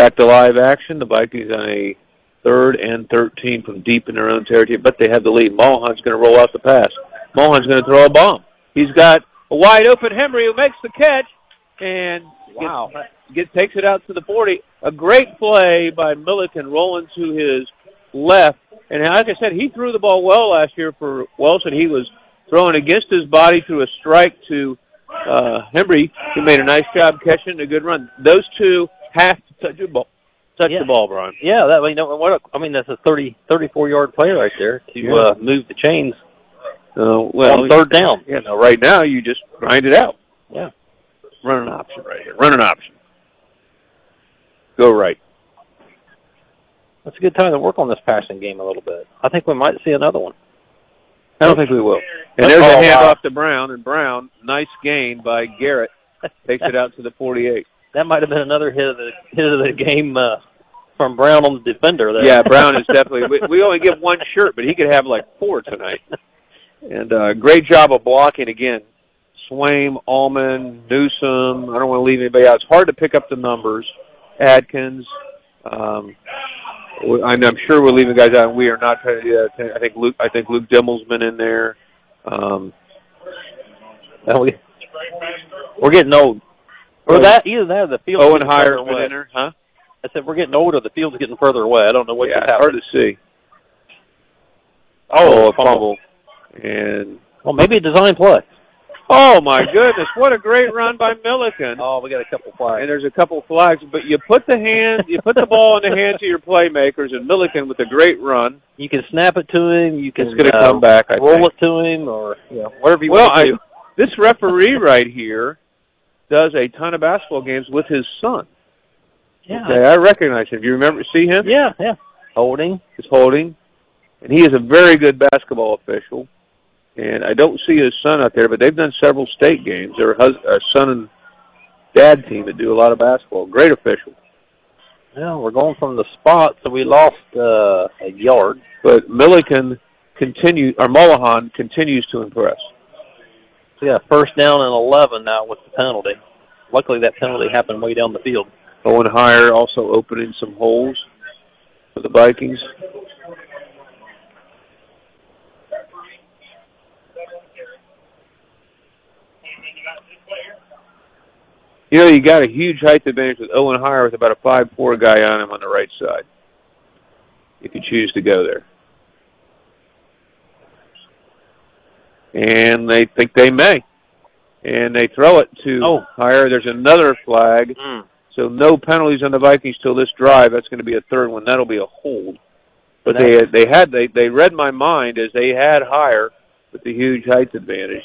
Back to live action. The Vikings on a third and 13 from deep in their own territory, but they have the lead. Mulholland's going to roll out the pass. Mulholland's going to throw a bomb. He's got a wide open Henry who makes the catch and wow. gets, takes it out to the 40. A great play by Milliken rolling to his left. And like I said, he threw the ball well last year for Wilson. He was throwing against his body through a strike to uh, Henry, who made a nice job catching a good run. Those two have to touch the ball. Touch the ball, Brian. Yeah, that you know what? I mean, that's a 30, 34 yard play right there to Yeah. uh, move the chains. Uh, well, on third down. Yeah, no, right now you just grind it out. Yeah. Run an option right here. Run an option. Go right. That's a good time to work on this passing game a little bit. I think we might see another one. I don't think we will. And there's a handoff right. to Brown, and Brown, nice gain by Garrett, takes it out to the 48. That might have been another hit of the hit of the game uh, from Brown on the defender there. Yeah, Brown is definitely. We, we only give one shirt, but he could have like four tonight. And uh, great job of blocking again. Swaim, Allman, Newsom. I don't want to leave anybody out. It's hard to pick up the numbers. Adkins. Um, I'm, I'm sure we're leaving guys out. and We are not. Trying to, Uh, I think Luke. I think Luke Dimmel's been in there. Um, we, we're getting old. Or that either that or the field. Owen Hire's been in there, huh? I said we're getting older. The field's getting further away. I don't know what yeah, just happened. hard to see. Oh, a fumble. And well, maybe a design play. oh my goodness, what a great run by Milliken! Oh, we got a couple flags. And there's a couple flags, but you put the hand, you put the ball in the hands of your playmakers, and Milliken with a great run. You can snap it to him. You can It's going to uh, come back. I roll think. it to him, or you know whatever you well, want I, to do. this referee right here does a ton of basketball games with his son. Yeah. Okay, I recognize him. Do you remember to see him? Yeah, yeah. Holding. He's holding, and he is a very good basketball official. And I don't see his son out there, but they've done several state games. Their hus- uh, son and dad team that do a lot of basketball. Great official. Yeah, we're going from the spot, so we lost uh, a yard. But Milliken continue or Mulholland continues to impress. So yeah, first down and eleven now with the penalty. Luckily, that penalty happened way down the field. Owen Hire also opening some holes for the Vikings. You know, you got a huge height advantage with Owen Hire with about a five-four guy on him on the right side. If you choose to go there. And they think they may. And they throw it to Oh. Heyer. There's another flag. Mm. So no penalties on the Vikings till this drive. That's going to be a third one. That'll be a hold. But they they had they they read my mind as they had Hire with the huge height advantage.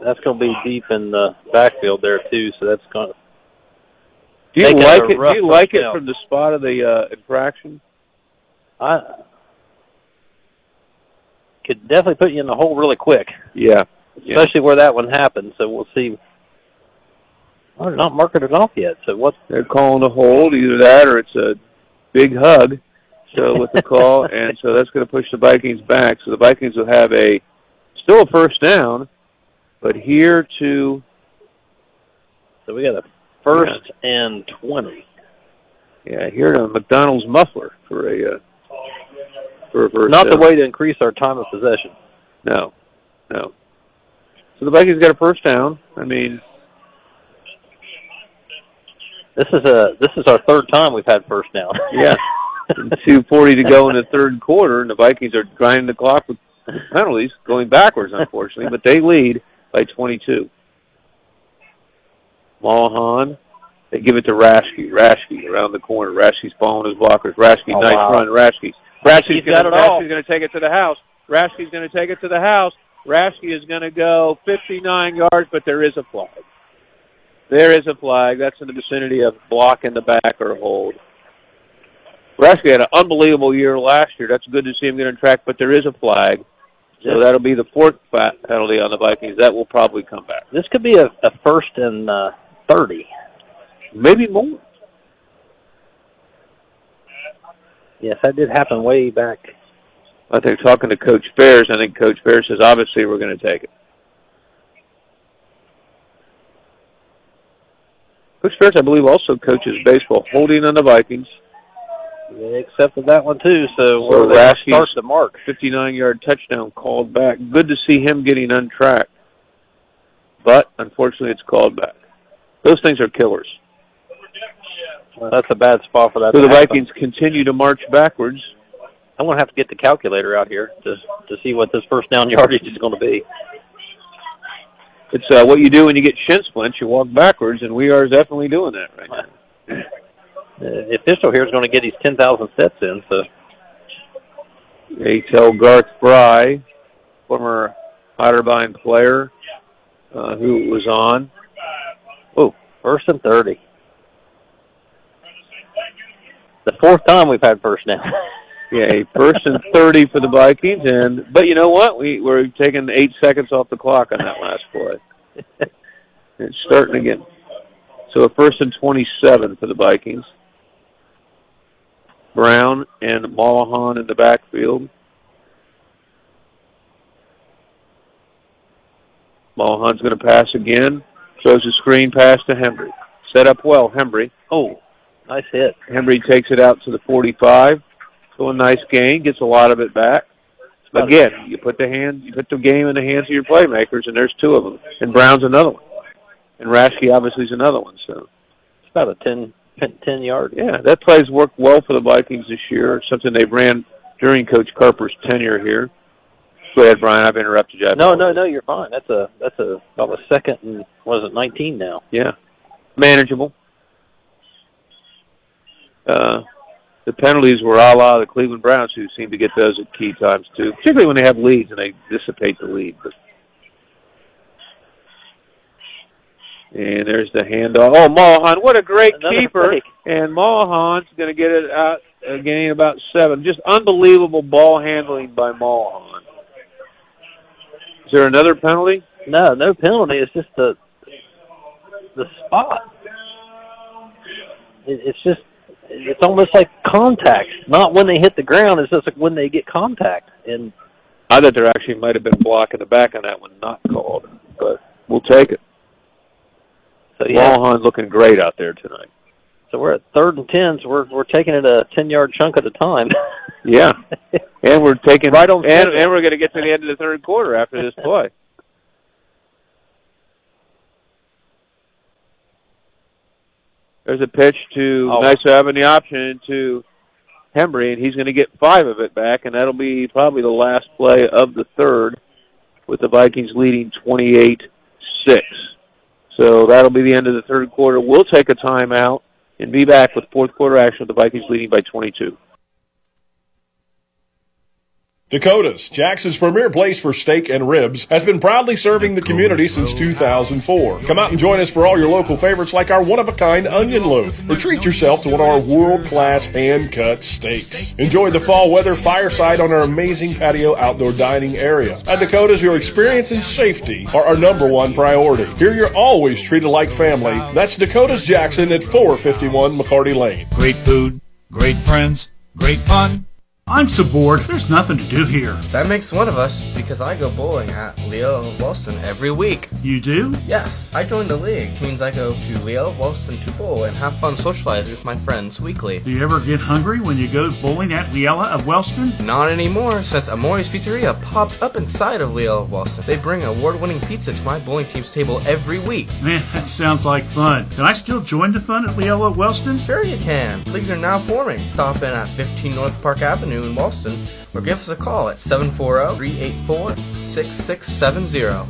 That's going to be deep in the backfield there too. So that's going to. Do you like it? Do you like it from the spot of the uh, infraction? I could definitely put you in the hole really quick, Yeah. yeah. especially where that one happened. So we'll see. Oh, they're not marking it off yet. So what? They're calling a hold, either that or it's a big hug. So with the call, and so that's going to push the Vikings back. So the Vikings will have a still a first down, but here to So we got a first and twenty. yeah here to McDonald's muffler for a uh, for a first Not the way to increase our time of possession. No, no. So the Vikings got a first down. I mean, This is a this is our third time we've had first down. yeah, two forty to go in the third quarter, and the Vikings are grinding the clock with penalties, going backwards, unfortunately, but they lead by twenty-two. Mahan, they give it to Rashke. Rashke around the corner. Rashke's following his blockers. Rashke, Oh, nice wow. run. Rashke. Rashke's He's gonna, got it all. Rashke's going to take it to the house. Rashke's going to take it to the house. Rashke is going to go 59 yards, but there is a flag. There is a flag. That's in the vicinity of block in the back or hold. Rashke had an unbelievable year last year. That's good to see him get on track, but there is a flag. So that'll be the fourth penalty on the Vikings. That will probably come back. This could be a, a first and uh, thirty. Maybe more. Yes, that did happen way back. I think talking to Coach Bears, I think Coach Bears says obviously we're going to take it. Coach Bears, I believe, also coaches baseball holding on the Vikings. They accepted that one too. So, So Rashke's start the mark. 59-yard touchdown called back. Good to see him getting untracked, but unfortunately, it's called back. Those things are killers. That's a bad spot for that. So the happen. Vikings continue to march backwards. I'm going to have to get the calculator out here to to see what this first down yardage is going to be. It's uh, what you do when you get shin splints. You walk backwards, and we are definitely doing that right now. Uh, the official here is going to get his 10,000 steps in. So They tell Garth Fry, former Otterbein player uh, who was on. Oh, first and 30. The fourth time we've had first down. Yeah, first and 30 for the Vikings. and But you know what? We, we're taking eight seconds off the clock on that last play. it's starting again. So a first and 27 for the Vikings. Brown and Mulholland in the backfield. Mulholland's going to pass again. Throws a screen pass to Hembry. Set up well, Hembry. Oh, nice hit. Hembry takes it out to the 45. So a nice gain, gets a lot of it back. Again, you put the hand, you put the game in the hands of your playmakers, and there's two of them. And Brown's another one, and Rashke obviously is another one. So it's about a 10, 10 yard. Yeah, that play's worked well for the Vikings this year. It's something they ran during Coach Carper's tenure here. Go ahead, Brian. I've interrupted you. No, no, no. You're fine. That's a that's a about a second and what is it, 19 now? Yeah, manageable. Uh, the penalties were a la the Cleveland Browns, who seem to get those at key times too, particularly when they have leads and they dissipate the lead. But and there's the handoff. Oh, Mulholland, what a great Another keeper! fake. And Mulholland's going to get it out, again about seven. Just unbelievable ball handling by Mulholland. Is there another penalty? No, no penalty. It's just the the spot. It, it's just it's almost like contact. Not when they hit the ground. It's just like when they get contact. And I thought there actually might have been a block in the back on that one, not called, but we'll take it. so yeah. Mulholland's looking great out there tonight. So we're at third and ten. So we're we're taking it a ten yard chunk at a time. Yeah, and we're taking Right on and, and we're going to get to the end of the third quarter after this play. There's a pitch to Oh. nice having the option to Hembry, and he's going to get five of it back, and that'll be probably the last play of the third, with the Vikings leading 28-6. So that'll be the end of the third quarter. We'll take a timeout and be back with fourth quarter action with the Vikings leading by 22. Dakota's, Jackson's premier place for steak and ribs, has been proudly serving the community since 2004. Come out and join us for all your local favorites like our one-of-a-kind onion loaf, or treat yourself to one of our world-class hand-cut steaks. Enjoy the fall weather fireside on our amazing patio outdoor dining area. At Dakota's, your experience and safety are our number one priority. Here you're always treated like family. That's Dakota's Jackson at 451 McCarty Lane. Great food, great friends, great fun. I'm so bored. There's nothing to do here. That makes one of us because I go bowling at Leo of Wellston every week. You do? Yes, I joined the league, which means I go to Leo of Wellston to bowl and have fun socializing with my friends weekly. Do you ever get hungry when you go bowling at Liella of Wellston? Not anymore, since Amori's Pizzeria popped up inside of Leo of Wellston. They bring award-winning pizza to my bowling team's table every week. Man, that sounds like fun. Can I still join the fun at Liella of Wellston? Sure you can. Leagues are now forming. Stop in at 15 North Park Avenue in Wellston or give us a call at oh, 740-384-6670.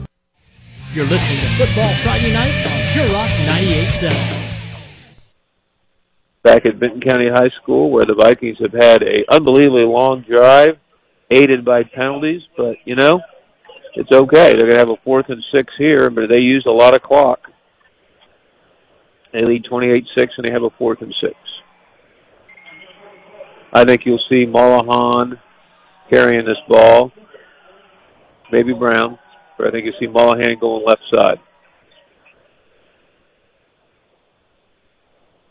You're listening to Football Friday Night on Pure Rock 98.7. back at Vinton County High School, where the Vikings have had a unbelievably long drive, aided by penalties. But you know, it's okay. They're going to have a fourth and six here, but they used a lot of clock. They lead 28-6, and they have a fourth and six. I think you'll see Mulholland carrying this ball, maybe Brown, but I think you'll see Mulholland going left side.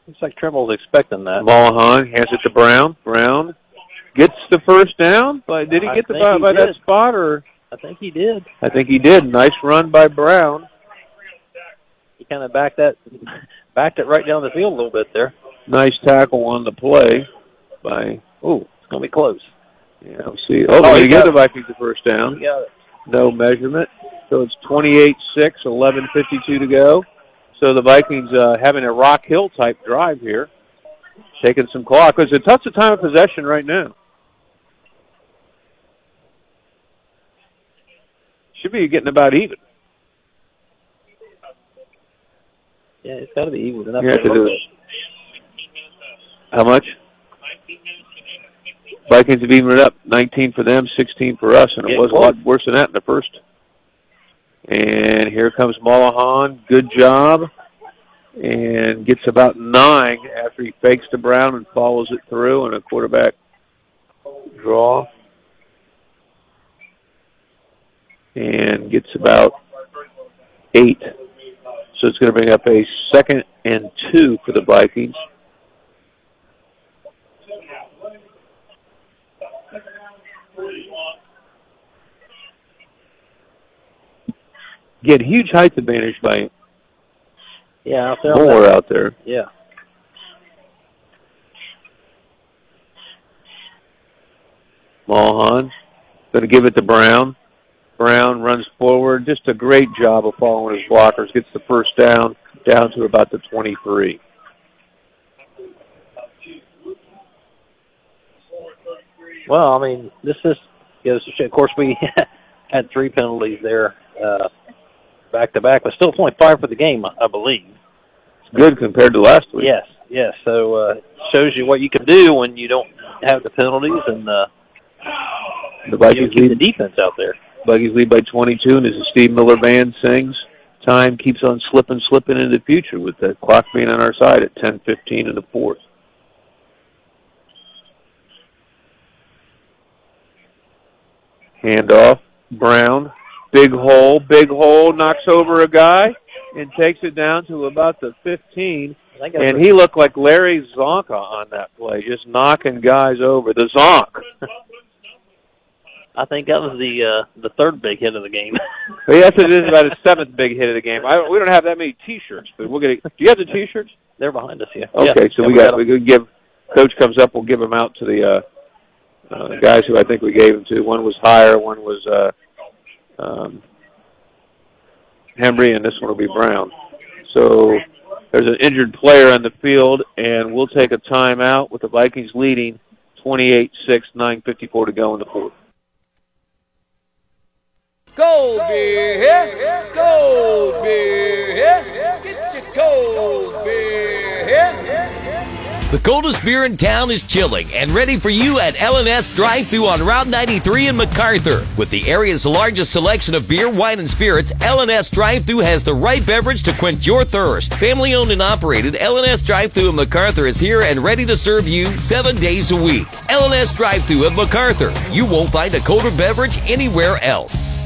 Looks like Trimble's expecting that. Mulholland hands it to Brown. Brown gets the first down, but did he get the by, by that spot or? I think he did. I think he did. Nice run by Brown. He kind of backed that, backed it right down the field a little bit there. Nice tackle on the play by. Ooh, it's gonna be close. Yeah, we'll see. Oh, Oh, he got the it. Vikings the first down. It. No measurement. So it's 28-6, 11.52 to go. So the Vikings uh, having a Rock Hill type drive here, taking some clock. Because it's a touch of time of possession right now. Should be getting about even. Yeah, it's got to be even enough. You to do it. How much? Vikings have evened it up. 19 for them, 16 for us, and it was a lot worse than that in the first. And here comes Mulholland. Good job. And gets about nine after he fakes to Brown and follows it through and a quarterback draw. And gets about eight. So it's going to bring up a second and two for the Vikings. Get huge height advantage by Yeah, out there. Moore out there. Yeah. Mulholland going to give it to Brown. Brown runs forward. Just a great job of following his blockers. Gets the first down down to about the 23. Well, I mean, this is to show. Of course, we had three penalties there uh, back to back, but still point five for the game, I believe. It's good compared to last week. Yes, yes. So uh, shows you what you can do when you don't have the penalties and uh, The Vikings you lead the defense out there. Vikings lead by 22, and as the Steve Miller Band sings, time keeps on slipping, slipping into the future with the clock being on our side at 10:15 in the fourth. Handoff, Brown, big hole, big hole, knocks over a guy and takes it down to about the 15. I think that's And he looked like Larry Csonka on that play, just knocking guys over. The Zonk. I think that was the uh, the third big hit of the game. Yes, it is about his seventh big hit of the game. I, we don't have that many T-shirts, but we'll get. Do you have the T-shirts? They're behind us, yeah. Okay, Yeah, so we we got got we could give. Coach comes up, we'll give them out to the uh, uh, guys who I think we gave them to. One was Hire, one was uh, um, Hembry, and this one will be Brown. So there's an injured player on the field, and we'll take a timeout with the Vikings leading 28-6, 9:54 to go in the fourth. Cold beer here, beer here, get your cold beer here. The coldest beer in town is chilling and ready for you at LNS Drive Thru on Route 93 in McArthur. With the area's largest selection of beer, wine, and spirits, LNS Drive Thru has the right beverage to quench your thirst. Family owned and operated, LNS Drive Thru in McArthur is here and ready to serve you seven days a week. LNS Drive Thru of McArthur. You won't find a colder beverage anywhere else.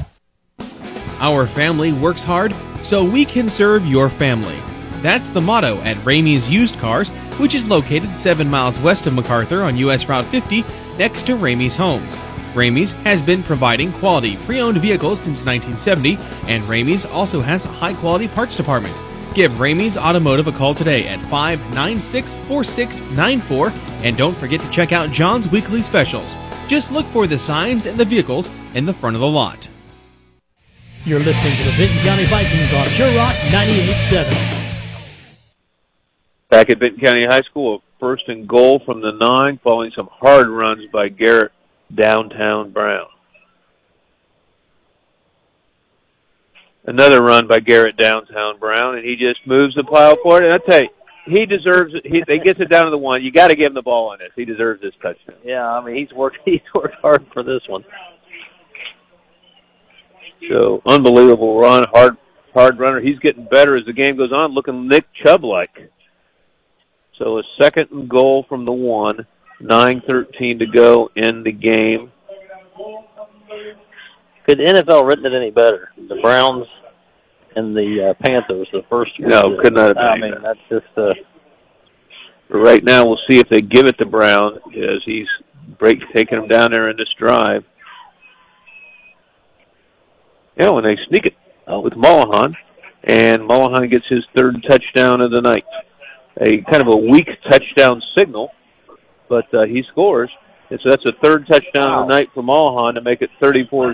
Our family works hard so we can serve your family. That's the motto at Ramey's Used Cars, which is located 7 miles west of McArthur on US Route 50 next to Ramey's Homes. Ramey's has been providing quality pre-owned vehicles since 1970 and Ramey's also has a high-quality parts department. Give Ramey's Automotive a call today at 596-4694 and don't forget to check out John's weekly specials. Just look for the signs and the vehicles in the front of the lot. You're listening to the Vinton County Vikings on Pure Rock 98.7. Back at Vinton County High School, first and goal from the nine, following some hard runs by Garrett downtown Brown. Another run by Garrett downtown Brown, and he just moves the pile forward. And I tell you, he deserves it. He, he gets it down to the one. You got to give him the ball on this. He deserves this touchdown. Yeah, I mean he's worked he's worked hard for this one. So unbelievable run, hard hard runner. He's getting better as the game goes on, looking Nick Chubb like. So a second and goal from the one, nine thirteen to go in the game. Could the NFL written it any better? The Browns and the uh, Panthers, the first. No, could not have been I mean, that's just uh, right now, we'll see if they give it to Brown as he's break taking him down there in this drive. Yeah, when they sneak it uh, with Mulholland, and Mulholland gets his third touchdown of the night. A kind of a weak touchdown signal, but uh, he scores. And so that's a third touchdown of the night for Mulholland to make it 34-6.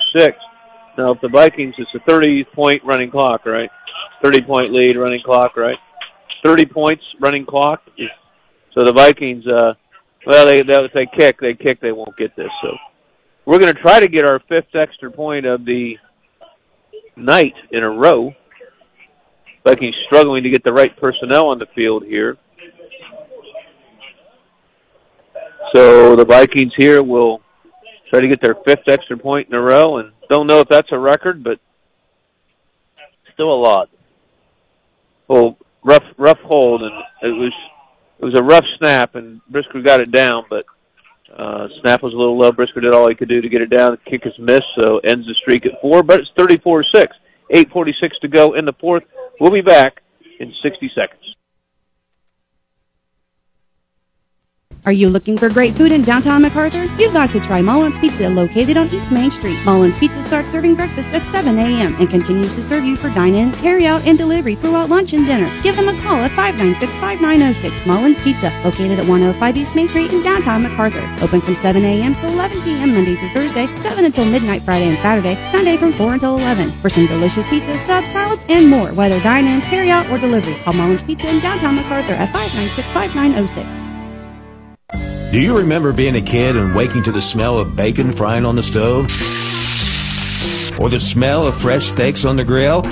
Now, if the Vikings, it's a 30-point running clock, right? 30-point lead, running clock, right? 30 points, running clock. So the Vikings, uh, well, they, they if they kick, they kick, they won't get this. So we're going to try to get our fifth extra point of the night in a row. Vikings struggling to get the right personnel on the field here. So the Vikings here will try to get their fifth extra point in a row, and don't know if that's a record, but still a lot. Well, rough rough hold, and it was it was a rough snap, and Brisker got it down, but uh, snap was a little low. Brisker did all he could do to get it down. The kick is missed, so ends the streak at four, but it's 34-6. 8.46 to go in the fourth. We'll be back in 60 seconds. Are you looking for great food in downtown McArthur? You've got to try Mullins Pizza located on East Main Street. Mullins Pizza starts serving breakfast at 7 a.m. and continues to serve you for dine-in, carry-out, and delivery throughout lunch and dinner. Give them a call at 596-5906 Mullins Pizza, located at 105 East Main Street in downtown McArthur. Open from 7 a.m. to 11 p.m. Monday through Thursday, 7 until midnight Friday and Saturday, Sunday from 4 until 11. For some delicious pizza, subs, salads, and more, whether dine-in, carry-out, or delivery. Call Mullins Pizza in downtown McArthur at 596-5906. Do you remember being a kid and waking to the smell of bacon frying on the stove? Or the smell of fresh steaks on the grill?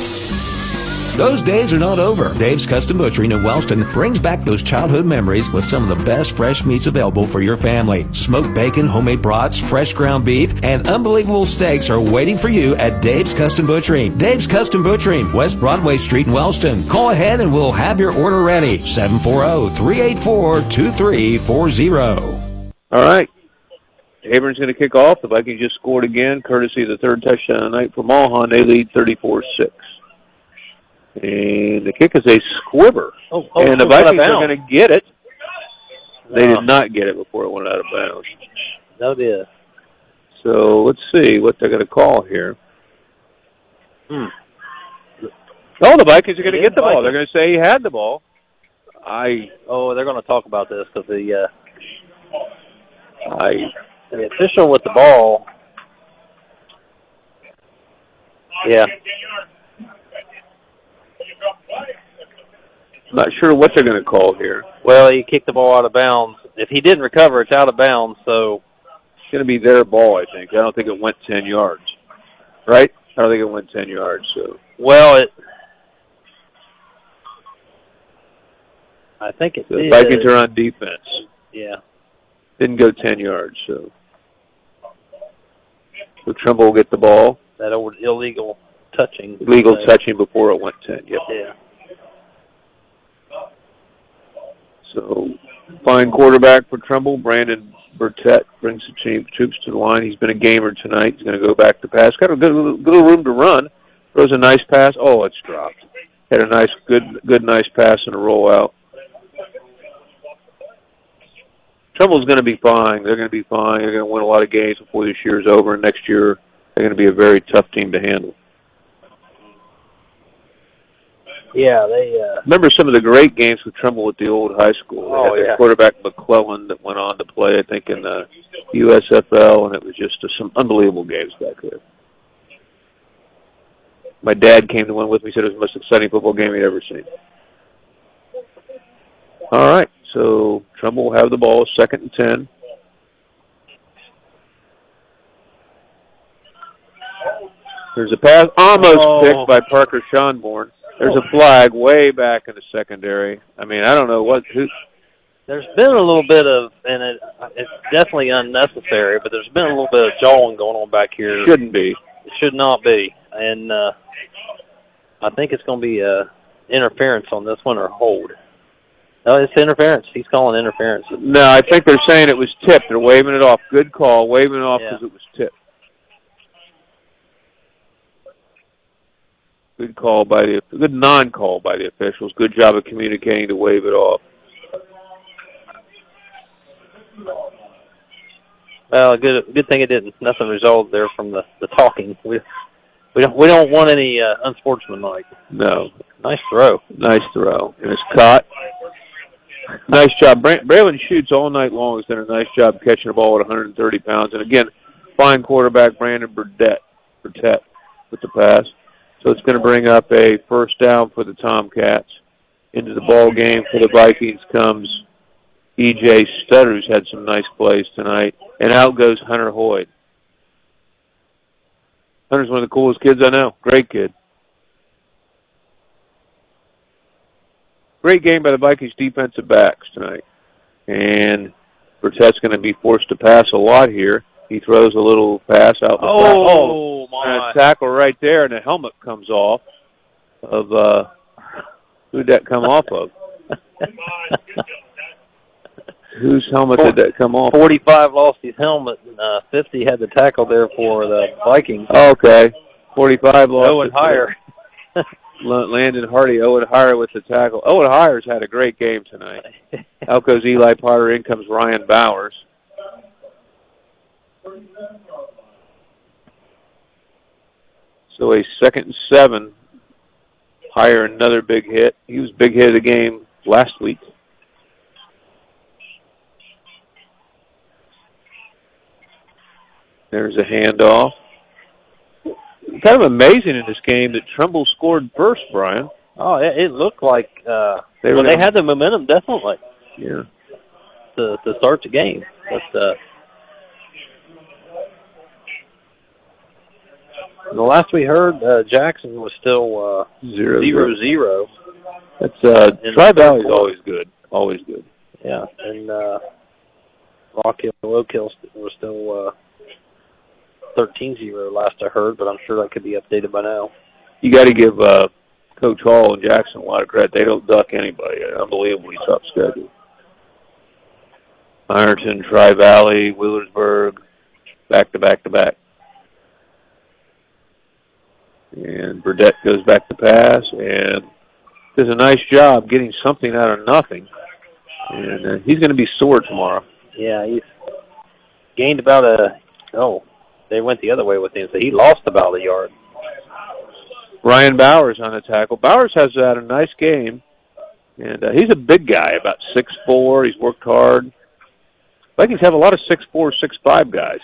Those days are not over. Dave's Custom Butchering in Wellston brings back those childhood memories with some of the best fresh meats available for your family. Smoked bacon, homemade brats, fresh ground beef, and unbelievable steaks are waiting for you at Dave's Custom Butchering. Dave's Custom Butchering, West Broadway Street in Wellston. Call ahead and we'll have your order ready. 740-384-2340. All right. Abram's going to kick off. The Vikings just scored again, courtesy of the third touchdown of the night for Mulholland. They lead 34-6. And the kick is a squibber. Oh, oh, and the Vikings are going to get it. They No. did not get it before it went out of bounds. No deal. So let's see what they're going to call here. Hmm. Oh, the Vikings are going to get the ball. They're going to say he had the ball. I, Oh, they're going to talk about this because the uh, I, the official with the ball. Yeah, not sure what they're going to call here. well, he kicked the ball out of bounds. If he didn't recover, it's out of bounds. So It's going to be their ball, I think. I don't think it went 10 yards. Right? I don't think it went 10 yards. So well, it. I think it the did. Vikings are on defense. Yeah. Didn't go 10 yards. So, so Trimble will get the ball. That old illegal touching. Legal thing. touching before it went 10. Yep. Yeah. So, fine quarterback for Trimble. Brandon Burtett brings the team troops to the line. He's been a gamer tonight. He's going to go back to pass. Got a good, little room to run. Throws a nice pass. Oh, it's dropped. Had a nice, good, good, nice pass and a rollout. Trimble's going to be fine. They're going to be fine. They're going to win a lot of games before this year's over. And next year, they're going to be a very tough team to handle. Yeah, they. uh Remember some of the great games with Trimble at the old high school. They Oh, had their yeah. quarterback McClellan that went on to play, I think, in the USFL, and it was just uh, some unbelievable games back there. My dad came to one with me. Said it was the most exciting football game he'd ever seen. All right, so Trimble will have the ball, second and ten. There's a pass almost Oh. picked by Parker Schonborn. There's a flag way back in the secondary. I mean, I don't know what who There's been a little bit of, and it, it's definitely unnecessary, but there's been a little bit of jawing going on back here. shouldn't be. It should not be, and uh I think it's going to be uh interference on this one or hold. No, it's interference. He's calling interference. No, I think they're saying it was tipped. They're waving it off. Good call. Waving it off Yeah. because it was tipped. Good call by the good non-call by the officials. Good job of communicating to wave it off. Well, good good thing it didn't. Nothing resolved there from the the talking. We we don't we don't want any uh, unsportsmanlike. No, Nice throw. nice throw, and it's caught. Nice job. Bra- Braylon shoots all night long. Has done a nice job catching the ball at 130 pounds. And again, fine quarterback Brandon Burdett, Burdett with the pass. So it's going to bring up a first down for the Tomcats. Into the ball game for the Vikings comes E.J. Stutter, who's had some nice plays tonight. And out goes Hunter Hoyd. Hunter's one of the coolest kids I know. Great kid. Great game by the Vikings defensive backs tonight. And Burtett's going to be forced to pass a lot here. He throws a little pass out the front. Oh, And a tackle right there, and the helmet comes off. of uh, who'd that come off of? Whose helmet did that come off? 45 lost his helmet, and uh, 50 had the tackle there for the Vikings. Okay, 45 lost. Owen it. Hire. Landon Hardy, Owen Hire with the tackle. Owen Hire's had a great game tonight. Out goes Eli Potter. In comes Ryan Bowers. So a second and seven. Hire another big hit. He was big hit of the game last week. There's a handoff. Kind of amazing in this game that Trimble scored first, Brian. Oh, it, it looked like uh, They well, they had the momentum definitely Yeah. to to start the game, but uh, the last we heard, uh, Jackson was still uh, Zero, zero zero. zero. That's uh Tri Valley's always good. Always good. Yeah, and uh, Rock Hill, Oak Hill was still uh, 13-0 last I heard, but I'm sure that could be updated by now. You got to give uh, Coach Hall and Jackson a lot of credit. They don't duck anybody. Unbelievably tough schedule. Ironton, Tri Valley, Wheelersburg, back to back to back. And Burdette goes back to pass and does a nice job getting something out of nothing. And uh, he's going to be sore tomorrow. Yeah, he's gained about a oh, they went the other way with him, so he lost about a yard. Ryan Bowers on the tackle. Bowers has had a nice game, and uh, he's a big guy, about six four. He's worked hard. Vikings have a lot of six four, six five guys.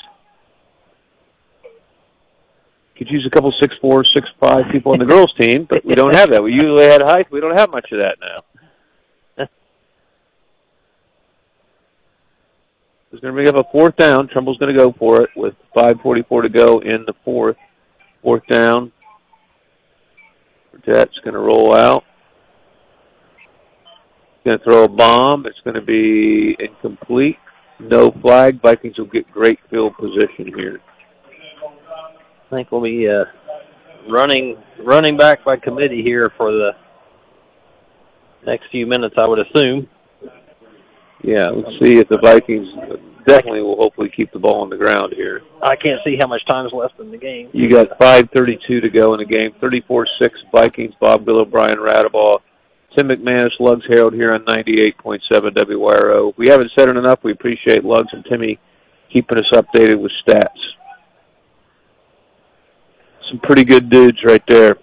Could use a couple six four, six five people on the girls team, but we don't have that. We usually had height. We don't have much of that now. It's going to bring up a fourth down. Trimble's going to go for it with 5:44 to go in the fourth. Fourth down. That's going to roll out. Going to throw a bomb. It's going to be incomplete. No flag. Vikings will get great field position here. I think we'll be uh, running running back by committee here for the next few minutes, I would assume. Yeah, let's see if the Vikings definitely will hopefully keep the ball on the ground here. I can't see how much time's left in the game. You got 5.32 to go in the game. 34-6 Vikings. Bob Billow, Brian Radabaugh, Tim McManus, Lugs Harold here on 98.7 WYRO. If we haven't said it enough, we appreciate Lugs and Timmy keeping us updated with stats. Some pretty good dudes right there.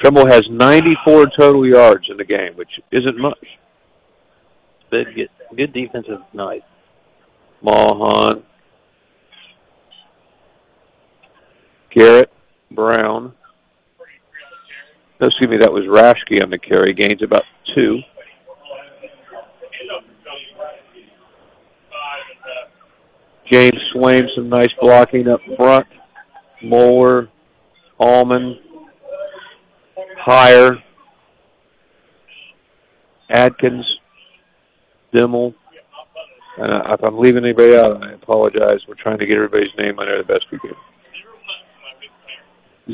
Trimble has 94 total yards in the game, which isn't much. Good, good, good defensive night. Mahan, Garrett, Brown. No, excuse me, that was Rashke on the carry. Gains about two. James Swaim, some nice blocking up front. Moeller, Allman, Hire, Adkins, Dimmel. And if I'm leaving anybody out, I apologize. We're trying to get everybody's name on there the best we can.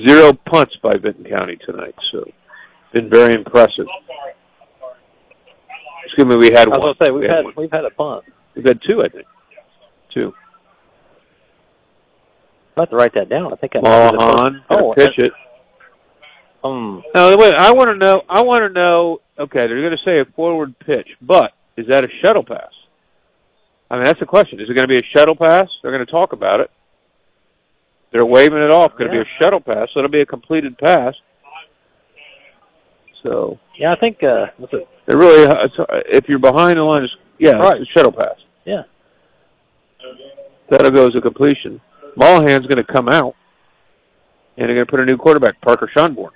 Zero punts by Vinton County tonight, so been very impressive. Excuse me, we had I was one. gonna say we've We had one. we've had a punt. We've had two, I think. Two. I have to write that down. I think I might have been Mahan, oh, pitch it. Um, No, wait. I want to know. I want to know. Okay, they're going to say a forward pitch, but is that a shuttle pass? I mean, that's the question. Is it going to be a shuttle pass? They're going to talk about it. They're waving it off. Going to be a shuttle pass, so it'll be a completed pass. So yeah, I think uh, what's it? they really, if you're behind the line, it's, yeah, Right. it's a shuttle pass. Yeah. That'll go as a completion. Mulholland's going to come out, and they're going to put a new quarterback, Parker Schonborn.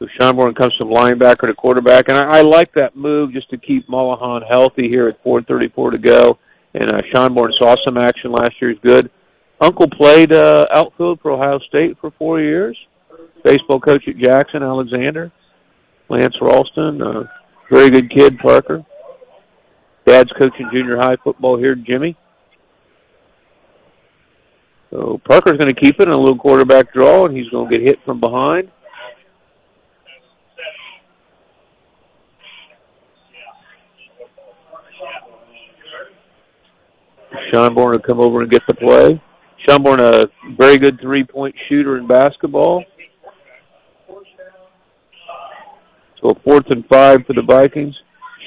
So Schonborn comes from linebacker to quarterback, and I, I like that move just to keep Mulholland healthy here at 4:34 to go. And uh, Schonborn saw some action last year; he's good. Uncle played uh, outfield for Ohio State for four years. Baseball coach at Jackson, Alexander. Lance Ralston, uh, very good kid, Parker. Dad's coaching junior high football here, Jimmy. So Parker's going to keep it in a little quarterback draw, and he's going to get hit from behind. Sean Schonborn will come over and get the play. Sean Schonborn, a very good three-point shooter in basketball. So a fourth and five for the Vikings.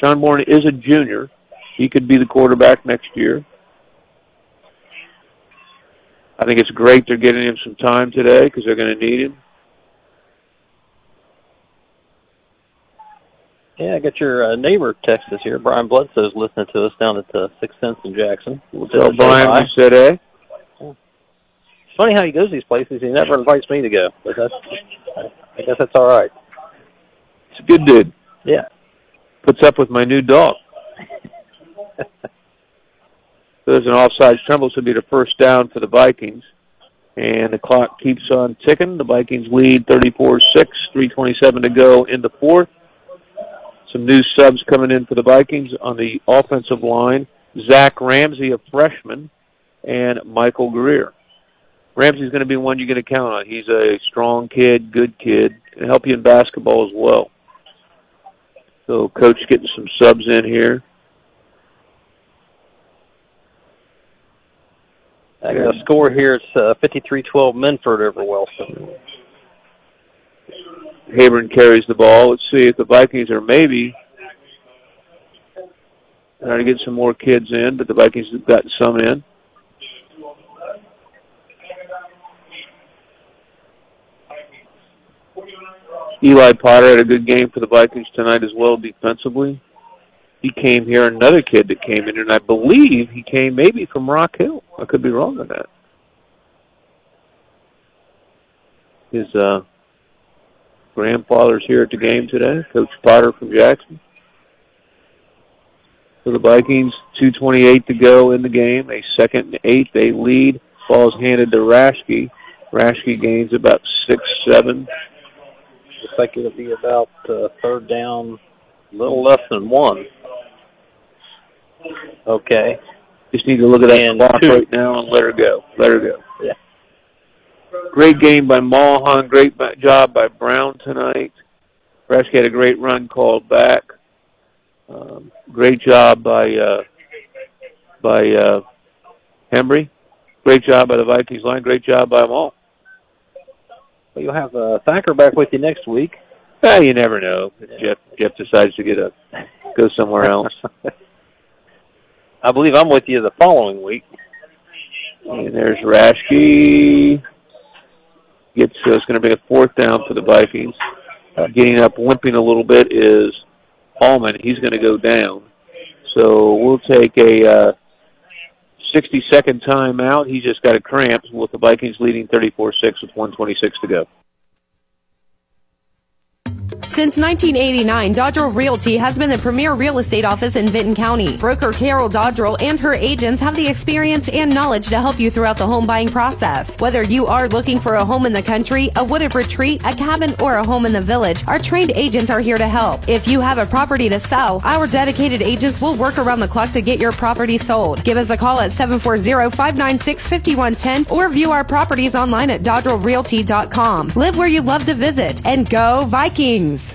Sean Schonborn is a junior. He could be the quarterback next year. I think it's great they're getting him some time today because they're going to need him. Yeah, I got your uh, neighbor text us here. Brian Bledsoe's listening to us down at the Sixth Sense in Jackson. We'll tell Brian we said eh. It's funny how he goes these places. He never invites me to go, but that's I guess that's all right. It's a good dude. Yeah. Puts up with my new dog. There's an offside Trimble, so it'll be the first down for the Vikings. And the clock keeps on ticking. The Vikings lead 34-6, 327 to go in the fourth. Some new subs coming in for the Vikings on the offensive line. Zach Ramsey, a freshman, and Michael Greer. Ramsey's going to be one you're going to count on. He's a strong kid, good kid, and help you in basketball as well. So coach getting some subs in here. I got a score here. It's uh, 53-12 Minford over Wellston. Haberman carries the ball. Let's see if the Vikings are maybe trying to get some more kids in, but the Vikings have gotten some in. Eli Potter had a good game for the Vikings tonight as well defensively. He came here, another kid that came in, and I believe he came maybe from Rock Hill. I could be wrong on that. His uh, grandfather's here at the game today, Coach Potter from Jackson. For the Vikings, 2.28 to go in the game. A second and eight. They lead. Ball's handed to Rashke. Rashke gains about six, seven. Looks like it'll be about uh, third down, a little less than one. Okay. Just need to look at that And clock two. right now and let her go. Let her go. Yeah. Great game by Mulholland. Great job by Brown tonight. Rashke had a great run called back. Um, great job by uh, by uh, Hembry. Great job by the Vikings line. Great job by them all. Well, you'll have uh, Thacker back with you next week. Ah, you never know. If Jeff Jeff decides to get a go somewhere else. I believe I'm with you the following week. And there's Rashke. Gets it's going to be a fourth down for the Vikings. Uh, getting up, limping a little bit is Allman. He's going to go down. So we'll take a uh, 60 second timeout. He just got a cramp with the Vikings leading 34 6 with 126 to go. Since 1989, Dodrell Realty has been the premier real estate office in Vinton County. Broker Carol Dodrell and her agents have the experience and knowledge to help you throughout the home buying process. Whether you are looking for a home in the country, a wooded retreat, a cabin, or a home in the village, our trained agents are here to help. If you have a property to sell, our dedicated agents will work around the clock to get your property sold. Give us a call at 740-596-5110 or view our properties online at dodrellrealty.com. Live where you love to visit and go Vikings!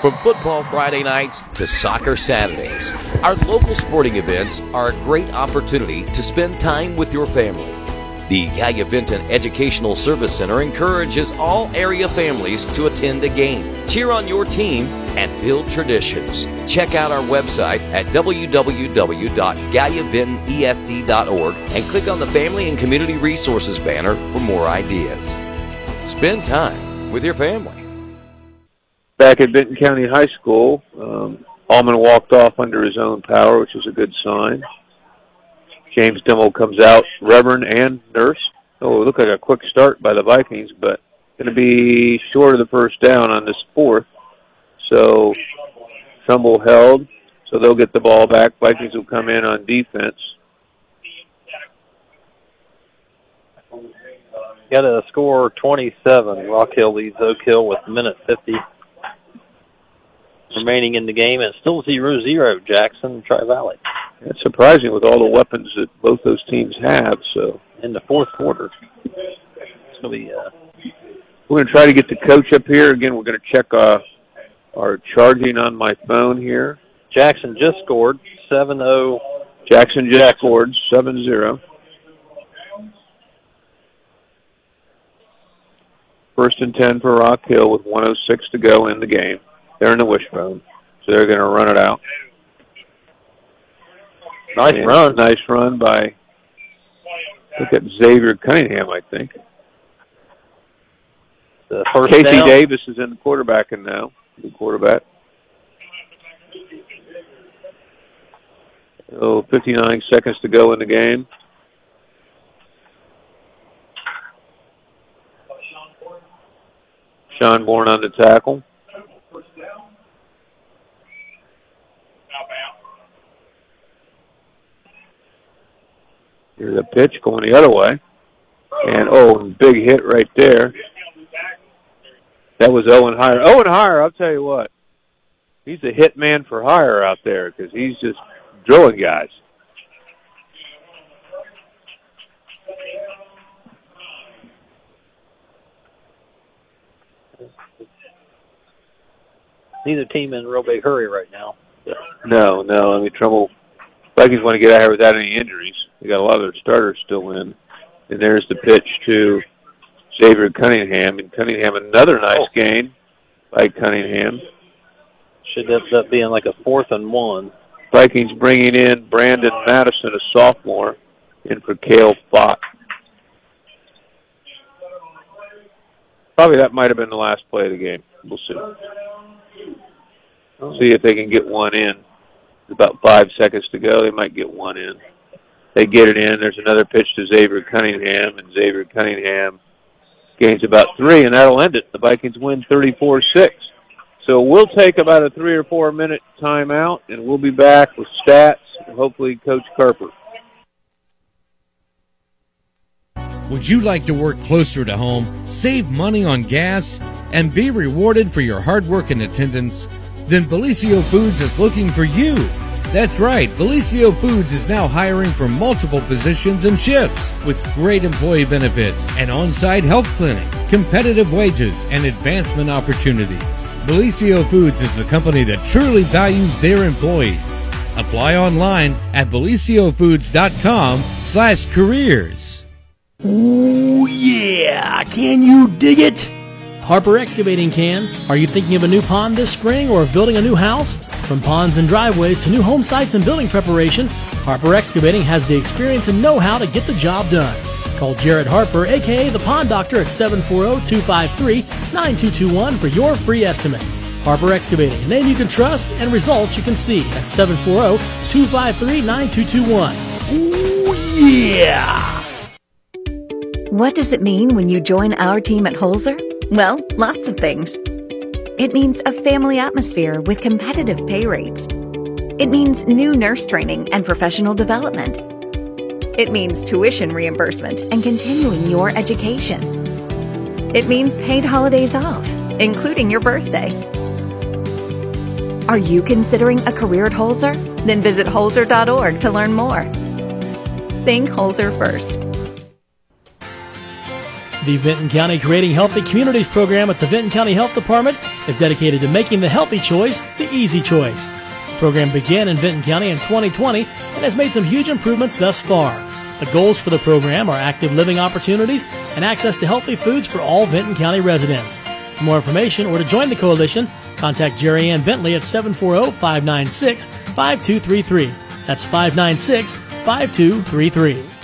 From football Friday nights to soccer Saturdays, our local sporting events are a great opportunity to spend time with your family. The Gallia Vinton Educational Service Center encourages all area families to attend a game, cheer on your team, and build traditions. Check out our website at www.galliavintonesc.org and click on the Family and Community Resources banner for more ideas. Spend time with your family. Back at Vinton County High School, um, Allman walked off under his own power, which is a good sign. James Dimmel comes out, Reverend and Nurse. Oh, it looked like a quick start by the Vikings, but going to be short of the first down on this fourth. So Trimble held, so they'll get the ball back. Vikings will come in on defense. Got a score 27. Rock Hill leads Oak Hill with minute 50 remaining in the game. And still 0-0 Jackson, Tri Valley. It's surprising with all the weapons that both those teams have. So in the fourth quarter, it's gonna be. Uh, we're going to try to get the coach up here again. We're going to check uh, our charging on my phone here. Jackson just scored seven zero. Jackson just Jackson. scored seven zero. First and ten for Rock Hill with 106 to go in the game. They're in the wishbone, so they're going to run it out. Nice and run. Nice run by. Look at Xavier Cunningham, I think. The first Casey down. Davis is in the quarterbacking now. The quarterback. Oh, 59 seconds to go in the game. Sean Bourne on the tackle. Here's a pitch going the other way. And oh, big hit right there. That was Owen Hire. Owen Hire, I'll tell you what, he's a hit man for hire out there because he's just drilling guys. Neither team in a real big hurry right now. No, no. I mean, Trimble Vikings want to get out here without any injuries. They got a lot of their starters still in. And there's the pitch to Xavier Cunningham. And Cunningham, another nice oh. gain by Cunningham. Should end up being like a fourth and one. Vikings bringing in Brandon Madison, a sophomore, in for Kale Fox. Probably that might have been the last play of the game. We'll see. Oh. See if they can get one in. About five seconds to go. They might get one in. They get it in. There's another pitch to Xavier Cunningham, and Xavier Cunningham gains about three, and that'll end it. The Vikings win 34 6. So we'll take about a three or four minute timeout, and we'll be back with stats and hopefully Coach Carper. Would you like to work closer to home, save money on gas, and be rewarded for your hard work and attendance? Then Bellisio Foods is looking for you. That's right, Bellisio Foods is now hiring for multiple positions and shifts with great employee benefits, an on site health clinic, competitive wages, and advancement opportunities. Bellisio Foods is a company that truly values their employees. Apply online at bellisiofoods.com slash careers. Oh yeah! Can you dig it? Harper Excavating can. Are you thinking of a new pond this spring or of building a new house? From ponds and driveways to new home sites and building preparation, Harper Excavating has the experience and know how to get the job done. Call Jared Harper, aka the Pond Doctor, at 740 253 9221 for your free estimate. Harper Excavating, a name you can trust and results you can see at 740 253 9221. Ooh, yeah! What does it mean when you join our team at Holzer? Well, lots of things. It means a family atmosphere with competitive pay rates. It means new nurse training and professional development. It means tuition reimbursement and continuing your education. It means paid holidays off, including your birthday. Are you considering a career at Holzer? Then visit holzer.org to learn more. Think Holzer first. The Vinton County Creating Healthy Communities program at the Vinton County Health Department is dedicated to making the healthy choice the easy choice. The program began in Vinton County in 2020 and has made some huge improvements thus far. The goals for the program are active living opportunities and access to healthy foods for all Vinton County residents. For more information or to join the coalition, contact Jerry Ann Bentley at 740 596 5233. That's 596 5233.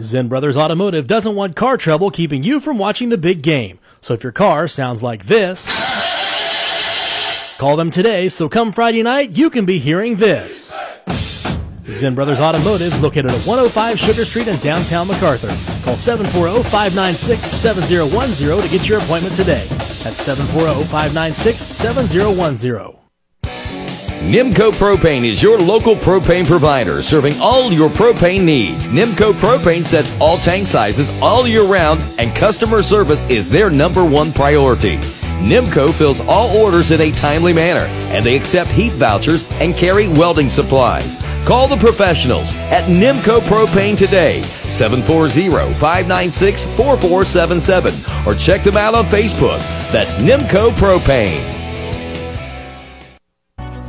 Zen Brothers Automotive doesn't want car trouble keeping you from watching the big game. So if your car sounds like this, call them today so come Friday night you can be hearing this. Zen Brothers Automotive is located at 105 Sugar Street in downtown McArthur. Call 740-596-7010 to get your appointment today. That's 740-596-7010. Nimco Propane is your local propane provider, serving all your propane needs. Nimco Propane sets all tank sizes all year round, and customer service is their number one priority. Nimco fills all orders in a timely manner, and they accept heat vouchers and carry welding supplies. Call the professionals at Nimco Propane today, 740-596-4477, or check them out on Facebook. That's Nimco Propane.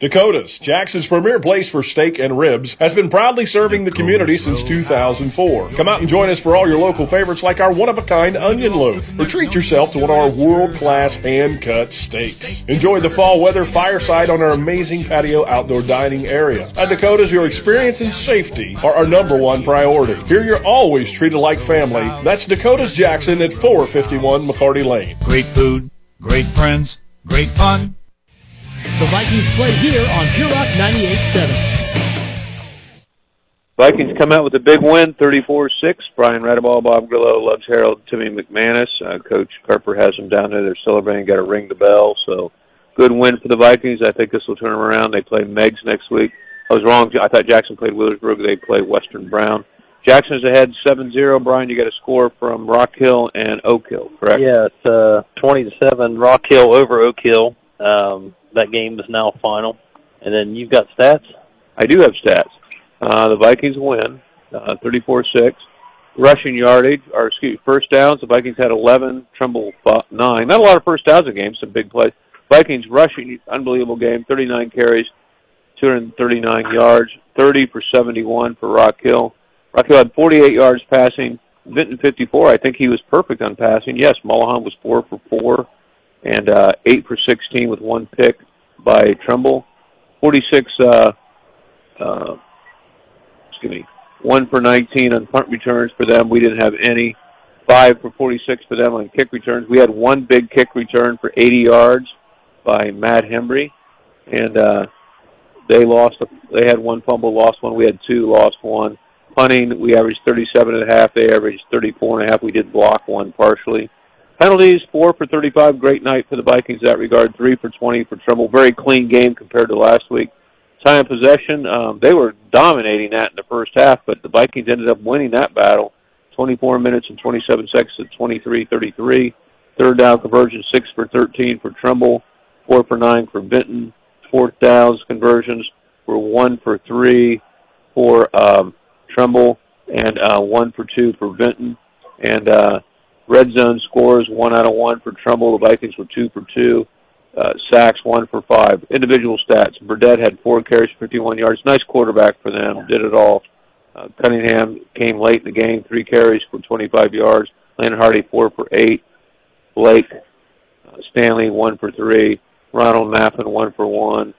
Dakota's, Jackson's premier place for steak and ribs, has been proudly serving the community since 2004. Come out and join us for all your local favorites like our one of a kind onion loaf, or treat yourself to one of our world class hand cut steaks. Enjoy the fall weather fireside on our amazing patio outdoor dining area. At Dakota's, your experience and safety are our number one priority. Here you're always treated like family. That's Dakota's Jackson at 451 McCarty Lane. Great food, great friends, great fun. The Vikings play here on Pure Rock 98.7. Vikings come out with a big win, 34-6. Brian Radabaugh, Bob Grillo, Lugs Harold, Timmy McManus. Uh, Coach Carper has them down there. They're celebrating. Got to ring the bell. So good win for the Vikings. I think this will turn them around. They play Meigs next week. I was wrong. I thought Jackson played Wheelersburg. They play Western Brown. Jackson's ahead 7-0. Brian, you got a score from Rock Hill and Oak Hill, correct? Yeah, it's uh, 20 to 7 Rock Hill over Oak Hill. Um, that game is now final. And then you've got stats? I do have stats. Uh, the Vikings win, uh, 34-6. Rushing yardage, or excuse first downs. The Vikings had 11, Trimble nine. Not a lot of first downs in games, some big plays. Vikings rushing, unbelievable game, 39 carries, 239 yards, 30 for 71 for Rock Hill. Rock Hill had 48 yards passing, Vinton 54. I think he was perfect on passing. Yes, Mulholland was 4 for 4 and uh, 8 for 16 with one pick by Trimble. 46, uh, uh, excuse me, 1 for 19 on punt returns for them. We didn't have any. 5 for 46 for them on kick returns. We had one big kick return for 80 yards by Matt Hembry, and uh, they lost. They had one fumble, lost one. We had two, lost one. Punting, we averaged 37 and a half. They averaged 34 and a half. We did block one partially. Penalties, four for 35. Great night for the Vikings in that regard. Three for 20 for Trimble. Very clean game compared to last week. Time possession, um, they were dominating that in the first half, but the Vikings ended up winning that battle. 24 minutes and 27 seconds to 23-33. Third down conversion, six for 13 for Trimble, four for nine for Vinton. Fourth downs conversions were one for three for um, Trimble and uh, one for two for Vinton. And uh, red zone scores one out of one for Trimble. The Vikings were two for two. Uh, sacks one for five. Individual stats: Burdett had four carries, 51 yards. Nice quarterback for them. Did it all. Uh, Cunningham came late in the game, three carries for 25 yards. Landon Hardy four for eight. Blake uh, Stanley one for three. Ronald Maffin one for one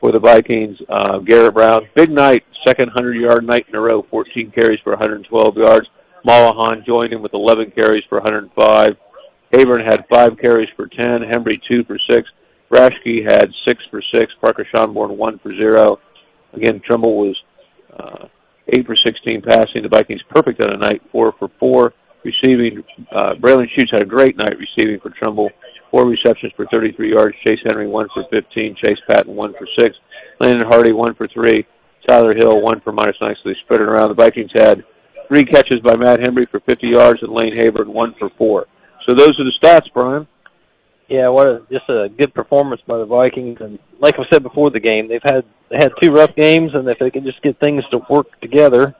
for the Vikings. Uh, Garrett Brown, big night, second 100-yard night in a row, 14 carries for 112 yards. Mulholland joined him with 11 carries for 105. Hayburn had five carries for 10. Hembry two for six. Rashke had six for six. Parker Schonborn one for zero. Again, Trimble was uh, eight for 16 passing. The Vikings perfect on a night, four for four receiving. Uh, Braylon Shoots had a great night receiving for Trimble. Four receptions for 33 yards. Chase Henry one for 15. Chase Patton one for six. Landon Hardy one for three. Tyler Hill one for minus nine. So they spread it around. The Vikings had three catches by Matt Hembry for 50 yards and Lane Hayburn one for four. So those are the stats, Brian. Yeah, what a, just a good performance by the Vikings, and like I said before the game, they've had they had two rough games, and if they can just get things to work together,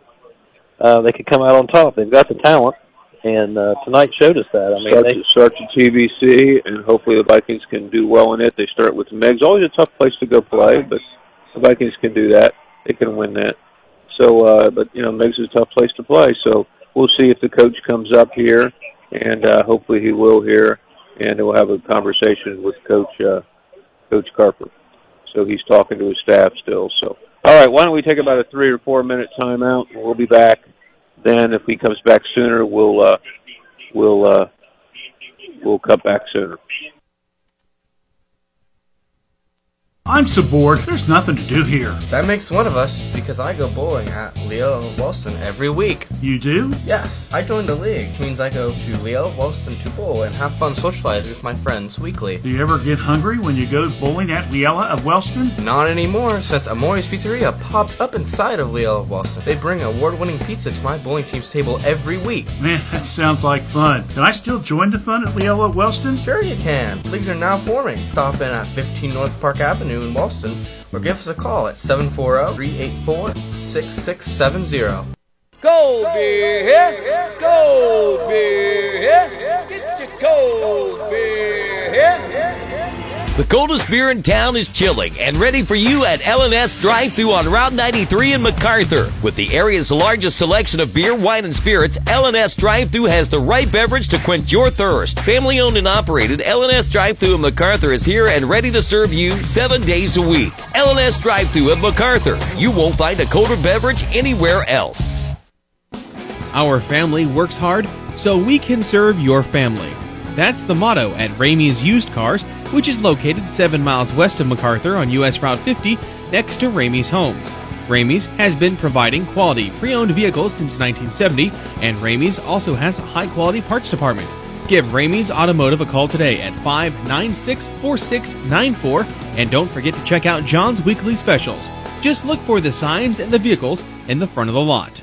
uh, they could come out on top. They've got the talent, and uh, tonight showed us that. I mean, Starts, they, starts at TVC, and hopefully the Vikings can do well in it. They start with the Meigs. Always a tough place to go play, but the Vikings can do that. They can win that. So, uh, but you know, Meigs is a tough place to play. So we'll see if the coach comes up here, and uh, hopefully he will here, and we'll have a conversation with Coach uh, Coach Carper. so he's talking to his staff still. So, all right, why don't we take about a three or four minute timeout? and We'll be back. Then, if he comes back sooner, we'll uh, we'll uh, we'll cut back sooner. I'm so bored. There's nothing to do here. That makes one of us because I go bowling at Leo Wellston every week. You do? Yes, I joined the league, which means I go to Leo Wellston to bowl and have fun socializing with my friends weekly. Do you ever get hungry when you go bowling at Liella of Wellston? Not anymore, since Amori's Pizzeria popped up inside of Leo Wellston. They bring award-winning pizza to my bowling team's table every week. Man, that sounds like fun. Can I still join the fun at Liella of Wellston? Sure you can. Leagues are now forming. Stop in at 15 North Park Avenue in Wellston or give us a call at 740-384-6670. Cold beer here, cold beer here, get your cold beer. The coldest beer in town is chilling and ready for you at LNS Drive Thru on Route 93 in McArthur. With the area's largest selection of beer, wine, and spirits, LNS Drive Thru has the right beverage to quench your thirst. Family owned and operated, LNS Drive Thru in McArthur is here and ready to serve you seven days a week. LNS Drive Thru at McArthur. You won't find a colder beverage anywhere else. Our family works hard so we can serve your family. That's the motto at Ramey's Used Cars, which is located 7 miles west of McArthur on US Route 50 next to Ramey's Homes. Ramey's has been providing quality pre-owned vehicles since 1970, and Ramey's also has a high-quality parts department. Give Ramey's Automotive a call today at 596-4694, and don't forget to check out John's weekly specials. Just look for the signs and the vehicles in the front of the lot.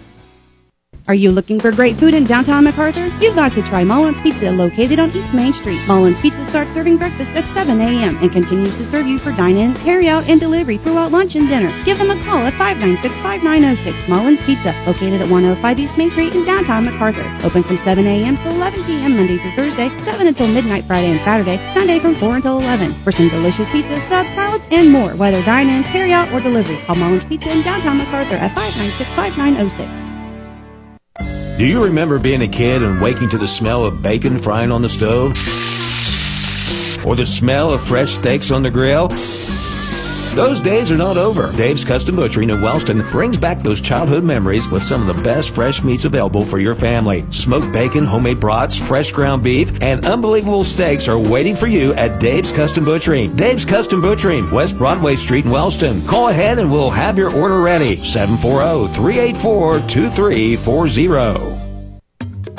Are you looking for great food in downtown McArthur? You've got to try Mullins Pizza located on East Main Street. Mullins Pizza starts serving breakfast at 7 a.m. and continues to serve you for dine-in, carry-out, and delivery throughout lunch and dinner. Give them a call at 596-5906 Mullins Pizza located at 105 East Main Street in downtown McArthur. Open from 7 a.m. to 11 p.m. Monday through Thursday, 7 until midnight Friday and Saturday, Sunday from 4 until 11. For some delicious pizza, subs, salads, and more, whether dine-in, carry-out, or delivery, call Mullins Pizza in downtown McArthur at 596-5906. Do you remember being a kid and waking to the smell of bacon frying on the stove? Or the smell of fresh steaks on the grill? Those days are not over. Dave's Custom Butchery in Wellston brings back those childhood memories with some of the best fresh meats available for your family. Smoked bacon, homemade brats, fresh ground beef, and unbelievable steaks are waiting for you at Dave's Custom Butchery. Dave's Custom Butchery, West Broadway Street in Wellston. Call ahead and we'll have your order ready. oh, 740-384-2340.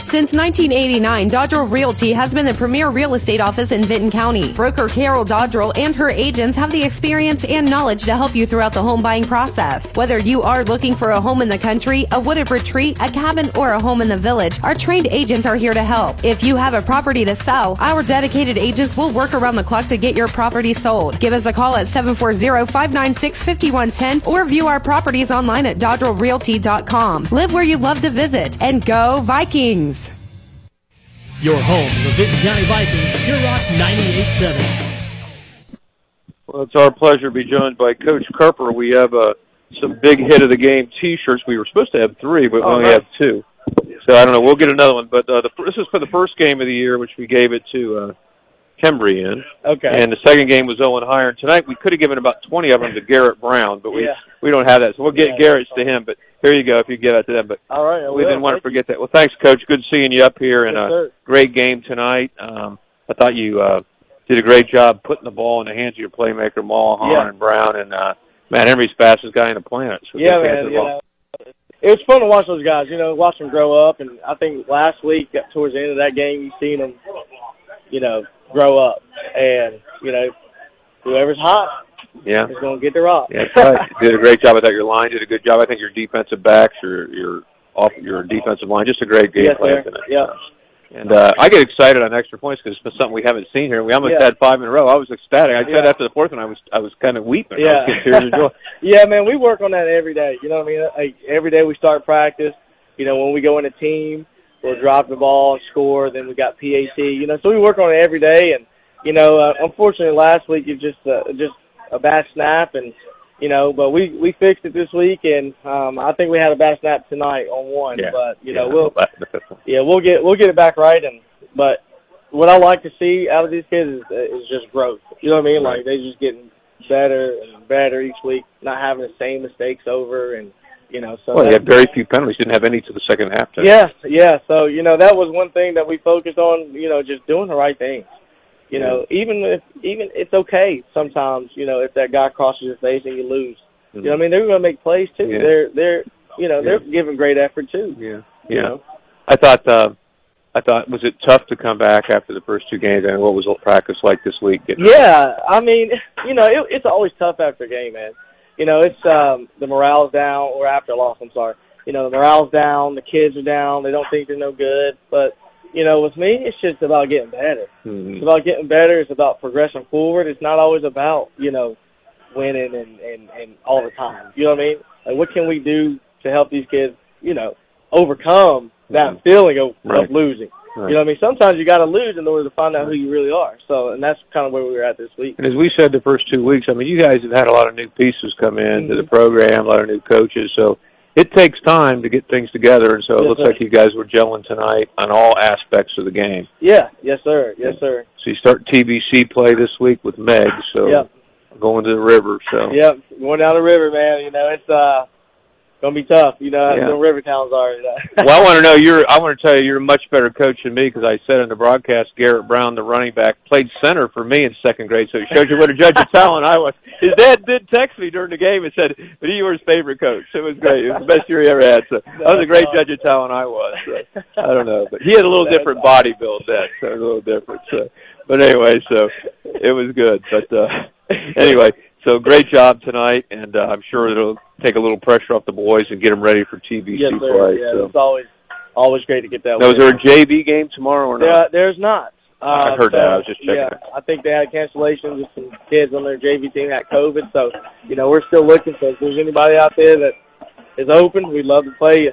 Since 1989, Dodrell Realty has been the premier real estate office in Vinton County. Broker Carol Dodrell and her agents have the experience and knowledge to help you throughout the home buying process. Whether you are looking for a home in the country, a wooded retreat, a cabin, or a home in the village, our trained agents are here to help. If you have a property to sell, our dedicated agents will work around the clock to get your property sold. Give us a call at 740-596-5110 or view our properties online at dodrellrealty.com. Live where you love to visit and go Vikings! Your home, the Vinton County Vikings, Pure Rock 98.7. Well, it's our pleasure to be joined by Coach Kerper. We have uh, some big hit of the game T-shirts. We were supposed to have three, but we only nice. have two. So I don't know. We'll get another one. But uh, the, this is for the first game of the year, which we gave it to uh, Hembry in. Okay. And the second game was Owen Hire. And tonight we could have given about 20 of them to Garrett Brown, but we Yeah. we don't have that. So we'll get Yeah. Garrett's to him. But here you go if you get it to them. But All right. We didn't want to forget that. Well, thanks, Coach. Good seeing you up here, and Yes, uh, sir. great game tonight. Um, I thought you uh, did a great job putting the ball in the hands of your playmaker, Mulholland Yeah. and Brown, and uh, Matt Hembry's fastest guy on the planet. So yeah, man. You know, it was fun to watch those guys. You know, watch them grow up, and I think last week, towards the end of that game, you seen them, you know, grow up, and you know, whoever's hot Yeah. is going to get the rock. Yeah, that's right. You did a great job. I thought your line did a good job. I think your defensive backs, your your off your defensive line, just a great game yes, plan tonight. Yeah. And uh, I get excited on extra points because it's something we haven't seen here. We almost Yeah. had five in a row. I was ecstatic. I said Yeah. after the fourth one, I was I was kind of weeping. Yeah. was getting tears of joy. yeah, man, we work on that every day. You know what I mean? Like, every day we start practice. You know, when we go in a team, we'll drop the ball and score. Then we got PAT. You know, so we work on it every day. And you know, uh, unfortunately, last week it just uh, just a bad snap, and you know, but we we fixed it this week, and um, I think we had a bad snap tonight on one. Yeah. But you know, Yeah, we'll the fifth one. yeah, we'll get we'll get it back right. And but what I like to see out of these kids is, is just growth. You know what I mean? Like they just getting better and better each week, not having the same mistakes over, and you know, so Well, he had very few penalties. Didn't have any to the second half. today. yeah, yeah. So you know that was one thing that we focused on. You know, just doing the right things. You know, even if even it's okay sometimes. You know, if that guy crosses your face and you lose. You know, what I mean, they're going to make plays too. Yeah. They're they're you know they're Yeah. giving great effort too. Yeah. You Yeah. know? I thought. uh I thought was it tough to come back after the first two games? And what was practice like this week? Yeah, I mean, you know, it, it's always tough after a game, man. You know, it's um the morale's down, or after a loss. I'm sorry. You know, the morale's down. The kids are down. They don't think they're no good. But you know, with me, it's just about getting better. Mhm. It's about getting better. It's about progressing forward. It's not always about you know winning and and and all the time. You know what I mean? Like, what can we do to help these kids? You know, overcome that feeling of, Right. of losing. Right. You know what I mean? Sometimes you got to lose in order to find out who you really are. So, and that's kind of where we were at this week. And as we said the first two weeks, I mean, you guys have had a lot of new pieces come in to the Mm-hmm. program, a lot of new coaches. So it takes time to get things together. And so it Yes, looks sir. like you guys were gelling tonight on all aspects of the game. Yeah. Yes, sir. Yes, sir. So you start TVC play this week with Meigs. So Yep. going to the river. So Yep. Going down the river, man. You know, it's uh gonna be tough. You know how Yeah. the river towns are. You know? well, I want to know you're. I want to tell you you're a much better coach than me because I said in the broadcast Garrett Brown, the running back, played center for me in second grade. So it shows you what a judge of talent I was. His dad did text me during the game and said, "But you were his favorite coach." It was great. It was the best year he ever had. So I was a great judge of talent. I was. So, I don't know, but he had a little different body build. That so a little different. So, but anyway, so it was good. But uh anyway, so great job tonight, and uh, I'm sure it'll take a little pressure off the boys and get them ready for TVC yes, sir. play. Yeah, so. it's always always great to get that. Now, is there a JV game tomorrow or There, not? there's not. Uh, I heard so, that. I was just checking Yeah, it. I think they had cancellations with some kids on their JV team had COVID. So, you know, we're still looking. So, if there's anybody out there that is open, we'd love to play you.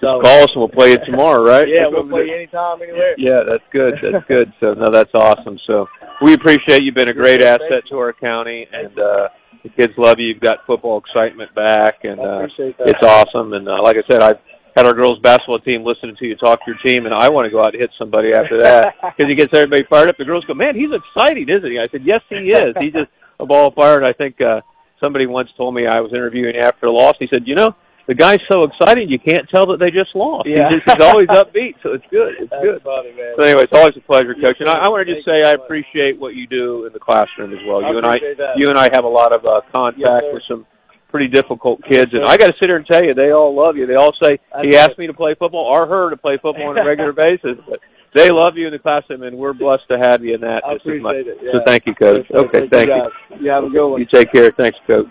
So, Call us and we'll play it tomorrow, right? yeah, we'll play you anytime, anywhere. Yeah, that's good. That's good. So no, that's awesome. So we appreciate you've Been a great Yeah, asset to our county, and uh, the kids love you. You've got football excitement back, and uh, it's awesome. And uh, like I said, I've had our girls basketball team listening to you talk to your team, and I want to go out and hit somebody after that because he gets everybody fired up. The girls go, "Man, he's exciting, isn't he?" I said, "Yes, he is. He's just a ball fired." I think uh, somebody once told me I was interviewing after the loss. He said, "You know." The guy's so excited you can't tell that they just lost. Yeah. He's, just, he's always upbeat, so it's good. It's That's good. funny, man. So anyway, it's always a pleasure, Coach. And I, I want to just say I appreciate what you do in the classroom as well. You and I, that. you and I have a lot of uh, contact Yes, with some pretty difficult kids, and. I got to sit here and tell you, they all love you. They all say he asked me to play football or her to play football on a regular basis, but they love you in the classroom, and we're blessed to have you in that. I as much. appreciate it, So thank you, Coach. Okay, Thank you. You have a good one. You take care. Thanks, Coach.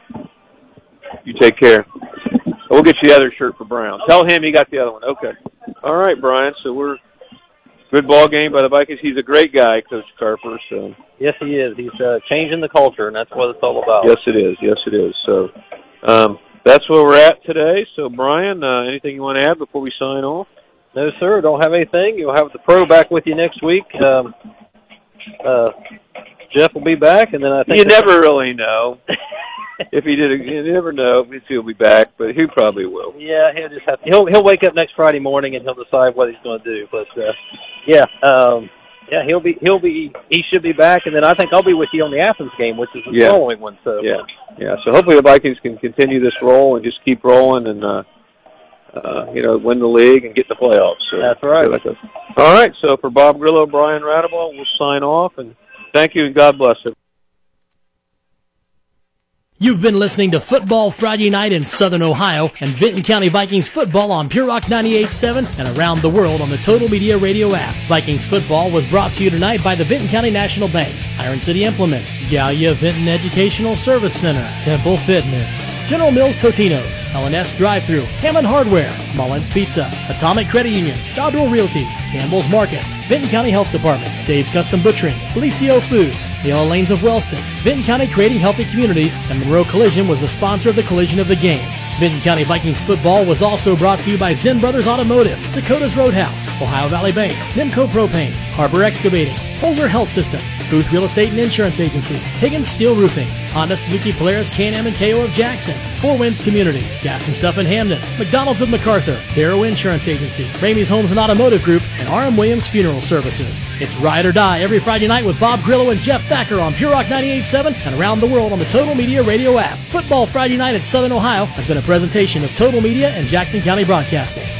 You take care. We'll get you the other shirt for Brown. Tell him he got the other one. Okay. All right, Brian. So we're good ball game by the Vikings. He's a great guy, Coach Carper. So Yes, he is. He's uh, changing the culture, and that's what it's all about. yes, it is. Yes, it is. So um, that's where we're at today. So Brian, uh, anything you want to add before we sign off? No, sir. Don't have anything. You'll have the pro back with you next week. Um, uh, Jeff will be back, and then I think You never really know. if he did, you never know if he'll be back, but he probably will. Yeah, he'll just have to, he'll he'll wake up next Friday morning and he'll decide what he's going to do. But uh, yeah, um, yeah, he'll be he'll be he should be back, and then I think I'll be with you on the Athens game, which is the Yeah. following one. So Yeah, yeah. So hopefully the Vikings can continue this roll and just keep rolling and uh, uh, you know win the league and get the playoffs. So, That's right. it. All right. So for Bob Grillo, Brian Radabaugh, we'll sign off and thank you and God bless you. You've been listening to Football Friday Night in Southern Ohio and Vinton County Vikings football on Pure Rock 98.7 and around the world on the Total Media Radio app. Vikings football was brought to you tonight by the Vinton County National Bank, Iron City Implement, Gallia Vinton Educational Service Center, Temple Fitness, General Mills Totinos, LNS Drive Thru, Hammond Hardware, Mullins Pizza, Atomic Credit Union, Dodrell Realty, Campbell's Market, Vinton County Health Department, Dave's Custom Butchering, Bellisio Foods, the Yellow Lanes of Wellston, Vinton County Creating Healthy Communities, and Monroe Collision was the sponsor of the collision of the game. Vinton County Vikings football was also brought to you by Zen Brothers Automotive, Dakota's Roadhouse, Ohio Valley Bank, Nimco Propane, Harbor Excavating, Polar Health Systems, Booth Real Estate and Insurance Agency, Higgins Steel Roofing, Honda Suzuki Polaris Can-Am and KO of Jackson, Four Winds Community, Gas and Stuff in Hamden, McDonald's of McArthur, Darrow Insurance Agency, Ramey's Homes and Automotive Group, and RM Williams Funeral Services. It's Ride or Die every Friday night with Bob Grillo and Jeff Thacker on Pure Rock 98.7 and around the world on the Total Media Radio app. Football Friday night at Southern Ohio has been a presentation of Total Media and Jackson County Broadcasting.